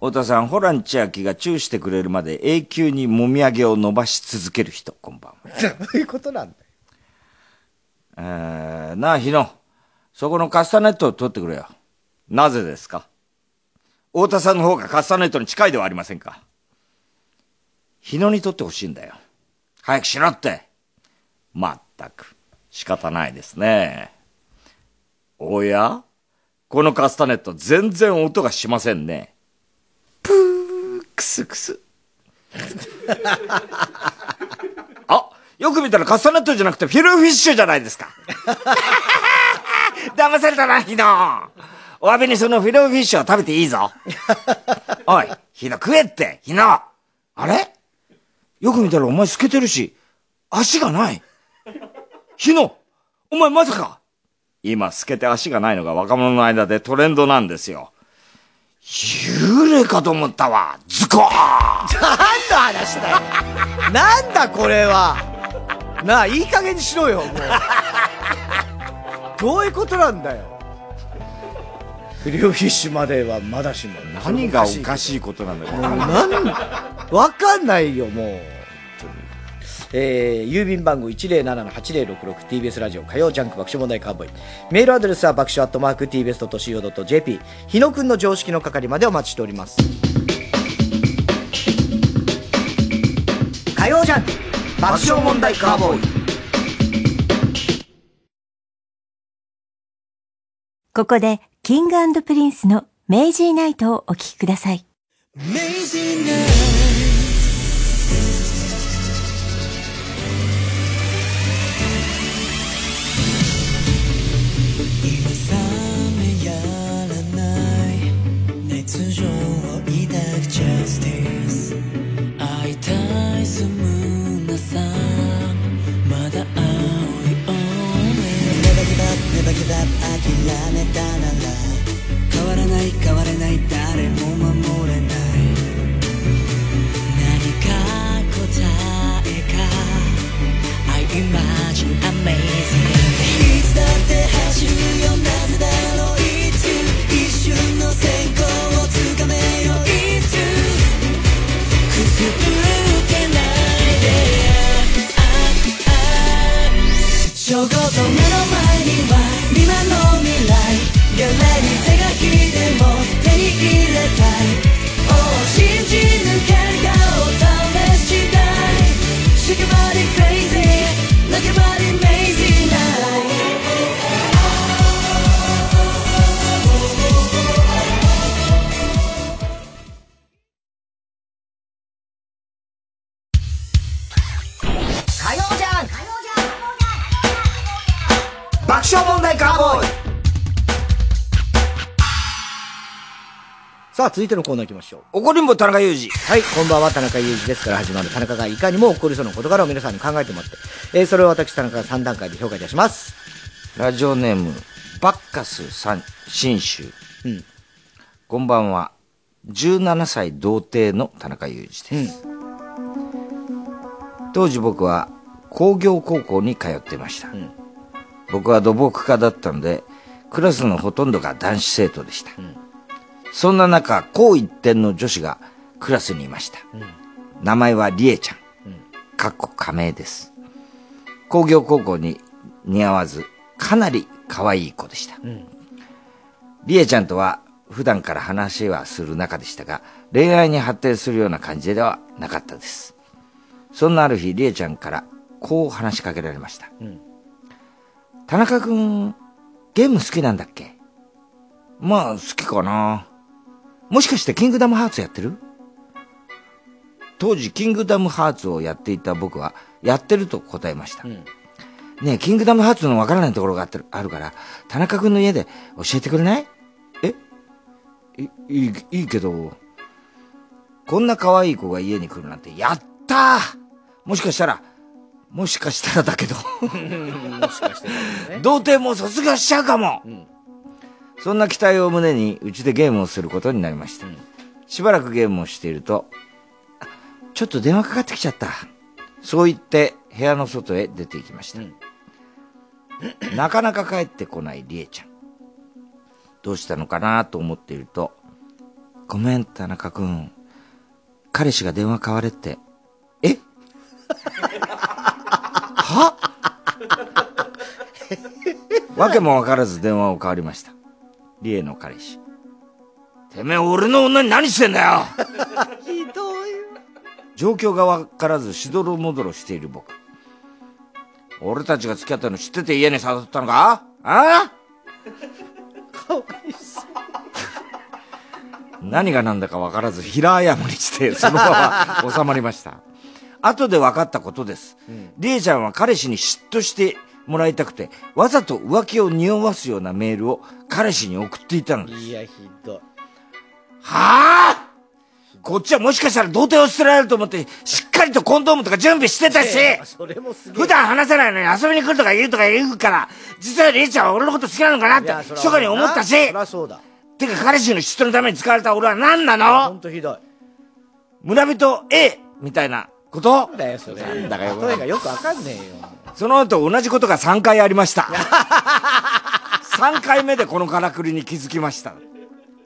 [SPEAKER 2] 太田さん、ホラン千秋がチューしてくれるまで永久にもみあげを伸ばし続ける人、こんばんは。
[SPEAKER 1] どういうことなんだよ。
[SPEAKER 2] えー、なあ、日野。そこのカスタネットを取ってくれよ。なぜですか？太田さんの方がカスタネットに近いではありませんか？日野に取ってほしいんだよ。早くしろって。まったく、仕方ないですね。おや？このカスタネット全然音がしませんね。クスクス。あ、よく見たらカスタネットじゃなくてフィルフィッシュじゃないですか。騙されたな、ヒノ。お詫びにそのフィルフィッシュを食べていいぞ。おい、ヒノ食えって、ヒノ。あれ？よく見たらお前透けてるし、足がない。ヒノ、お前まさか。今透けて足がないのが若者の間でトレンドなんですよ。幽霊かと思ったわ。ズコー
[SPEAKER 1] 何の話だよ。なんだこれは。なあ、いい加減にしろよ、もう。どういうことなんだよ。フリオフィッシュまではまだしも。
[SPEAKER 2] 何がおかしいことなんだよ。
[SPEAKER 1] もうなん、わかんないよ、もう。えー、郵便番号 107-8066TBS ラジオ火曜ジャンク爆笑問題カーボーイ。メールアドレスは爆笑アットマーク TBS.CO.JP 日野くんの常識の係までお待ちしております。火曜ジャンク爆笑問題カーボーイ。
[SPEAKER 12] ここで、キングプリンスの Mazy Night をお聴きください。
[SPEAKER 13] 熱い
[SPEAKER 21] たいすむなさまだ青い Always Never 諦めたなら変わらない変われない誰も守れない何か答えか I imagine amazing いつだって走るよなぜだろう
[SPEAKER 1] 爆笑問題カーボーイさあ、続いてのコーナー行きましょう。
[SPEAKER 2] 怒りんぼ田中裕二。
[SPEAKER 1] はい、こんばんは、田中裕二ですから始まる田中がいかにも起こりそうな事柄を皆さんに考えてもらって、えー、それを私、田中が3段階で評価いたします。
[SPEAKER 2] ラジオネーム、バッカス三新州。
[SPEAKER 1] うん。
[SPEAKER 2] こんばんは。17歳童貞の田中裕二です。当時僕は工業高校に通っていました。僕は土木科だったので、クラスのほとんどが男子生徒でした。そんな中、高一点の女子がクラスにいました。名前はリエちゃん。かっこ仮名です。工業高校に似合わず、かなり可愛い子でした。リエちゃんとは普段から話はする仲でしたが、恋愛に発展するような感じではなかったです。そんなある日、リエちゃんからこう話しかけられました。田中くん、ゲーム好きなんだっけ？まあ、好きかな。もしかしてキングダムハーツやってる？当時、キングダムハーツをやっていた僕は、やってると答えました。ねえ、キングダムハーツのわからないところがあってるあるから、田中くんの家で教えてくれない？え？い、いい、いいけど、こんな可愛い子が家に来るなんて、やったー！もしかしたら、もしかしたらだけど、
[SPEAKER 1] もしかしてね。
[SPEAKER 2] 童貞も卒業しちゃうかも、そんな期待を胸に、うちでゲームをすることになりました。しばらくゲームをしていると、あちょっと電話かかってきちゃった。そう言って、部屋の外へ出て行きました。なかなか帰ってこないりえちゃん。どうしたのかなと思っていると、ごめん、田中くん。彼氏が電話変われって。え？はわけもわからず電話を変わりました。リエの彼氏。てめえ俺の女に何してんだよ
[SPEAKER 1] ひどい。
[SPEAKER 2] 状況がわからずしどろもどろしている僕。俺たちが付き合ったの知ってて家に誘ったのか？あ？あ
[SPEAKER 1] かわいそう。
[SPEAKER 2] 何が何だか分からず平謝りしてそのまま収まりました。後で分かったことです。りえちゃんは彼氏に嫉妬してもらいたくて、わざと浮気を匂わすようなメールを彼氏に送っていたのです。
[SPEAKER 1] いや、ひどい。
[SPEAKER 2] はあ？こっちはもしかしたら童貞を捨てられると思って、しっかりとコンドームとか準備してたし。普段話せないのに遊びに来るとか言うとか言うから、実はりえちゃんは俺のこと好きなのかなって、密かに思ったし。てか彼氏の嫉妬のために使われた俺は何なの？
[SPEAKER 1] ほんとひどい。
[SPEAKER 2] 村人 A みたいなこと？
[SPEAKER 1] なんだよ、それ。
[SPEAKER 2] なんだかよく
[SPEAKER 1] 例えがよくわかんねえよ。
[SPEAKER 2] その後同じことが3回ありました。3回目でこのからくりに気づきました。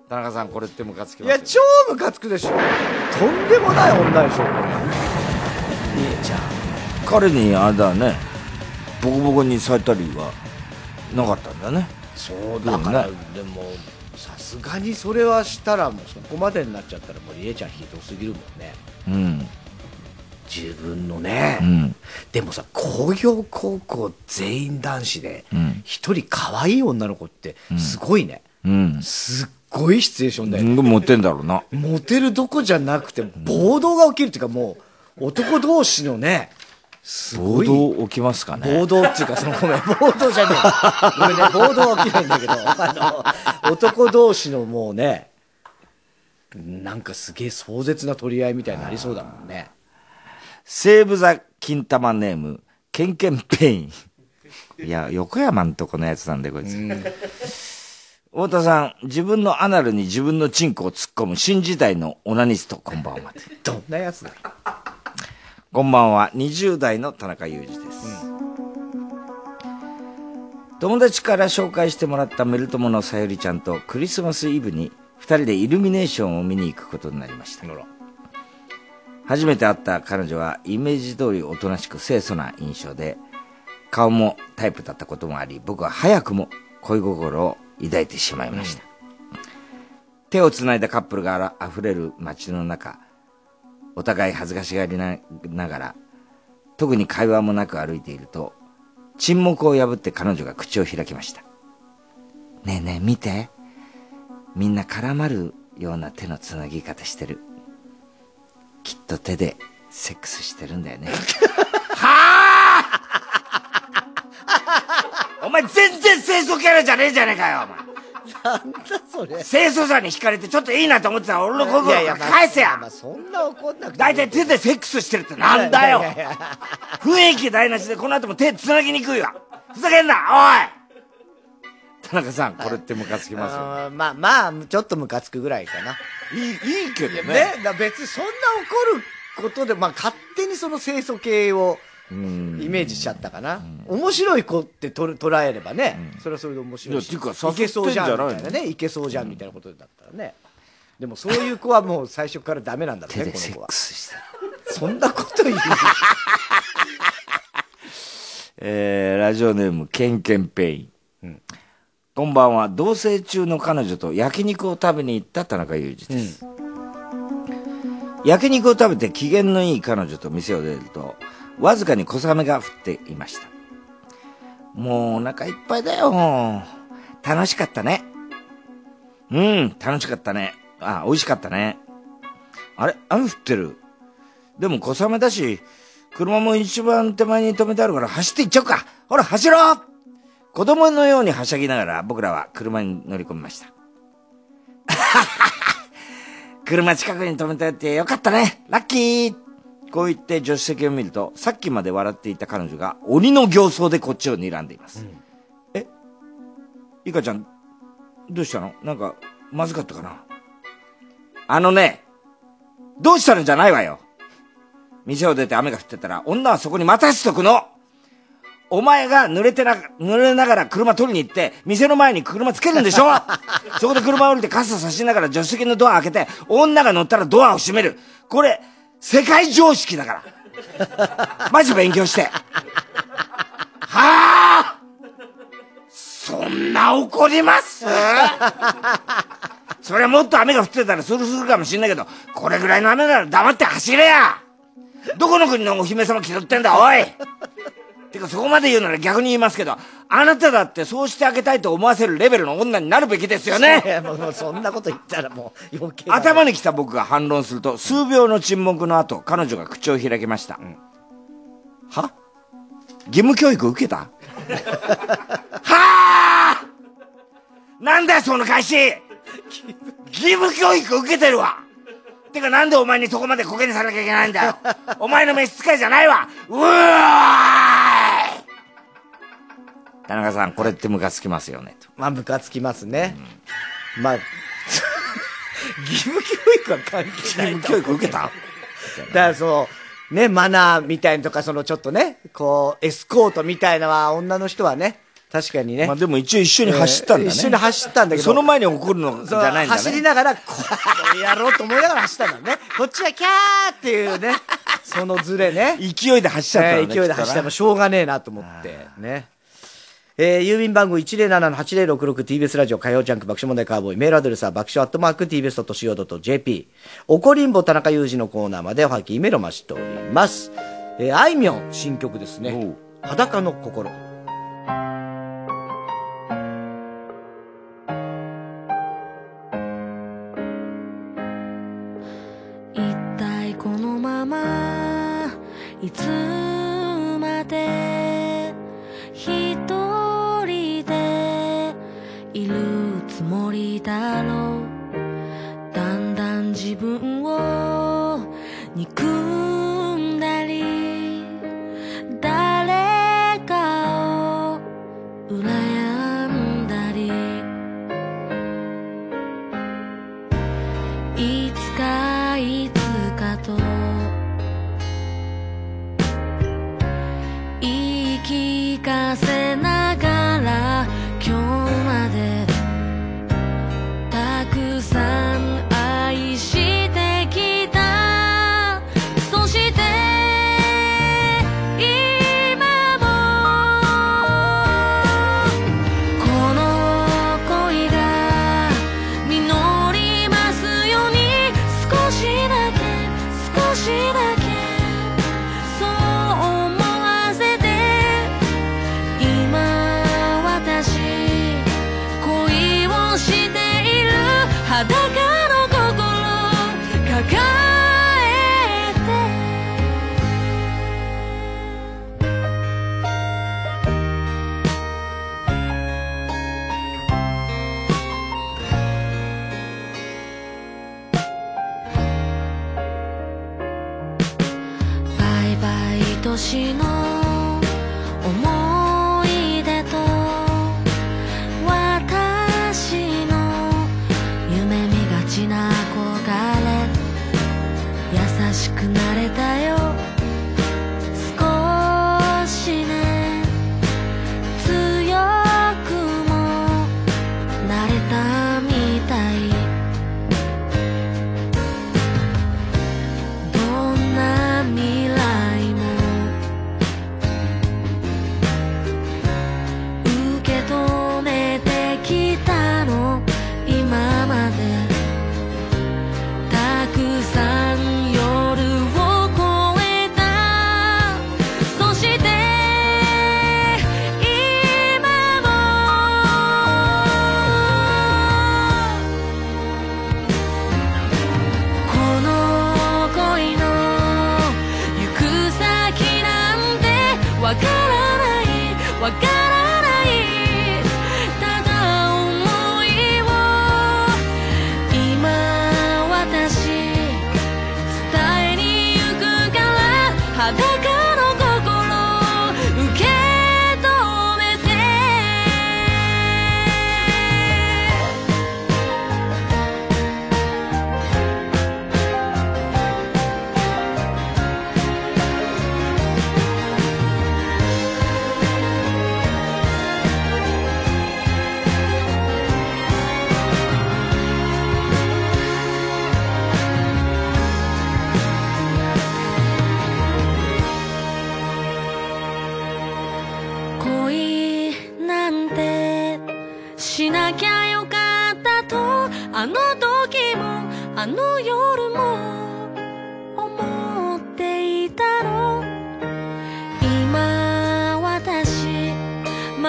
[SPEAKER 2] 田中さん、これってムカつきます
[SPEAKER 1] いや、超ムカつくでしょ。とんでもない女でしょ、これ。りえちゃん。
[SPEAKER 2] 彼にあれだね、ボコボコにされたりはなかったんだね。
[SPEAKER 1] そうだから、でも、さすがにそれはしたら、もうそこまでになっちゃったら、もうりえちゃんひどすぎるもんね。
[SPEAKER 2] うん。
[SPEAKER 1] 自分のね。
[SPEAKER 2] うん。
[SPEAKER 1] でもさ、工業高校全員男子で、
[SPEAKER 2] うん。
[SPEAKER 1] 一人可愛い女の子って、すごいね。
[SPEAKER 2] うん。
[SPEAKER 1] すっごいシチュエーションだよね。
[SPEAKER 2] モテんだろうな。
[SPEAKER 1] モテるどこじゃなくて、暴動が起きるっていうかもう、男同士のね、すご
[SPEAKER 2] 暴
[SPEAKER 1] い。
[SPEAKER 2] 動起きますかね。
[SPEAKER 1] 暴動っていうか、その、ごめん、暴動じゃねえ。ごめんね、暴動は起きないんだけど、あの、男同士のもうね、なんかすげえ壮絶な取り合いみたいになりそうだもんね。
[SPEAKER 2] 西武座金玉ネーム、ケンケンペイン。いや、横山んとこのやつなんで、こいつ。太田さん、自分のアナルに自分のチンコを突っ込む新時代のオナニスト、こんばんは。
[SPEAKER 1] どんなやつだ？
[SPEAKER 2] こんばんは、20代の田中裕二です。友達から紹介してもらったメル友のさゆりちゃんとクリスマスイブに二人でイルミネーションを見に行くことになりました。初めて会った彼女はイメージ通りおとなしく清楚な印象で、顔もタイプだったこともあり、僕は早くも恋心を抱いてしまいました。手をつないだカップルがあふれる街の中、お互い恥ずかしがりなながら、特に会話もなく歩いていると、沈黙を破って彼女が口を開きました。ねえねえ見て。みんな絡まるような手のつなぎ方してる。きっと手でセックスしてるんだよね。お前全然清楚キャラじゃねえじゃねえかよ、お前。
[SPEAKER 1] なんだそれ。
[SPEAKER 2] 清楚さに惹かれてちょっといいなと思ってたら俺の心返せや。
[SPEAKER 1] まあそんな怒んなくても
[SPEAKER 2] 大体手でセックスしてるってなんだよ。雰囲気台無しでこの後も手繋ぎにくいわふざけんなおい！田中さん、これってムカつきますよ。
[SPEAKER 1] あーまあまあ、ちょっとムカつくぐらいかな。
[SPEAKER 2] いい、いいけどね。
[SPEAKER 1] ね。だ別にそんな怒ることで、まあ勝手にその清楚系をイメージしちゃったかな。面白い子ってとる捉えればね、それはそれで面白いし。
[SPEAKER 2] いやてい
[SPEAKER 1] けそうじゃんみたい
[SPEAKER 2] な
[SPEAKER 1] ね。いけそうじゃんみたいなことだったらね。でもそういう子はもう最初からダメなんだろうね、この子は。
[SPEAKER 2] セックスして
[SPEAKER 1] そんなこと言う？
[SPEAKER 2] えー、ラジオネーム、ケンケンペイン。こんばんは。同棲中の彼女と焼肉を食べに行った田中裕二です。焼肉を食べて機嫌のいい彼女と店を出ると、わずかに小雨が降っていました。もうお腹いっぱいだよ。楽しかったね。うん、楽しかったね。あ、美味しかったね。あれ雨降ってる。でも小雨だし、車も一番手前に止めてあるから走って行っちゃおうか。ほら、走ろう子供のようにはしゃぎながら僕らは車に乗り込みました。車近くに止めてあってよかったね。ラッキー。こう言って助手席を見ると、さっきまで笑っていた彼女が鬼の形相でこっちを睨んでいます。え？いかちゃん、どうしたの？なんか、まずかったかな？あのね、どうしたのじゃないわよ。店を出て雨が降ってたら、女はそこに待たせとくのお前が濡れてな、濡れながら車取りに行って、店の前に車つけるんでしょ？そこで車降りて傘差しながら助手席のドア開けて、女が乗ったらドアを閉める。これ、世界常識だから。マジ勉強して。はあそんな怒ります？それはもっと雨が降ってたらスルするかもしんないけど、これぐらいの雨なら黙って走れやどこの国のお姫様気取ってんだ、おい？てかそこまで言うなら逆に言いますけど、あなただってそうしてあげたいと思わせるレベルの女になるべきですよね。
[SPEAKER 1] いやもうそんなこと言ったらもう余計だ
[SPEAKER 2] 頭に来た僕が反論すると、数秒の沈黙の後、彼女が口を開きました。は？義務教育受けた？はあ！なんだよ、その返し！義務教育受けてるわ！てかなんでお前にそこまでコケにさなきゃいけないんだよ！お前の召使いじゃないわ！うわ田中さん、これってムカつきますよね。と
[SPEAKER 1] まあ、ムカつきますね。まあ、義務教育は関係ない。
[SPEAKER 2] 義務教育受けた？
[SPEAKER 1] だからそう、ね、マナーみたいなとか、そのちょっとね、こう、エスコートみたいなのは女の人はね、確かにね。
[SPEAKER 2] まあでも一応一緒に走ったんだね
[SPEAKER 1] えー一緒に走ったんだけど。
[SPEAKER 2] その前に怒るのじゃないんだね
[SPEAKER 1] 走りながら、こうやろうと思いながら走ったんだね。こっちはキャーっていうね、そのズレね。
[SPEAKER 2] 勢いで走っちゃったのね
[SPEAKER 1] えー勢いで走ったらしょうがねえなと思って、ね。えー郵便番号 107-8066TBS ラジオ火曜ジャンク爆笑問題カーボーイメールアドレスは爆笑アットマーク TBS.CO.JP 怒りんぼ田中裕二のコーナーまでおはぎメロマしております。えーあいみょん新曲ですね。裸の心。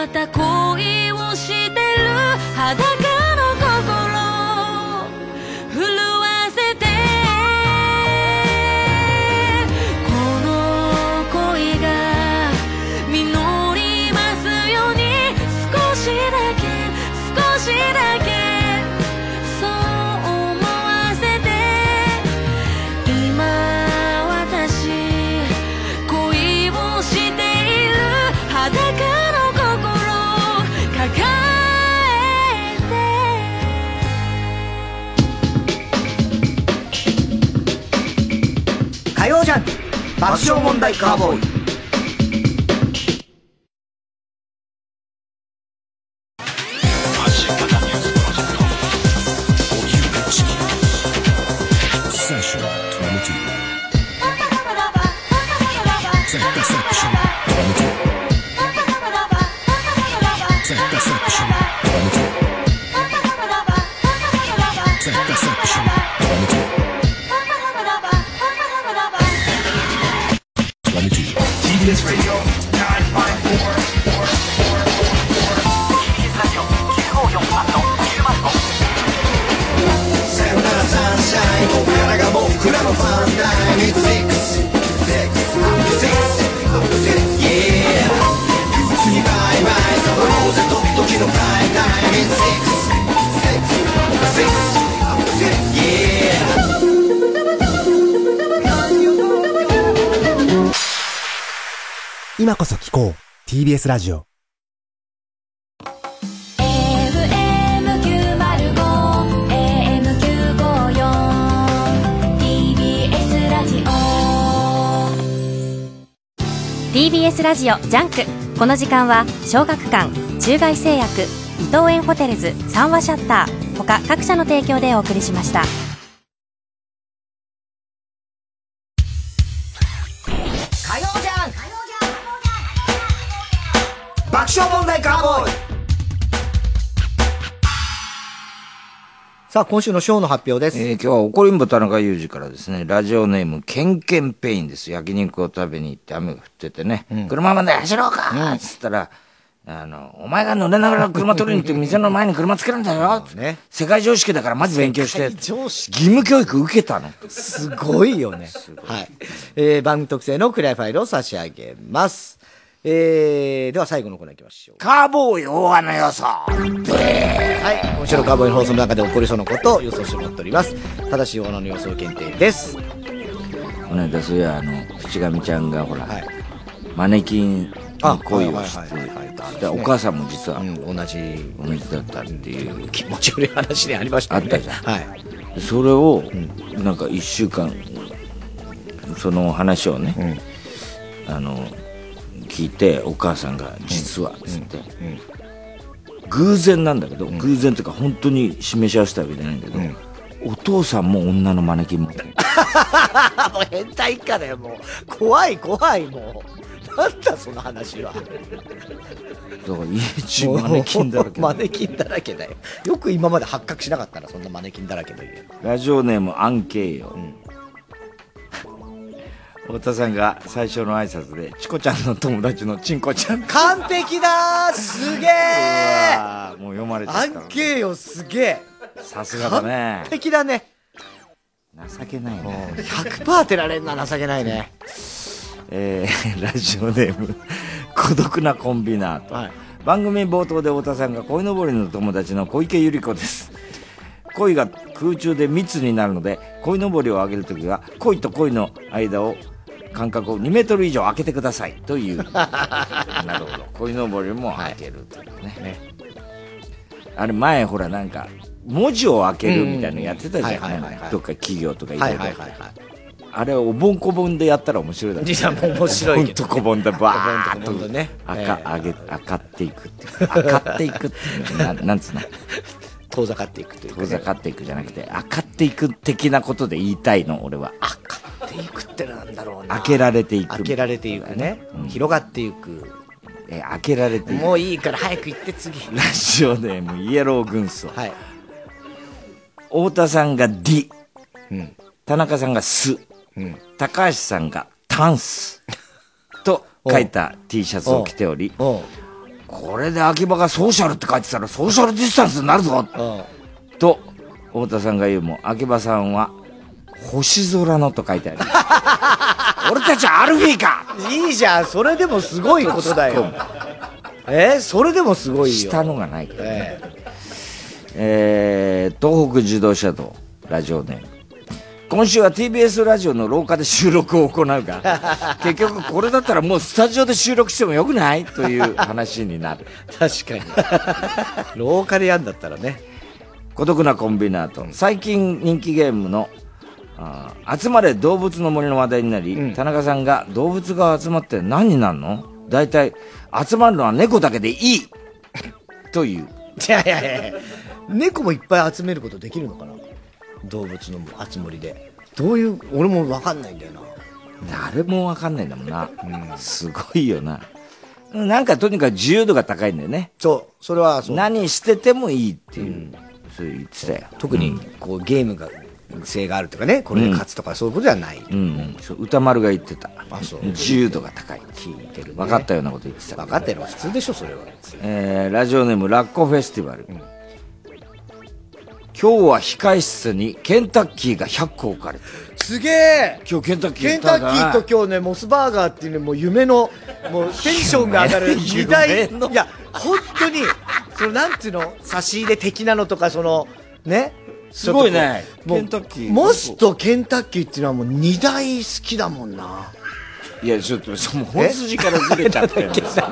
[SPEAKER 16] また恋
[SPEAKER 1] 爆笑問題カーボーイ。
[SPEAKER 13] TBS ラ
[SPEAKER 25] ジオ。
[SPEAKER 23] TBS ラジオ
[SPEAKER 3] TBS ラジオジャンク。この時間は小学館中外製薬伊藤園ホテルズ三和シャッター他各社の提供でお送りしました。
[SPEAKER 1] さあ、今週のショーの発表です。
[SPEAKER 2] えー今日は怒りんぼ田中裕二からですね、ラジオネーム、ケンケンペインです。焼肉を食べに行って雨が降っててね、車まで走ろうかっつったら、あの、お前が乗れながら車取りに行って店の前に車つけるんだよ、世界常識だからまず勉強して。義務教育受けたの。
[SPEAKER 1] すごいよね。はい。えー、番組特製のクリアファイルを差し上げます。えー、では最後のコーナー行きましょう。
[SPEAKER 2] カーボーイ大穴予想。
[SPEAKER 1] はい。今週のカーボーイの放送の中で起こりそうなことを予想してもらっております。正しい大穴の予想検定です。
[SPEAKER 2] この間、そういや、あの、淵上ちゃんが、ほら、マネキンに
[SPEAKER 1] あ
[SPEAKER 2] 恋を
[SPEAKER 1] はい
[SPEAKER 2] して
[SPEAKER 1] はいはい。はい
[SPEAKER 2] でお母さんも実は
[SPEAKER 1] 同じ。
[SPEAKER 2] 同じだったっていう。
[SPEAKER 1] 気持ち悪い話でありましたね。
[SPEAKER 2] あったじゃん。
[SPEAKER 1] はい。
[SPEAKER 2] それをなんか1週間その話をね、あの聞いてお母さんが「実は」つって、偶然なんだけど、偶然というか本当に示し合わせたわけじゃないんだけど、お父さんも女のマネキン持ってる
[SPEAKER 1] もう変態一家だよもう。怖い怖いもう。なんだその話は。
[SPEAKER 2] だから家中マネキンだらけ
[SPEAKER 1] マネキンだらけだよ。よく今まで発覚しなかったなそんなマネキンだらけの家
[SPEAKER 2] ラジオネームアンケイヨ、太田さんが最初の挨拶でチコちゃんの友達のチンコちゃん。
[SPEAKER 1] 完璧だーすげ
[SPEAKER 2] う
[SPEAKER 1] え
[SPEAKER 2] もう読まれて
[SPEAKER 1] ア
[SPEAKER 2] るから
[SPEAKER 1] ンケーよすげえ
[SPEAKER 2] さすがだね。
[SPEAKER 1] 完璧だね。
[SPEAKER 2] 情けないね。
[SPEAKER 1] 100%当てられんな情けないね。
[SPEAKER 2] えーラジオネーム孤独なコンビナート、番組冒頭で太田さんが鯉のぼりの友達の小池百合子です。鯉が空中で密になるので鯉のぼりを上げるときは鯉と鯉の間を間隔を2メートル以上空けてください。という。なるほど。鯉のぼりも開けるというね,、あれ前ほらなんか文字を開けるみたいなのやってたじゃん
[SPEAKER 1] うんはいはいはいはい。
[SPEAKER 2] どっか企業とかいろいろ。あれお盆こぼんでやったら面白いだろ
[SPEAKER 1] う面白いけど
[SPEAKER 2] ほんとこぼんでバーッと
[SPEAKER 1] ね。
[SPEAKER 2] 赤、
[SPEAKER 1] ええ。
[SPEAKER 2] 上げ赤っていくっていう。赤っていくっていう。なんつうの？
[SPEAKER 1] 遠ざかっていくというか
[SPEAKER 2] 遠ざかっていくじゃなくて赤っていく的なことで言いたいの俺は。
[SPEAKER 1] っていくってなんだろうな。
[SPEAKER 2] 開けられていく。
[SPEAKER 1] 開けられていくね、広がっていく。
[SPEAKER 2] え開けられていく。
[SPEAKER 1] もういいから早く行って次。
[SPEAKER 2] ラジオネームイエロー軍曹、太田さんが D、田中さんがス、高橋さんがタンス。と書いた T シャツを着ておりこれで秋葉がソーシャルって書いてたらソーシャルディスタンスになるぞ。と太田さんが言うも秋葉さんは星空のと書いてある。俺たちはアルフィーか。
[SPEAKER 1] いいじゃん。それでもすごいことだよ。え？ー、それでもすごいよ。
[SPEAKER 2] 下のがないからね。
[SPEAKER 1] え。
[SPEAKER 2] えー東北自動車道ラジオネーム今週は TBS ラジオの廊下で収録を行うが 結局これだったらもうスタジオで収録してもよくないという話になる。
[SPEAKER 1] 確かに。廊下でやんだったらね。
[SPEAKER 2] 孤独なコンビナート最近人気ゲームのあー集まれ動物の森の話題になり、田中さんが動物が集まって何になるの？大体集まるのは猫だけでいいという。
[SPEAKER 1] いやいやいや。猫もいっぱい集めることできるのかな？動物の集まりで。どういう俺も分かんないんだよな。
[SPEAKER 2] 誰もわかんないんだもんな、すごいよな。なんかとにかく自由度が高いんだよね。
[SPEAKER 1] そう。それはそう。
[SPEAKER 2] 何しててもいいっていう、そう言ってたよ。
[SPEAKER 1] 特にこうゲームが性があるとかねこれで勝つとかそういうことではない、
[SPEAKER 2] うん。うんそう歌丸が言ってた。
[SPEAKER 1] あそう。
[SPEAKER 2] 自由度が高い。
[SPEAKER 1] 聞いてる、ね、
[SPEAKER 2] 分かったようなこと言ってた。
[SPEAKER 1] 分かってる普通でしょそれは。
[SPEAKER 2] えーラジオネームラッコフェスティバル、今日は控室にケンタッキーが100個置かれてる。
[SPEAKER 1] すげえ！
[SPEAKER 2] 今日ケンタッキー
[SPEAKER 1] ケンタッキーと今日ねモスバーガーっていうねもう夢のもうテンションが上がる 二大いや本当にそのなんていうの？差し入れ的なのとかそのね？
[SPEAKER 2] すごいね。ケンタッキー。
[SPEAKER 1] モスとケンタッキーっていうのはもう二大好きだもんない
[SPEAKER 2] やちょっとその本筋からずれちゃってるんですよ。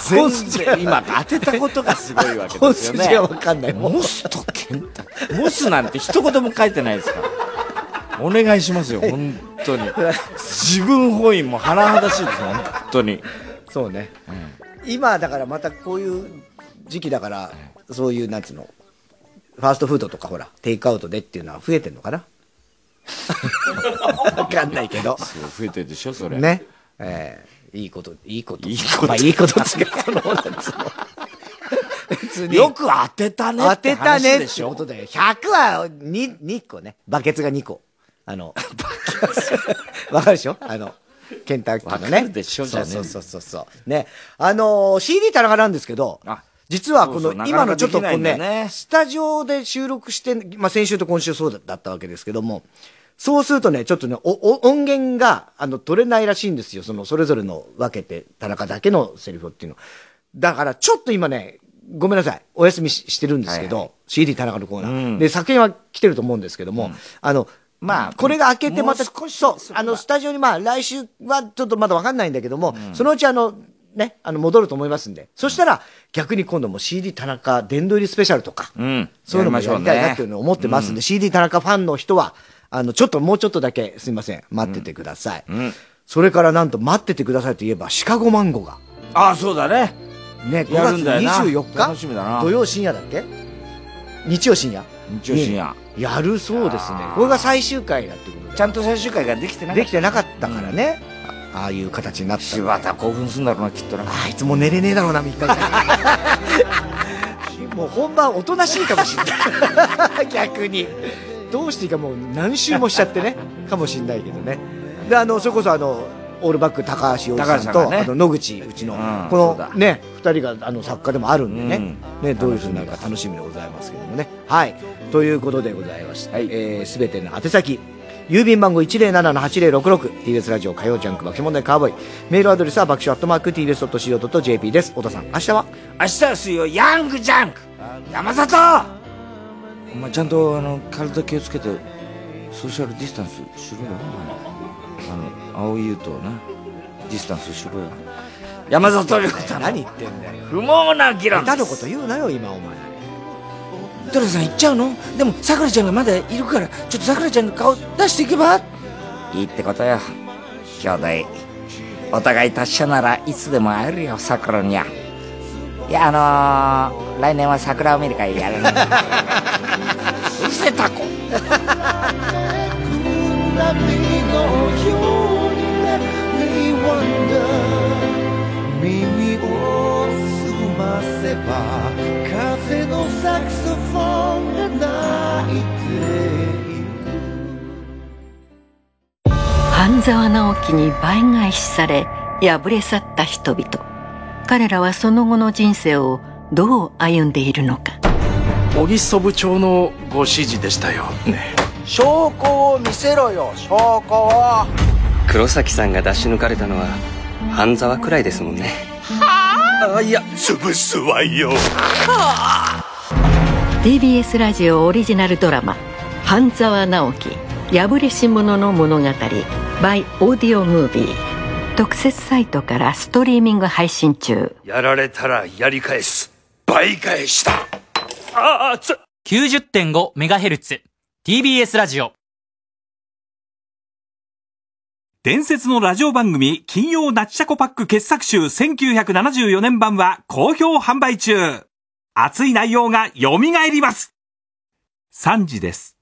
[SPEAKER 2] 全然今当てたことがすごいわけですよね。
[SPEAKER 1] 本筋は分かんない。
[SPEAKER 2] モスとケンタモスなんて一言も書いてないですから。お願いしますよ本当に。自分本位も甚だしいです本当に。
[SPEAKER 1] そうね、今だからまたこういう時期だからそういうなんつうのファーストフードとかほらテイクアウトでっていうのは増えてんのかな？分かんないけど。
[SPEAKER 2] そう増えてるでしょそれ。
[SPEAKER 1] ねえーいいこといいこと。
[SPEAKER 2] いいこと。
[SPEAKER 1] まあいいことっつうかその
[SPEAKER 2] よく当てたね
[SPEAKER 1] 当
[SPEAKER 2] って
[SPEAKER 1] てたねっ
[SPEAKER 2] てょ
[SPEAKER 1] ことで100は 2, 2個ね。バケツが2個。あのわかるでしょ？あのケンタッキーのね。
[SPEAKER 2] でしょ？じゃね。
[SPEAKER 1] そうそうそうそうね。あのー CD 田中なんですけど実はこの今のちょっとこうね。スタジオで収録して、まあ、先週と今週そうだったわけですけどもそうするとね、ちょっとね、おお音源が、あの、取れないらしいんですよ。その、それぞれの分けて、田中だけのセリフっていうの。だから、ちょっと今ね、ごめんなさい。お休みししてるんですけど、CD 田中のコーナー。で、作品は来てると思うんですけども、あの、
[SPEAKER 2] まあ、
[SPEAKER 1] これが開けてまた、
[SPEAKER 2] 少し
[SPEAKER 1] そう、あの、スタジオにまあ、来週はちょっとまだわかんないんだけども、そのうちあの、ね、あの、戻ると思いますんで。そしたら、逆に今度も CD 田中殿堂入りスペシャルとか、
[SPEAKER 2] うん。
[SPEAKER 1] そういうのもやりたいなっていうのを思ってますんで、CD 田中ファンの人は、あの、ちょっともうちょっとだけ、すいません、待っててください。それからなんと、待っててくださいといえば、シカゴマンゴーが。
[SPEAKER 2] ああ、そうだね。
[SPEAKER 1] ね、5
[SPEAKER 2] やる
[SPEAKER 1] 月
[SPEAKER 2] んだよな
[SPEAKER 1] 24日？
[SPEAKER 2] 楽しみだな
[SPEAKER 1] 土曜深夜だっけ？日曜深夜？
[SPEAKER 2] 日曜深夜
[SPEAKER 1] にやるそうですね。これが最終回だってことで。
[SPEAKER 2] ちゃんと最終回ができてなかった
[SPEAKER 1] できてなかったからね。ああいう形になった。
[SPEAKER 2] 柴田興奮するんだろうな、きっとな。
[SPEAKER 1] あいつもう寝れねえだろうな、3日ぐらいもう本番おとなしいかもしれない。逆に。どうしていいかもう何周もしちゃってね。かもしれないけどね。で、あの、それこそあの、オールバック高橋洋一さんと、
[SPEAKER 2] ね。
[SPEAKER 1] あと野口うちの、
[SPEAKER 2] ん
[SPEAKER 1] このね、二人があの作家でもあるんでね、ね、どういうふうになるか楽しみでございますけどもね。はい。ということでございまして、えーすべての宛先、郵便番号 107-8066TBS ラジオ火曜ジャンク爆笑問題カーボーイ。メールアドレスは爆笑アットマーク TBS.CO.JP です。太田さん明日は？
[SPEAKER 2] 明日は水曜、ヤングジャンク。山里お前ちゃんと、あの、体気をつけて、ソーシャルディスタンスしろよ。あの、蒼井優とな、ディスタンスしろよ。山里亮太の
[SPEAKER 1] 何言ってんだよ
[SPEAKER 2] 不毛な議論
[SPEAKER 1] 下手なこと言うなよ今お前
[SPEAKER 2] トラさん行っちゃうの？でも、さくらちゃんがまだいるから、ちょっとさくらちゃんの顔出していけば？いいってことよ。兄弟。お互い達者ならいつでも会えるよ、さくらにゃ。いや、あのー、来年は桜を見る会やるね。うるせえタコ。
[SPEAKER 13] 耳を澄ませば風のサクソフォンが鳴いている
[SPEAKER 7] 半沢直樹に倍返しされ敗れ去った人々彼らはその後の人生をどう歩んでいるのか。
[SPEAKER 26] 小木曽部長のご指示でしたよ。ね。
[SPEAKER 2] 証拠を見せろよ、証拠を。
[SPEAKER 11] 黒崎さんが出し抜かれたのは半沢くらいですもんね。
[SPEAKER 26] あいや潰すわよ。
[SPEAKER 7] TBS ラジオオリジナルドラマ「半沢直樹破れし者の物語 by オーディオムービー」特設サイトからストリーミング配信中
[SPEAKER 26] やられたらやり返す倍返しだ
[SPEAKER 22] ああ、つ、90.5MHz。TBS ラジオ。
[SPEAKER 27] 伝説のラジオ番組、金曜ナッチシャコパック傑作集1974年版は好評販売中。熱い内容が蘇ります。3時です。